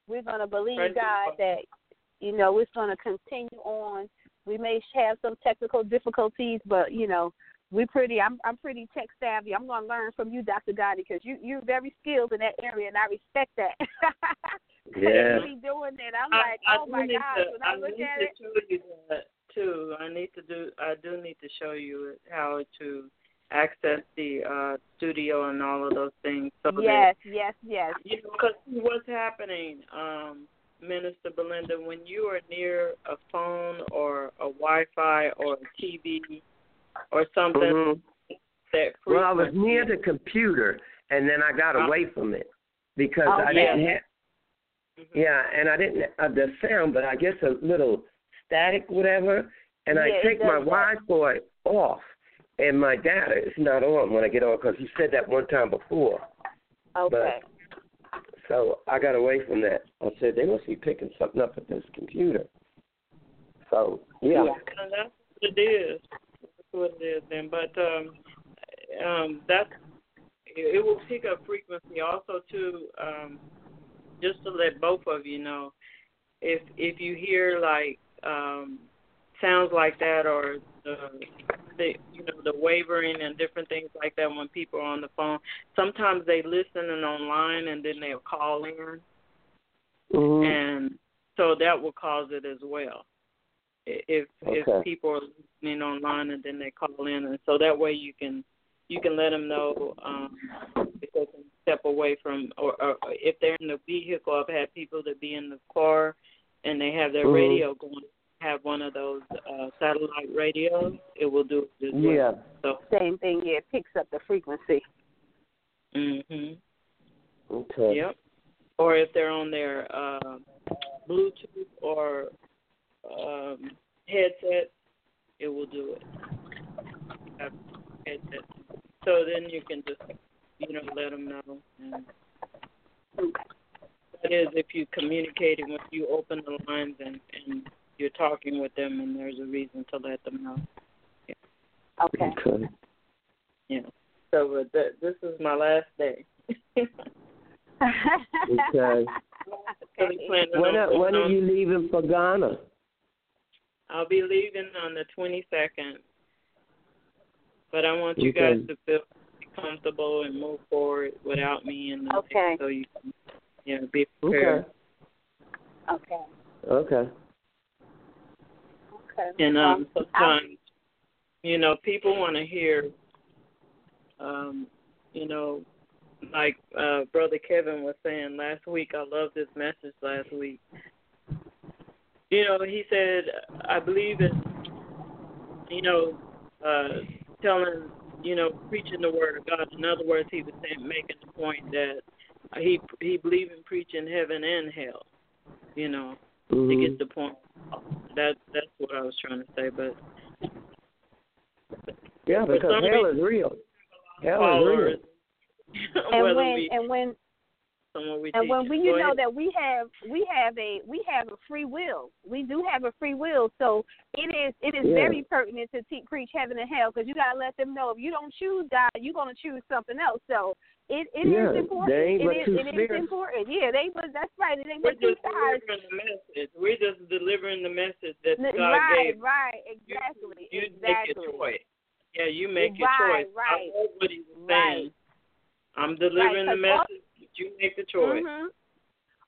we're going to believe Praise God God. that you know it's going to continue on. We may have some technical difficulties, but you know we're pretty. I'm I'm pretty tech savvy. I'm going to learn from you, Dr. Gotti, because you you're very skilled in that area, and I respect that. Yeah. be doing that. I'm I- like, I oh do my need gosh, to- when I, I look need at to it. show you that too. I need to do. I do need to show you how to access the uh studio and all of those things. So Yes, yes, yes. you know, because what's happening, um, Minister Belinda, when you are near a phone or a Wi-Fi or a TV or something Mhm. that Well, I was near the computer, and then I got Uh, away from it because Oh, I yeah. didn't have. Mhm. Yeah, and I didn't uh, the sound, but I guess a little static, whatever. And Yeah, I take my. Wi-Fi off, and my data is not on when I get on because you said that one time before. Okay. So I got away from that. I said they must be picking something up at this computer. So yeah, And that's what it is. What it is. Then, but um, um, that's it, it will pick up frequency. Also, too, um, just to let both of you know, if if you hear like um, sounds like that or the the you know the wavering and different things like that when people are on the phone. Sometimes they listen and online and then they'll call in, Mhm. and so that will cause it as well. I- If Okay. if people are listening online and then they call in, and so that way you can you can let them know um, if they can step away from, or, or if they're in the vehicle. I've had people that be in the car and they have their Mhm. radio going. Have one of those uh, satellite radios. It will do it as well. Yeah. So. Same thing. Yeah, it picks up the frequency. Mhm. Okay. Yep. Or if they're on their uh, Bluetooth or um, headset, it will do it. Headset. So then you can just, you know, let them know. And that is if you communicating when you open the lines and and you're talking with them, and there's a reason to let them know. Okay. Okay. Yeah. So but th- this is my last day. Okay. Really planning When are, when are you leaving for Ghana? I'll be leaving on the 22nd, but I want you guys Okay. to feel comfortable and move forward without me and the Okay. so you can, you know, be prepared. Okay. okay. Okay. Okay. And um, Well, sometimes, you know, people want to hear, um, you know, like uh, Brother Kevin was saying last week. I love this message last week. You know, he said, I believe in, you know, uh, telling, you know, preaching the word of God. In other words, he was saying, making the point that he he believed in preaching heaven and hell. You know, to Mhm. get the point. That that's what I was trying to say, but Yeah, because hell reason- is real. Hell is real. and when we and when someone we and when we you know that we have we have a we have a free will we do have a free will so it is it is Yeah. very pertinent to te- preach heaven and hell because you got to let them know if you don't choose god you're going to choose something else so it it is Yeah, important they ain't it but is two it is spirits. important yeah they but that's right it ain't we're just sides delivering the message. We're just delivering the message that N- God right gave. right exactly You exactly make your choice. Yeah, you make your Right, choice. right, I heard what he was right. saying. I'm delivering Right, the 'cause all- message. But you make the choice. hmm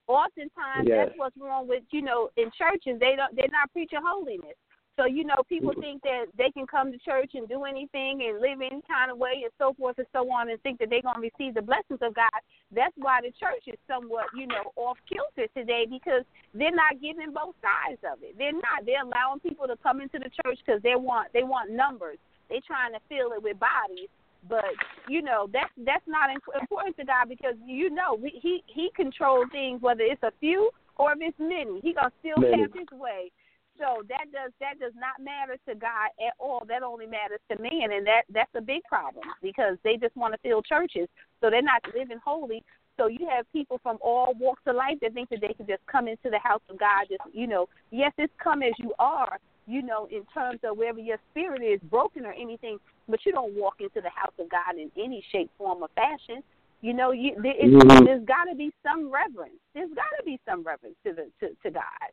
Oftentimes, Yes. that's what's wrong with you know in churches. They don't they're not preaching holiness. So you know people think that they can come to church and do anything and live any kind of way and so forth and so on and think that they're going to receive the blessings of God. That's why the church is somewhat you know off kilter today because they're not giving both sides of it. They're not. They're allowing people to come into the church because they want they want numbers. They're trying to fill it with bodies but you know that's that's not important to God because you know we, he he controls things whether it's a few or if it's many. He gonna still Many. have his way. So that does that does not matter to God at all. That only matters to man, and that that's a big problem because they just want to fill churches, so they're not living holy. So you have people from all walks of life that think that they can just come into the house of God. Just you know, yes, it's come as you are, you know, in terms of wherever your spirit is broken or anything, but you don't walk into the house of God in any shape, form, or fashion. You know, you there, it's, Mhm. there's got to be some reverence. There's got to be some reverence to the to, to God.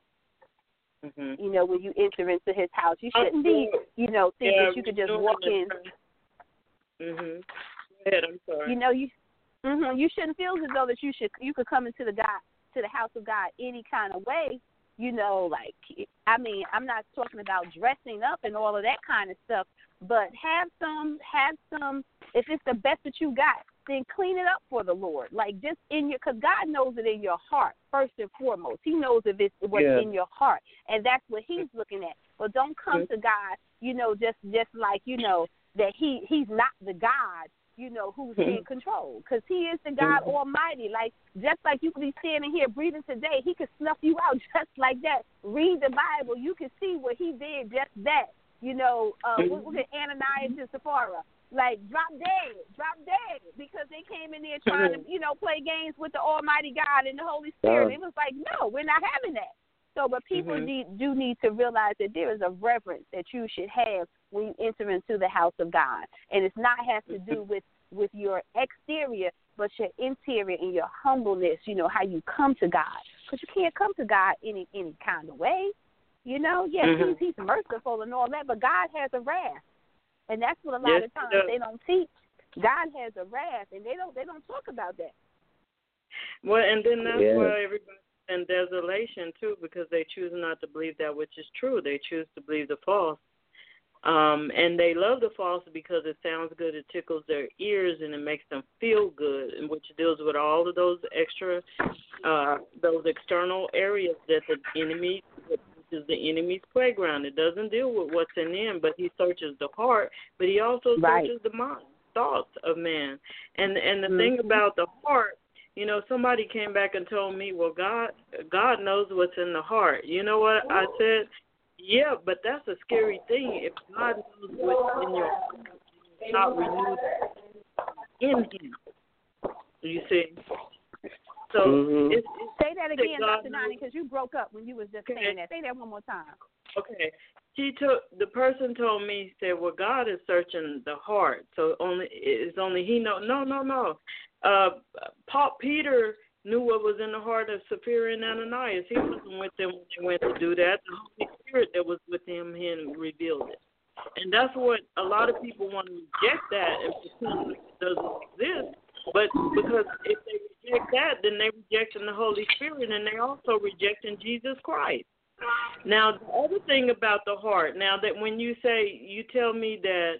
Mm-hmm. You know, when you enter into His house, you shouldn't be, you know, think yeah, that you could just walk in. Mhm. Go ahead. I'm sorry. You know, you hmm you shouldn't feel as though that you should you could come into the God to the house of God any kind of way. You know, like I mean, I'm not talking about dressing up and all of that kind of stuff, but have some have some. If it's the best that you got, then clean it up for the Lord. Like just in your, because God knows it in your heart first and foremost. He knows if it's what's Yeah. in your heart, and that's what He's looking at. But don't come to God, you know, just just like you know that He He's not the God you know, who's hmm. in control. Because he is the hmm. God Almighty. Like, just like you could be standing here breathing today, he could snuff you out just like that. Read the Bible. You can see what he did just that. You know, uh, look look at Ananias and Sapphira. Like, drop dead, drop dead. Because they came in there trying to, hmm. you know, play games with the Almighty God and the Holy Spirit. It was like, no, we're not having that. So, but people Mhm. need, do need to realize that there is a reverence that you should have when you enter into the house of God, and it's not have to do with with your exterior, but your interior and your humbleness. You know how you come to God, because you can't come to God any any kind of way. You know, yes, mm-hmm. he's, he's merciful and all that, but God has a wrath, and that's what a lot yes, of times they don't teach. God has a wrath, and they don't they don't talk about that. Well, and then that's yeah. why everybody in desolation too, because they choose not to believe that which is true. They choose to believe the false. Um, and they love the false because it sounds good, it tickles their ears, and it makes them feel good, and which deals with all of those extra, uh, those external areas that the enemy, which is the enemy's playground. It doesn't deal with what's in them, but he searches the heart, but he also right. searches the mind, thoughts of man. And and the mm-hmm. thing about the heart you know somebody came back and told me well god god knows what's in the heart you know what i said yeah, but that's a scary thing. If God knows what's in your heart, not renewed in Him. You see. So mm-hmm. it's, it's, say that again, Dr. Nani, because you broke up when you was just okay. saying that. Say that one more time. Okay. She took the person told me said, "Well, God is searching the heart, so only it's only He know." No, no, no. Uh, Paul Peter knew what was in the heart of Sapphira and Ananias. He wasn't with them when they went to do that. The Holy Spirit that was with him and revealed it. And that's what a lot of people want to reject that and pretend like it doesn't exist. But because if they reject that, then they're rejecting the Holy Spirit and they're also rejecting Jesus Christ. Now, the other thing about the heart, now that when you say, you tell me that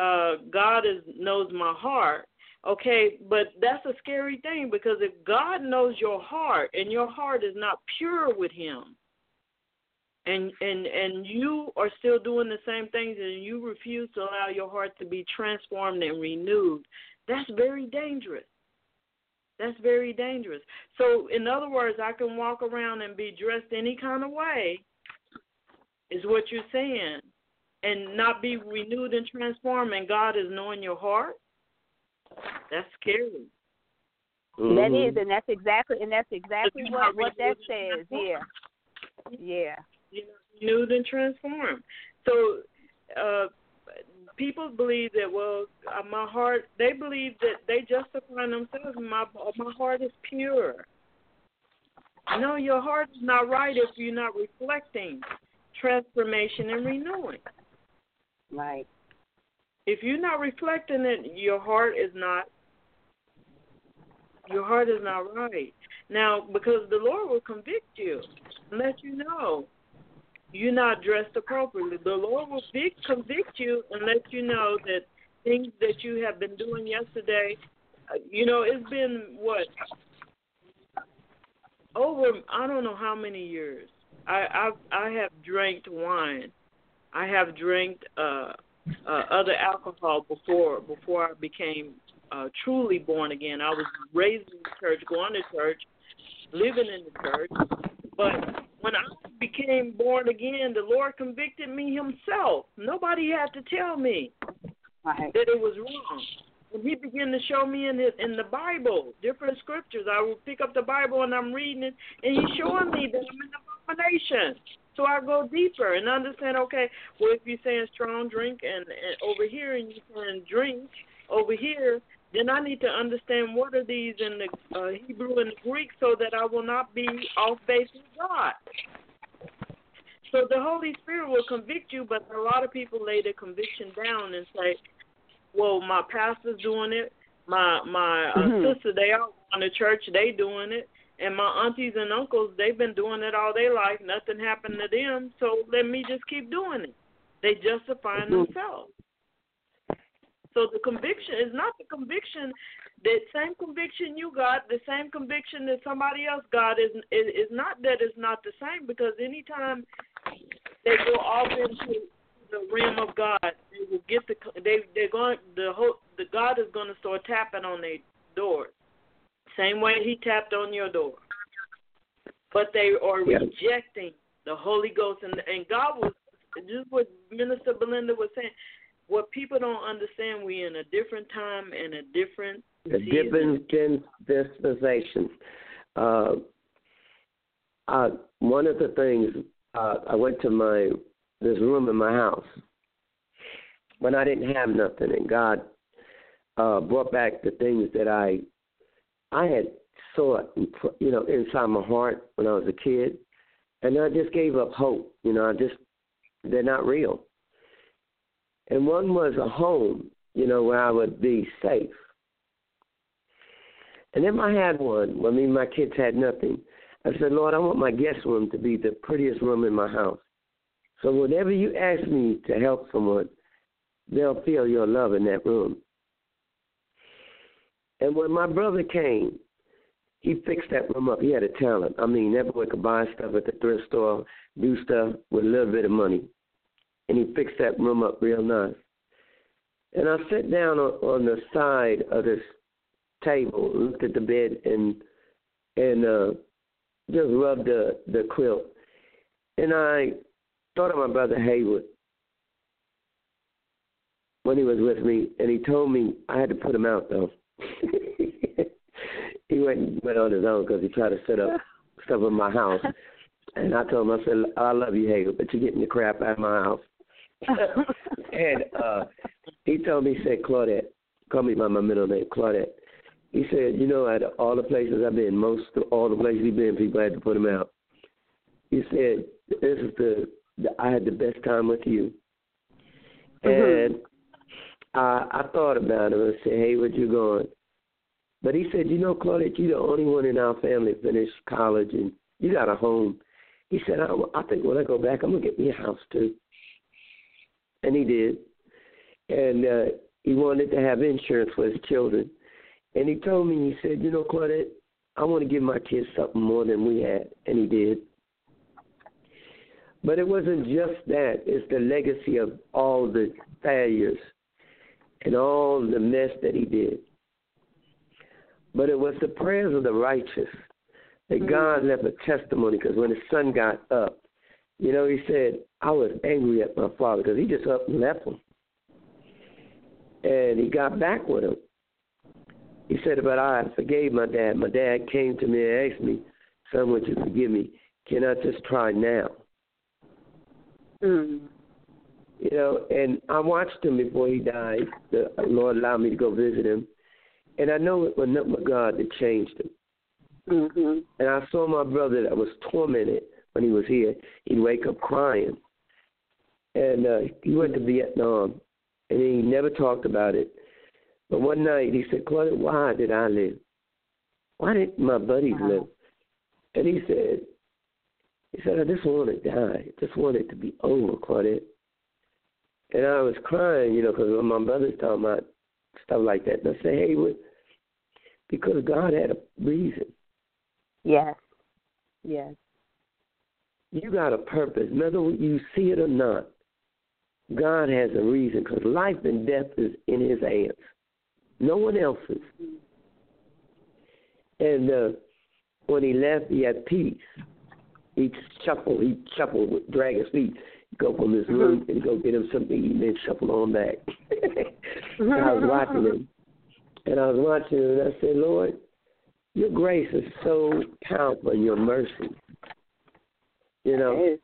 uh, God is knows my heart, Okay, but that's a scary thing because if God knows your heart and your heart is not pure with him and and and you are still doing the same things and you refuse to allow your heart to be transformed and renewed, that's very dangerous. That's very dangerous. So in other words, I can walk around and be dressed any kind of way is what you're saying and not be renewed and transformed and God is knowing your heart that's scary. Mm-hmm. That is, and that's exactly, and that's exactly what what that says. Yeah, yeah. You know, renewed and transformed. So, uh, people believe that. Well, uh, my heart. They believe that they justify themselves. My my heart is pure. No, your heart is not right if you're not reflecting transformation and renewing. Right. If you're not reflecting it, your heart is not your heart is not right. Now, because the Lord will convict you and let you know you're not dressed appropriately. The Lord will convict you and let you know that things that you have been doing yesterday, uh, you know, it's been what over I don't know how many years. I I've, I have drank wine. I have drank uh uh, other alcohol before before I became uh, truly born again. I was raised in the church, going to church, living in the church. But when I became born again, the Lord convicted me Himself. Nobody had to tell me right. that it was wrong. And He began to show me in His, in the Bible different scriptures. I would pick up the Bible and I'm reading it, and He's showing me that I'm an abomination. So I go deeper and understand. Okay, well, if you're saying strong drink and, and over here, and you're saying drink over here, then I need to understand what are these in the uh, Hebrew and the Greek, so that I will not be off base with God. So the Holy Spirit will convict you, but a lot of people lay the conviction down and say, "Well, my pastor's doing it, my my uh, mm-hmm. sister, they all on the church, they doing it." And my aunties and uncles, they've been doing it all their life. Nothing happened to them, so let me just keep doing it. They justifying mm-hmm. themselves. So the conviction is not the conviction. The same conviction you got, the same conviction that somebody else got is is, is not that it's not the same because anytime they go off into the realm of God, they will get the they they're going the whole the God is going to start tapping on their doors. Same way he tapped on your door. But they are rejecting the Holy Ghost and and God was just what Minister Belinda was saying. What people don't understand, we in a different time and a different a different dispensation. Uh, uh, one of the things uh, I went to my this room in my house when I didn't have nothing, and God uh, brought back the things that I I had saw you know inside my heart when I was a kid, and I just gave up hope. You know, I just they're not real. And one was a home, you know, where I would be safe. And if I had one, when me and my kids had nothing, I said, Lord, I want my guest room to be the prettiest room in my house. So whenever you ask me to help someone, they'll feel your love in that room. And when my brother came, he fixed that room up. He had a talent. I mean, everyone could buy stuff at the thrift store, do stuff with a little bit of money. And he fixed that room up real nice. And I sat down on, on the side of this table, looked at the bed, and and uh, just rubbed the the quilt. And I thought of my brother Haywood when he was with me, and he told me I had to put him out though. he went went on his own because he tried to set up stuff in my house. And I told him, I said, I love you, Haywood, but you're getting the crap out of my house. and uh he told me, he said, Claudette, call me by my middle name, Claudette. He said, you know, at all the places I've been, most of all the places he's been, people had to put him out. He said, this is the, the I had the best time with you. Mm-hmm. And I I thought about him and said, hey, where you going? But he said, you know, Claudette, you're the only one in our family finished college and you got a home. He said, I, I think when I go back, I'm going to get me a house too. And he did. And uh, he wanted to have insurance for his children. And he told me, he said, you know, Claudette, I want to give my kids something more than we had. And he did. But it wasn't just that. It's the legacy of all the failures and all the mess that he did. But it was the prayers of the righteous that mm-hmm. God left a testimony because when his son got up, you know, he said, I was angry at my father because he just up and left him. And he got back with him. He said, But I forgave my dad. My dad came to me and asked me, Son, would you forgive me? Can I just try now? Mm. You know, and I watched him before he died. The Lord allowed me to go visit him. And I know it was nothing but God that changed him. Mm-hmm. And I saw my brother that was tormented when he was here. He'd wake up crying. And uh, he went to Vietnam, and he never talked about it. But one night he said, Claudia, why did I live? Why did my buddies wow. live? And he said, he said, I just want to die. I just want it to be over, Claudette. And I was crying, you know, because my brother's talking about stuff like that. And I said, hey, what? because God had a reason. Yes. Yes. You got a purpose, whether you see it or not. God has a reason because life and death is in His hands, no one else's. And uh, when he left, he had peace. He shuffled, he shuffled, with drag his feet, go from his room mm-hmm. and go get him something to eat, and then shuffle on back. and I was watching him, and I was watching him, and I said, Lord, your grace is so powerful, and your mercy. You know,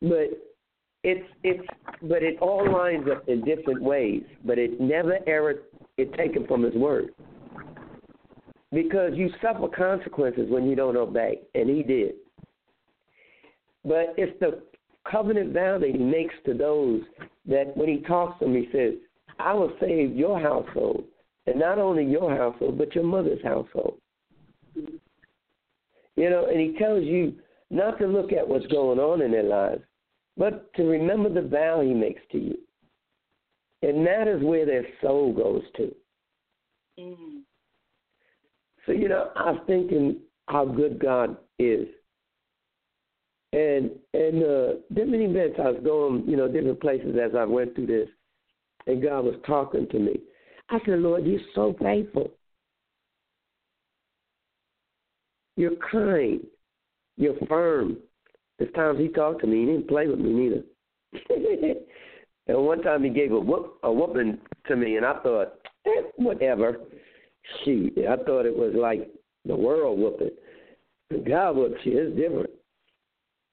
but it's it's but it all lines up in different ways, but it never ever it taken from His word because you suffer consequences when you don't obey, and He did. But it's the covenant vow that He makes to those that when He talks to them, He says, "I will save your household, and not only your household, but your mother's household." You know, and He tells you not to look at what's going on in their lives, but to remember the vow he makes to you. And that is where their soul goes to. Mm. So, you know, I was thinking how good God is. And and uh different events I was going, you know, different places as I went through this and God was talking to me. I said, Lord, you're so faithful. You're kind. You're firm. There's times he talked to me, he didn't play with me neither. and one time he gave a whoop a whooping to me, and I thought, eh, whatever. Shoot, I thought it was like the world whooping. God whoops you, it's different.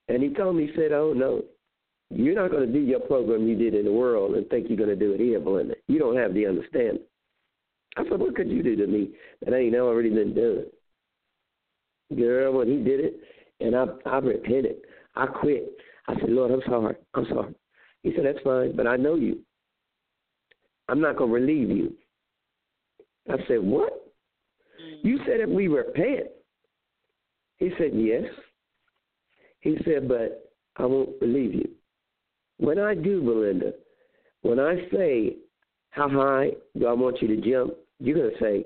And he told me, he said, oh no, you're not going to do your program you did in the world and think you're going to do it here, Belinda. You don't have the understanding. I said, what could you do to me that ain't already been done? Girl, when he did it, and I I repented. I quit. I said, Lord, I'm sorry. I'm sorry. He said, That's fine, but I know you. I'm not gonna relieve you. I said, What? You said if we repent. He said, Yes. He said, But I won't believe you. When I do, Belinda, when I say, How high do I want you to jump? You're going to say,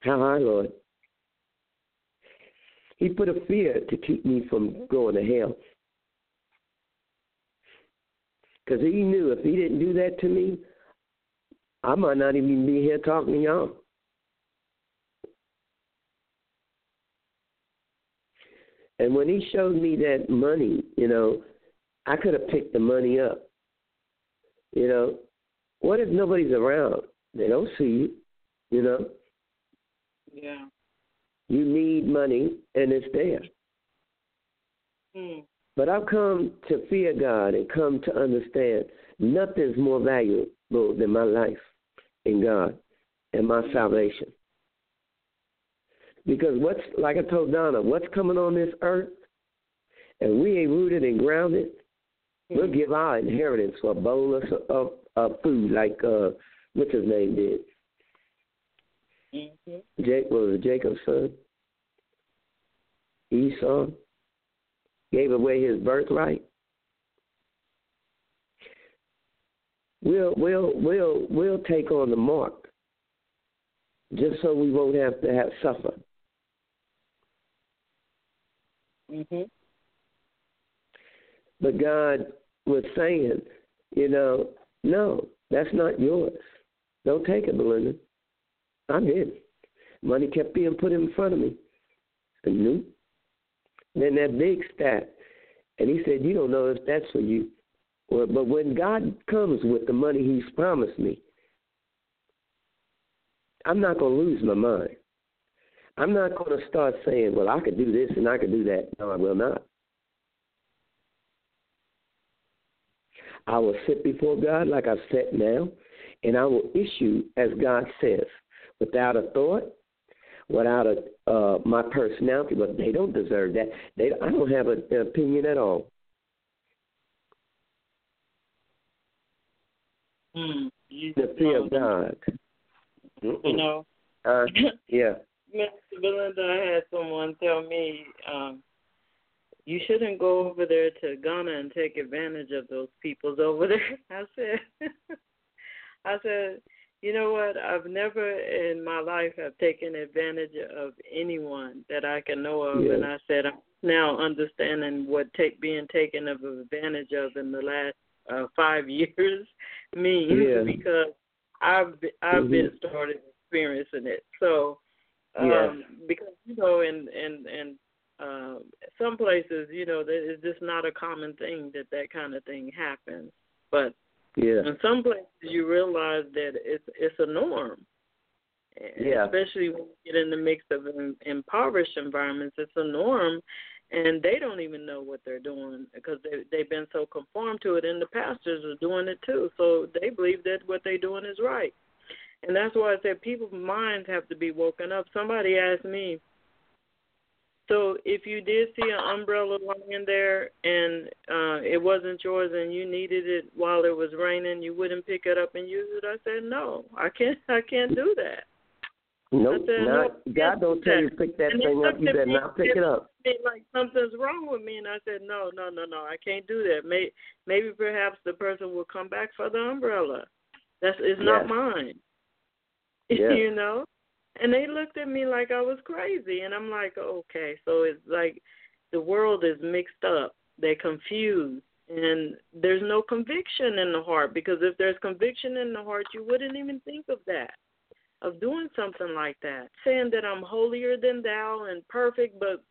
How high, Lord? He put a fear to keep me from going to hell. Because he knew if he didn't do that to me, I might not even be here talking to y'all. And when he showed me that money, you know, I could have picked the money up. You know, what if nobody's around? They don't see you, you know? Yeah. You need money, and it's there. Hmm. But I've come to fear God and come to understand nothing's more valuable than my life in God and my salvation. Because what's like I told Donna, what's coming on this earth, and we ain't rooted and grounded, we'll give our inheritance for a bowl of, of, of food, like uh, what's his name did. Mm-hmm. Jake was it Jacob's son? Esau gave away his birthright. We'll we'll we'll we'll take on the mark just so we won't have to have suffer. Mhm. But God was saying, you know, no, that's not yours. Don't take it, Belinda. I'm did. Money kept being put in front of me. And nope. Then that big stat. And he said, You don't know if that's for you. Well, but when God comes with the money he's promised me, I'm not going to lose my mind. I'm not going to start saying, well, I could do this and I could do that. No, I will not. I will sit before God like I've sat now, and I will issue as God says, without a thought, without a uh, my personality. But they don't deserve that. They I don't have an opinion at all. You, The fear of God. You Mm-mm. know, Uh, yeah. Mr. Belinda, I had someone tell me, um, you shouldn't go over there to Ghana and take advantage of those peoples over there. I said, I said, you know what? I've never in my life have taken advantage of anyone that I can know of, Yeah. and I said I'm now understanding what take being taken of advantage of in the last uh, five years means Yeah. because I've I've been Mhm. started experiencing it. So um Yeah. because you know in in in uh, some places you know that it's just not a common thing that that kind of thing happens but Yeah. in some places you realize that it's it's a norm Yeah. especially when you get in the mix of im- impoverished environments it's a norm and they don't even know what they're doing because they they've been so conformed to it and the pastors are doing it too so they believe that what they're doing is right and that's why I said people's minds have to be woken up. Somebody asked me, so if you did see an umbrella lying there and uh it wasn't yours and you needed it while it was raining, you wouldn't pick it up and use it. I said, no, I can't. I can't do that. Nope. Said, Not, no, God don't tell you to pick that And thing up. You better not pick it up. Like something's wrong with me, and I said, no, no, no, no, I can't do that. May, maybe perhaps the person will come back for the umbrella. That's it's not mine. Yeah. you know? And they looked at me like I was crazy and I'm like, Okay, so it's like the world is mixed up. They're confused and there's no conviction in the heart because if there's conviction in the heart you wouldn't even think of that. Of doing something like that. Saying that I'm holier than thou and perfect, but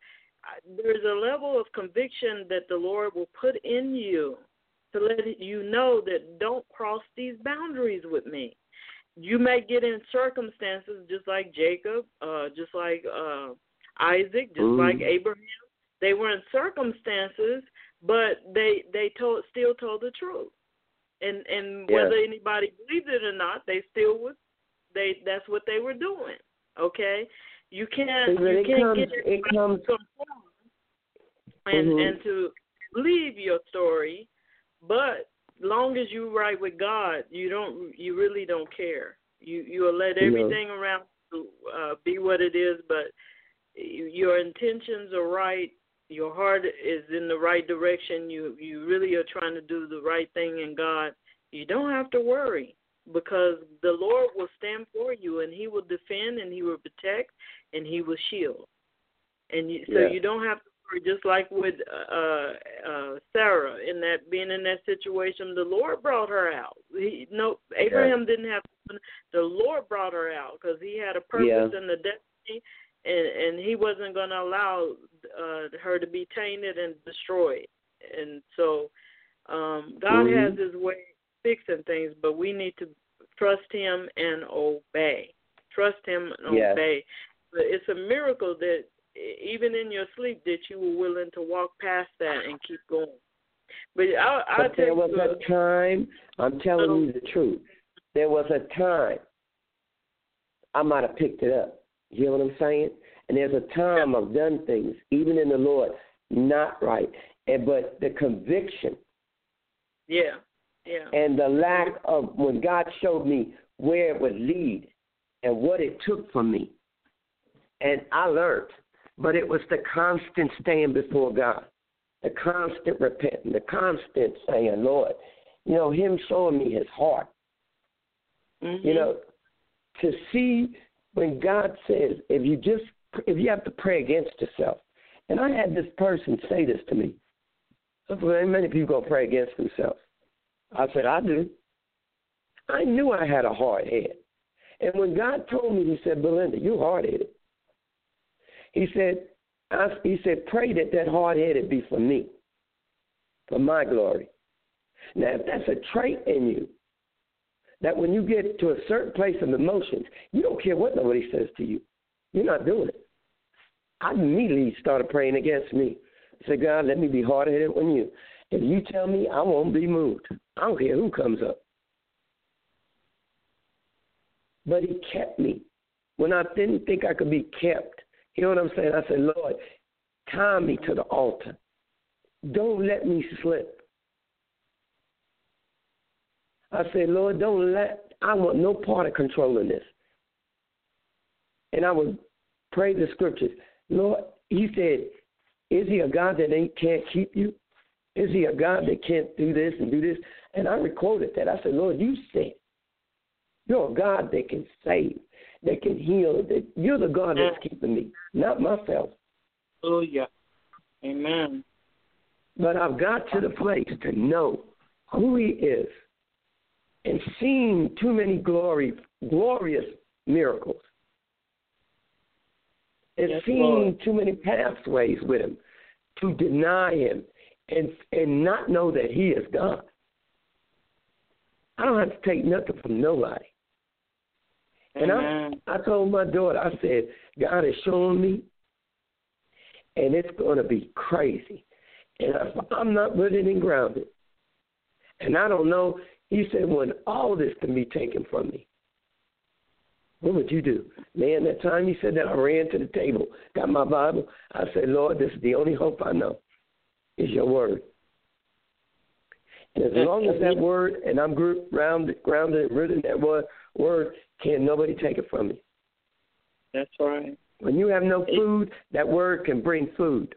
there's a level of conviction that the Lord will put in you to let you know that don't cross these boundaries with me you may get in circumstances just like Jacob, uh, just like uh, Isaac, just like Abraham. They were in circumstances, but they they told still told the truth. And and Yeah. whether anybody believed it or not, they still was they that's what they were doing. Okay, you can't you it can't comes- get it comes- to conform and Mhm. and to leave your story, but long as you right with God, you don't you really don't care. You you'll let everything around you, uh, be what it is, but your intentions are right. Your heart is in the right direction. You you really are trying to do the right thing in God. You don't have to worry because the Lord will stand for you and He will defend and He will protect and He will shield. And you, so Yeah. you don't have to. Just like with uh, uh, Sarah in that being in that situation, the Lord brought her out. He no Abraham didn't have. The Lord brought her out because He had a purpose Yeah. and a destiny, and and He wasn't going to allow uh, her to be tainted and destroyed. And so um, God Mhm. has His way of fixing things, but we need to trust Him and obey. Trust Him and obey. But it's a miracle that even in your sleep that you were willing to walk past that and keep going. But I, I But there was you, a uh, time, I'm telling you the truth. There was a time I might have picked it up. You hear what I'm saying? And there's a time I've done things, even in the Lord, not right. And but the conviction yeah, yeah, and the lack of when God showed me where it would lead and what it took from me. And I learned. But it was the constant staying before God, the constant repenting, the constant saying, Lord, you know, Him showing me His heart. mm-hmm. You know, to see when God says, if you just, if you have to pray against yourself. And I had this person say this to me. Well, many people gonna pray against themselves. I said, I do. I knew I had a hard head. And when God told me, He said, Belinda, you're hard headed. He said, I, He said, pray that that hard headed be for me, for my glory. Now, if that's a trait in you, that when you get to a certain place of emotions, you don't care what nobody says to you. You're not doing it. I immediately started praying against me. I said, God, let me be hard headed on you. If you tell me, I won't be moved. I don't care who comes up. But he kept me. When I didn't think I could be kept, you know what I'm saying? I said, Lord, tie me to the altar. Don't let me slip. I said, Lord, don't let, I want no part of controlling this. And I would pray the scriptures. Lord, he said, is he a God that ain't can't keep you? Is he a God that can't do this and do this? And I recorded that. I said, Lord, you said you're a God that can save, that can heal. That you're the God that's keeping me, not myself. Hallelujah. Amen. But I've got to the place to know who He is, and seen too many glory, glorious miracles, and Yes, seen Lord. too many pathways with Him to deny Him and and not know that He is God. I don't have to take nothing from nobody. And I, Amen. I told my daughter, I said, God is showing me, and it's going to be crazy. And if I'm not rooted and grounded, and I don't know, he said, when all this can be taken from me, what would you do? Man, that time he said that, I ran to the table, got my Bible. I said, Lord, this is the only hope I know is your word. And as long as that word, and I'm grounded, grounded and rooted in that word, word, can nobody take it from me. That's right. When you have no food, that word can bring food.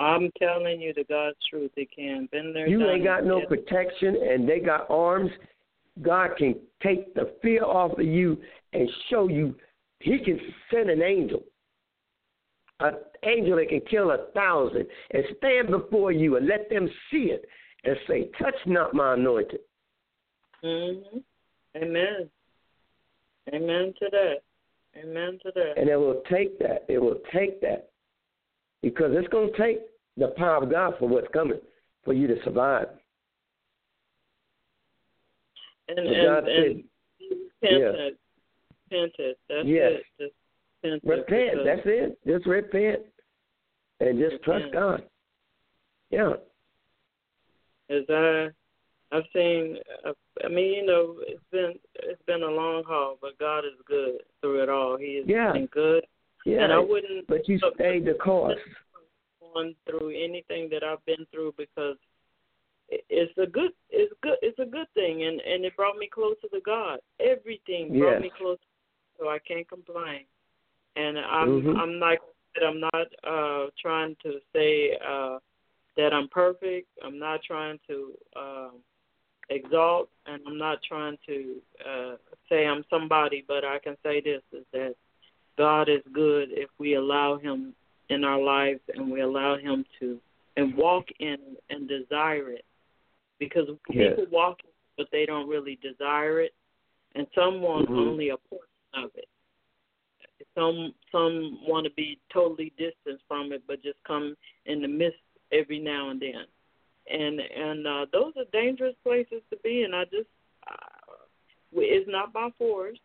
I'm telling you the God's truth. It can. Been there. You ain't got no it. protection, and they got arms. God can take the fear off of you and show you. He can send an angel, an angel that can kill a thousand, and stand before you and let them see it and say, "Touch not my anointed." Mhm. Amen. Amen to that. Amen to that. And it will take that. It will take that. Because it's going to take the power of God for what's coming for you to survive. And And and, God and Yeah. repented. Repented. That's Yes. it. Just repented Repent. because- That's it. Just repent. And just trust God. Yeah. as I I've seen. Uh, I mean, you know, it's been it's been a long haul, but God is good through it all. He has yeah. been good. Yeah. And I wouldn't. But you stayed the course. Going through anything that I've been through because it's a good it's good it's a good thing and and it brought me closer to God. Everything brought yes. me closer, so I can't complain. And I'm mm-hmm. I'm like I'm not uh trying to say uh that I'm perfect. I'm not trying to um exalt, and I'm not trying to uh, say I'm somebody. But I can say this: is that God is good if we allow Him in our lives and we allow Him to and walk in and desire it because yes. people walk in, but they don't really desire it, and some want mm-hmm. only a portion of it. Some some want to be totally distant from it, but just come in the midst every now and then, and and uh, those are dangerous places to be. And I just uh, it's not by force.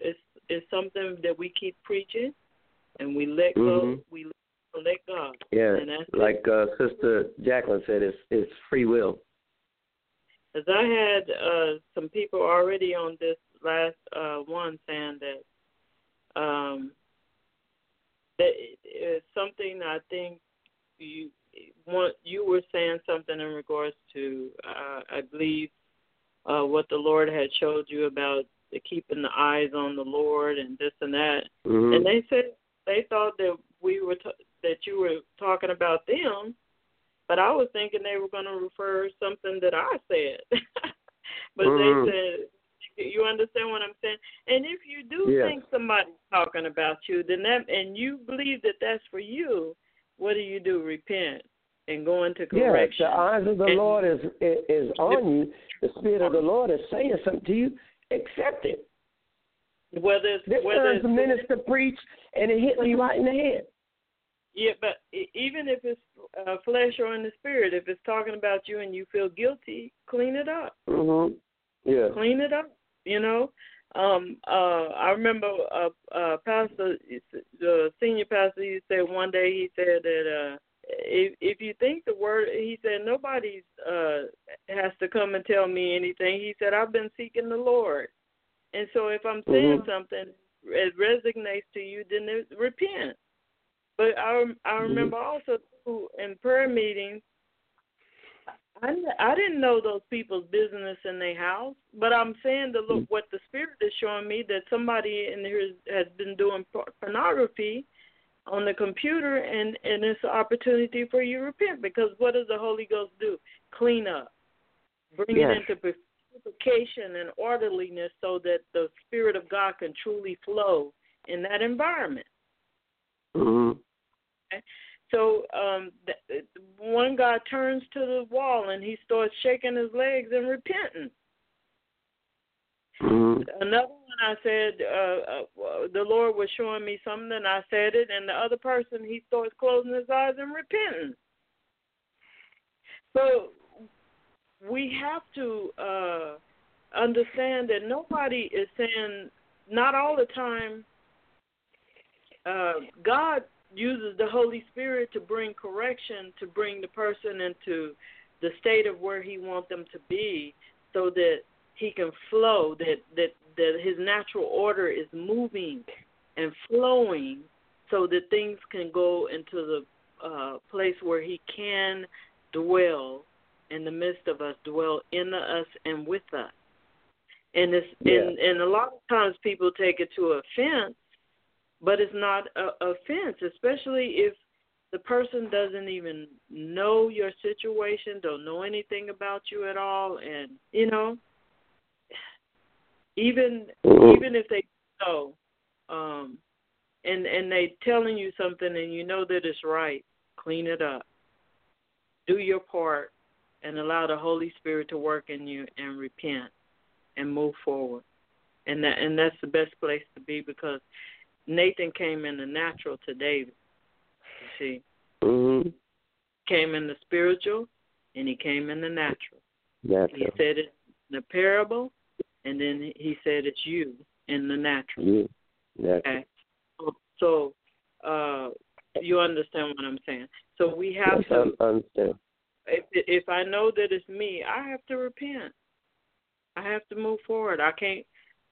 It's it's something that we keep preaching, and we let mm-hmm. go. We let God. Yeah, and that's like uh, Sister Jacquelyn said, it's it's free will. As I had uh, some people already on this last uh, one saying that um, that it's something I think you want you were saying something in regards to uh, I believe uh, what the Lord had showed you about the keeping the eyes on the Lord and this and that, mm-hmm. and they said they thought that we were t- that you were talking about them, but I was thinking they were going to refer something that I said. but mm-hmm. they said, you understand what I'm saying? And if you do yes. think somebody's talking about you, then that and you believe that that's for you, what do you do? Repent and go into correction. Yes, the eyes of the and, Lord is is on you. The Spirit of the Lord is saying something to you. Accept it. Whether it's, this whether it's, the minister preach and it hit me right in the head. Yeah, but even if it's uh, flesh or in the spirit, if it's talking about you and you feel guilty, clean it up. Mhm. Yeah. Clean it up. You know. Um. Uh. I remember a, a pastor, the senior pastor. He said one day he said that uh, if if you think the word, he said nobody's uh has to come and tell me anything. He said I've been seeking the Lord, and so if I'm saying mm-hmm. something it resonates to you, then it, repent. But I I remember mm-hmm. also in prayer meetings, I I didn't know those people's business in their house, but I'm saying the look what the spirit is showing me that somebody in here has been doing pornography on the computer, and and it's an opportunity for you to repent because what does the Holy Ghost do? Clean up, bring yes. it into purification and orderliness, so that the Spirit of God can truly flow in that environment. Mm-hmm. Okay? So um, th- one guy turns to the wall and he starts shaking his legs and repenting. Mm-hmm. Another one, I said, uh, uh, the Lord was showing me something, and I said it, and the other person, he starts closing his eyes and repenting. So we have to uh, understand that nobody is saying, not all the time, uh, God uses the Holy Spirit to bring correction, to bring the person into the state of where He wants them to be, so that He can flow, that that that His natural order is moving and flowing, so that things can go into the uh, place where He can dwell in the midst of us, dwell in us and with us. And it's yeah. and, and a lot of times people take it to offense but it's not a offense, especially if the person doesn't even know your situation, don't know anything about you at all, and you know, even mm-hmm. even if they know, um, and and they telling you something and you know that it's right, clean it up, do your part, and allow the Holy Spirit to work in you and repent and move forward, and that and that's the best place to be because Nathan came in the natural to David. You see, mm-hmm. came in the spiritual, and he came in the natural. Natural. He said it in the parable, and then he said it's you in the natural. You. Natural. Okay. So, uh, you understand what I'm saying? So we have yes, to. I understand. If if I know that it's me, I have to repent. I have to move forward. I can't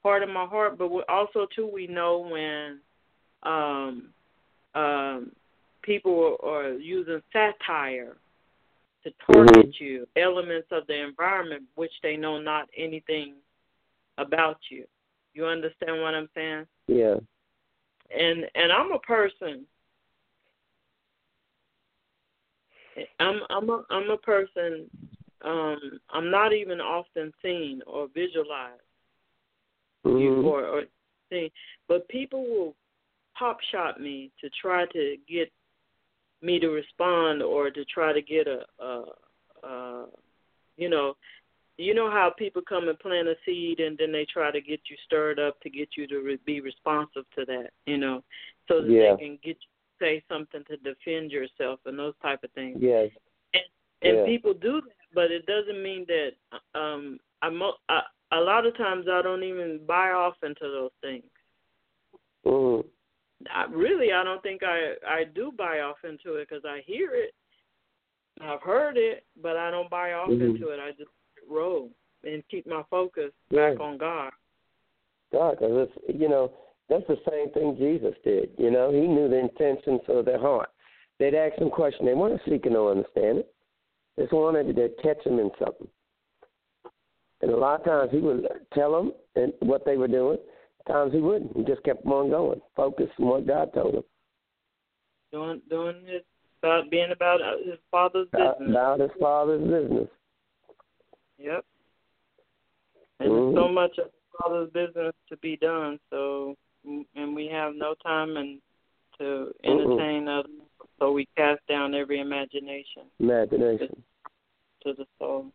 part of my heart, but also too we know when um um, people are using satire to target Mhm. you, elements of the environment which they know not anything about you. You understand what I'm saying? Yeah. And and I'm a person. I'm I'm a I'm a person. Um, I'm not even often seen or visualized Mhm. or or seen, but people will pop shot me to try to get me to respond or to try to get a, a, a you know you know how people come and plant a seed and then they try to get you stirred up to get you to re- be responsive to that you know so that Yeah. they can get you say something to defend yourself and those type of things Yes. and Yeah. people do that but it doesn't mean that um I'm I, a lot of times I don't even buy off into those things Mhm. I, really, I don't think I I do buy off into it because I hear it, I've heard it, but I don't buy off Mhm. into it. I just roll and keep my focus back on God. God, because it's you know that's the same thing Jesus did. You know, he knew the intentions of their heart. They'd ask him questions. They weren't seeking no understanding. They just wanted to catch him in something. And a lot of times he would tell them and what they were doing. Times he wouldn't. He just kept on going, focused on what God told him Doing doing his about being about his father's about, business. about his father's business. Yep. And Mhm. there's so much of his father's business to be done. So and we have no time and to entertain others. So we cast down every imagination. Imagination. to the soul.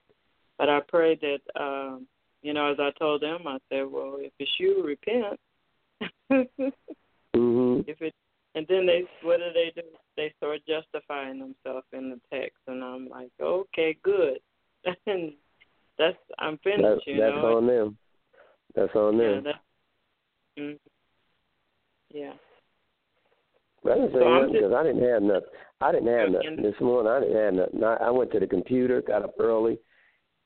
But I pray that, um, you know, as I told them, I said, well, if it's you, repent. Mhm. if it, and then they, what do they do? They start justifying themselves in the text, and I'm like, okay, good. and that's I'm finished, That, you that's know. on them. That's on yeah, them. that, mm, yeah. I didn't say So nothing because I didn't have nothing. I didn't have nothing this morning. I didn't have nothing. I, I went to the computer, got up early,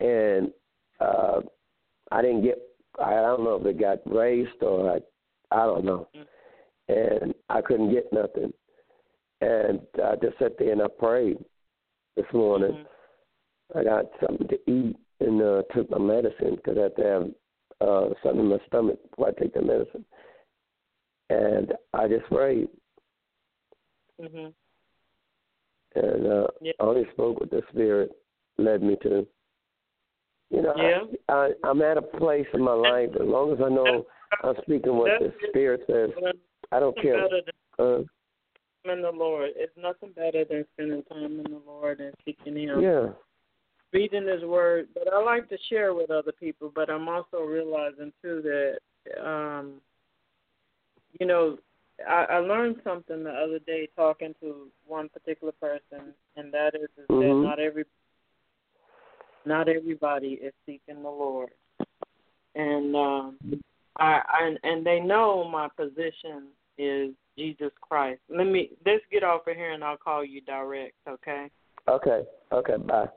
and uh I didn't get. I don't know if it got raced or I, I don't know, and I couldn't get nothing. And I just sat there and I prayed this morning. I got something to eat and uh, took my medicine because I have to have uh, something in my stomach before I take the medicine. And I just prayed. hmm and uh, Yeah. I only spoke what the Spirit led me to. You know, Yeah. I, I, I'm at a place in my life. As long as I know I'm speaking what the Spirit says, I don't care. Uh, in the Lord. It's nothing better than spending time in the Lord and seeking Him. yeah, reading his word, but I like to share with other people. But I'm also realizing too that, um, you know, I, I learned something the other day talking to one particular person, and that is, is that Mhm. not every not everybody is seeking the Lord, and um, I, I and they know my position is Jesus Christ. Let me let's get off of here, and I'll call you direct, okay? okay, okay, bye.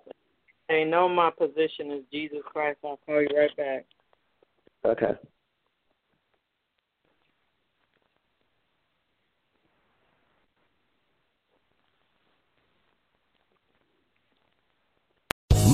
They know my position is Jesus Christ. I'll call you right back. Okay.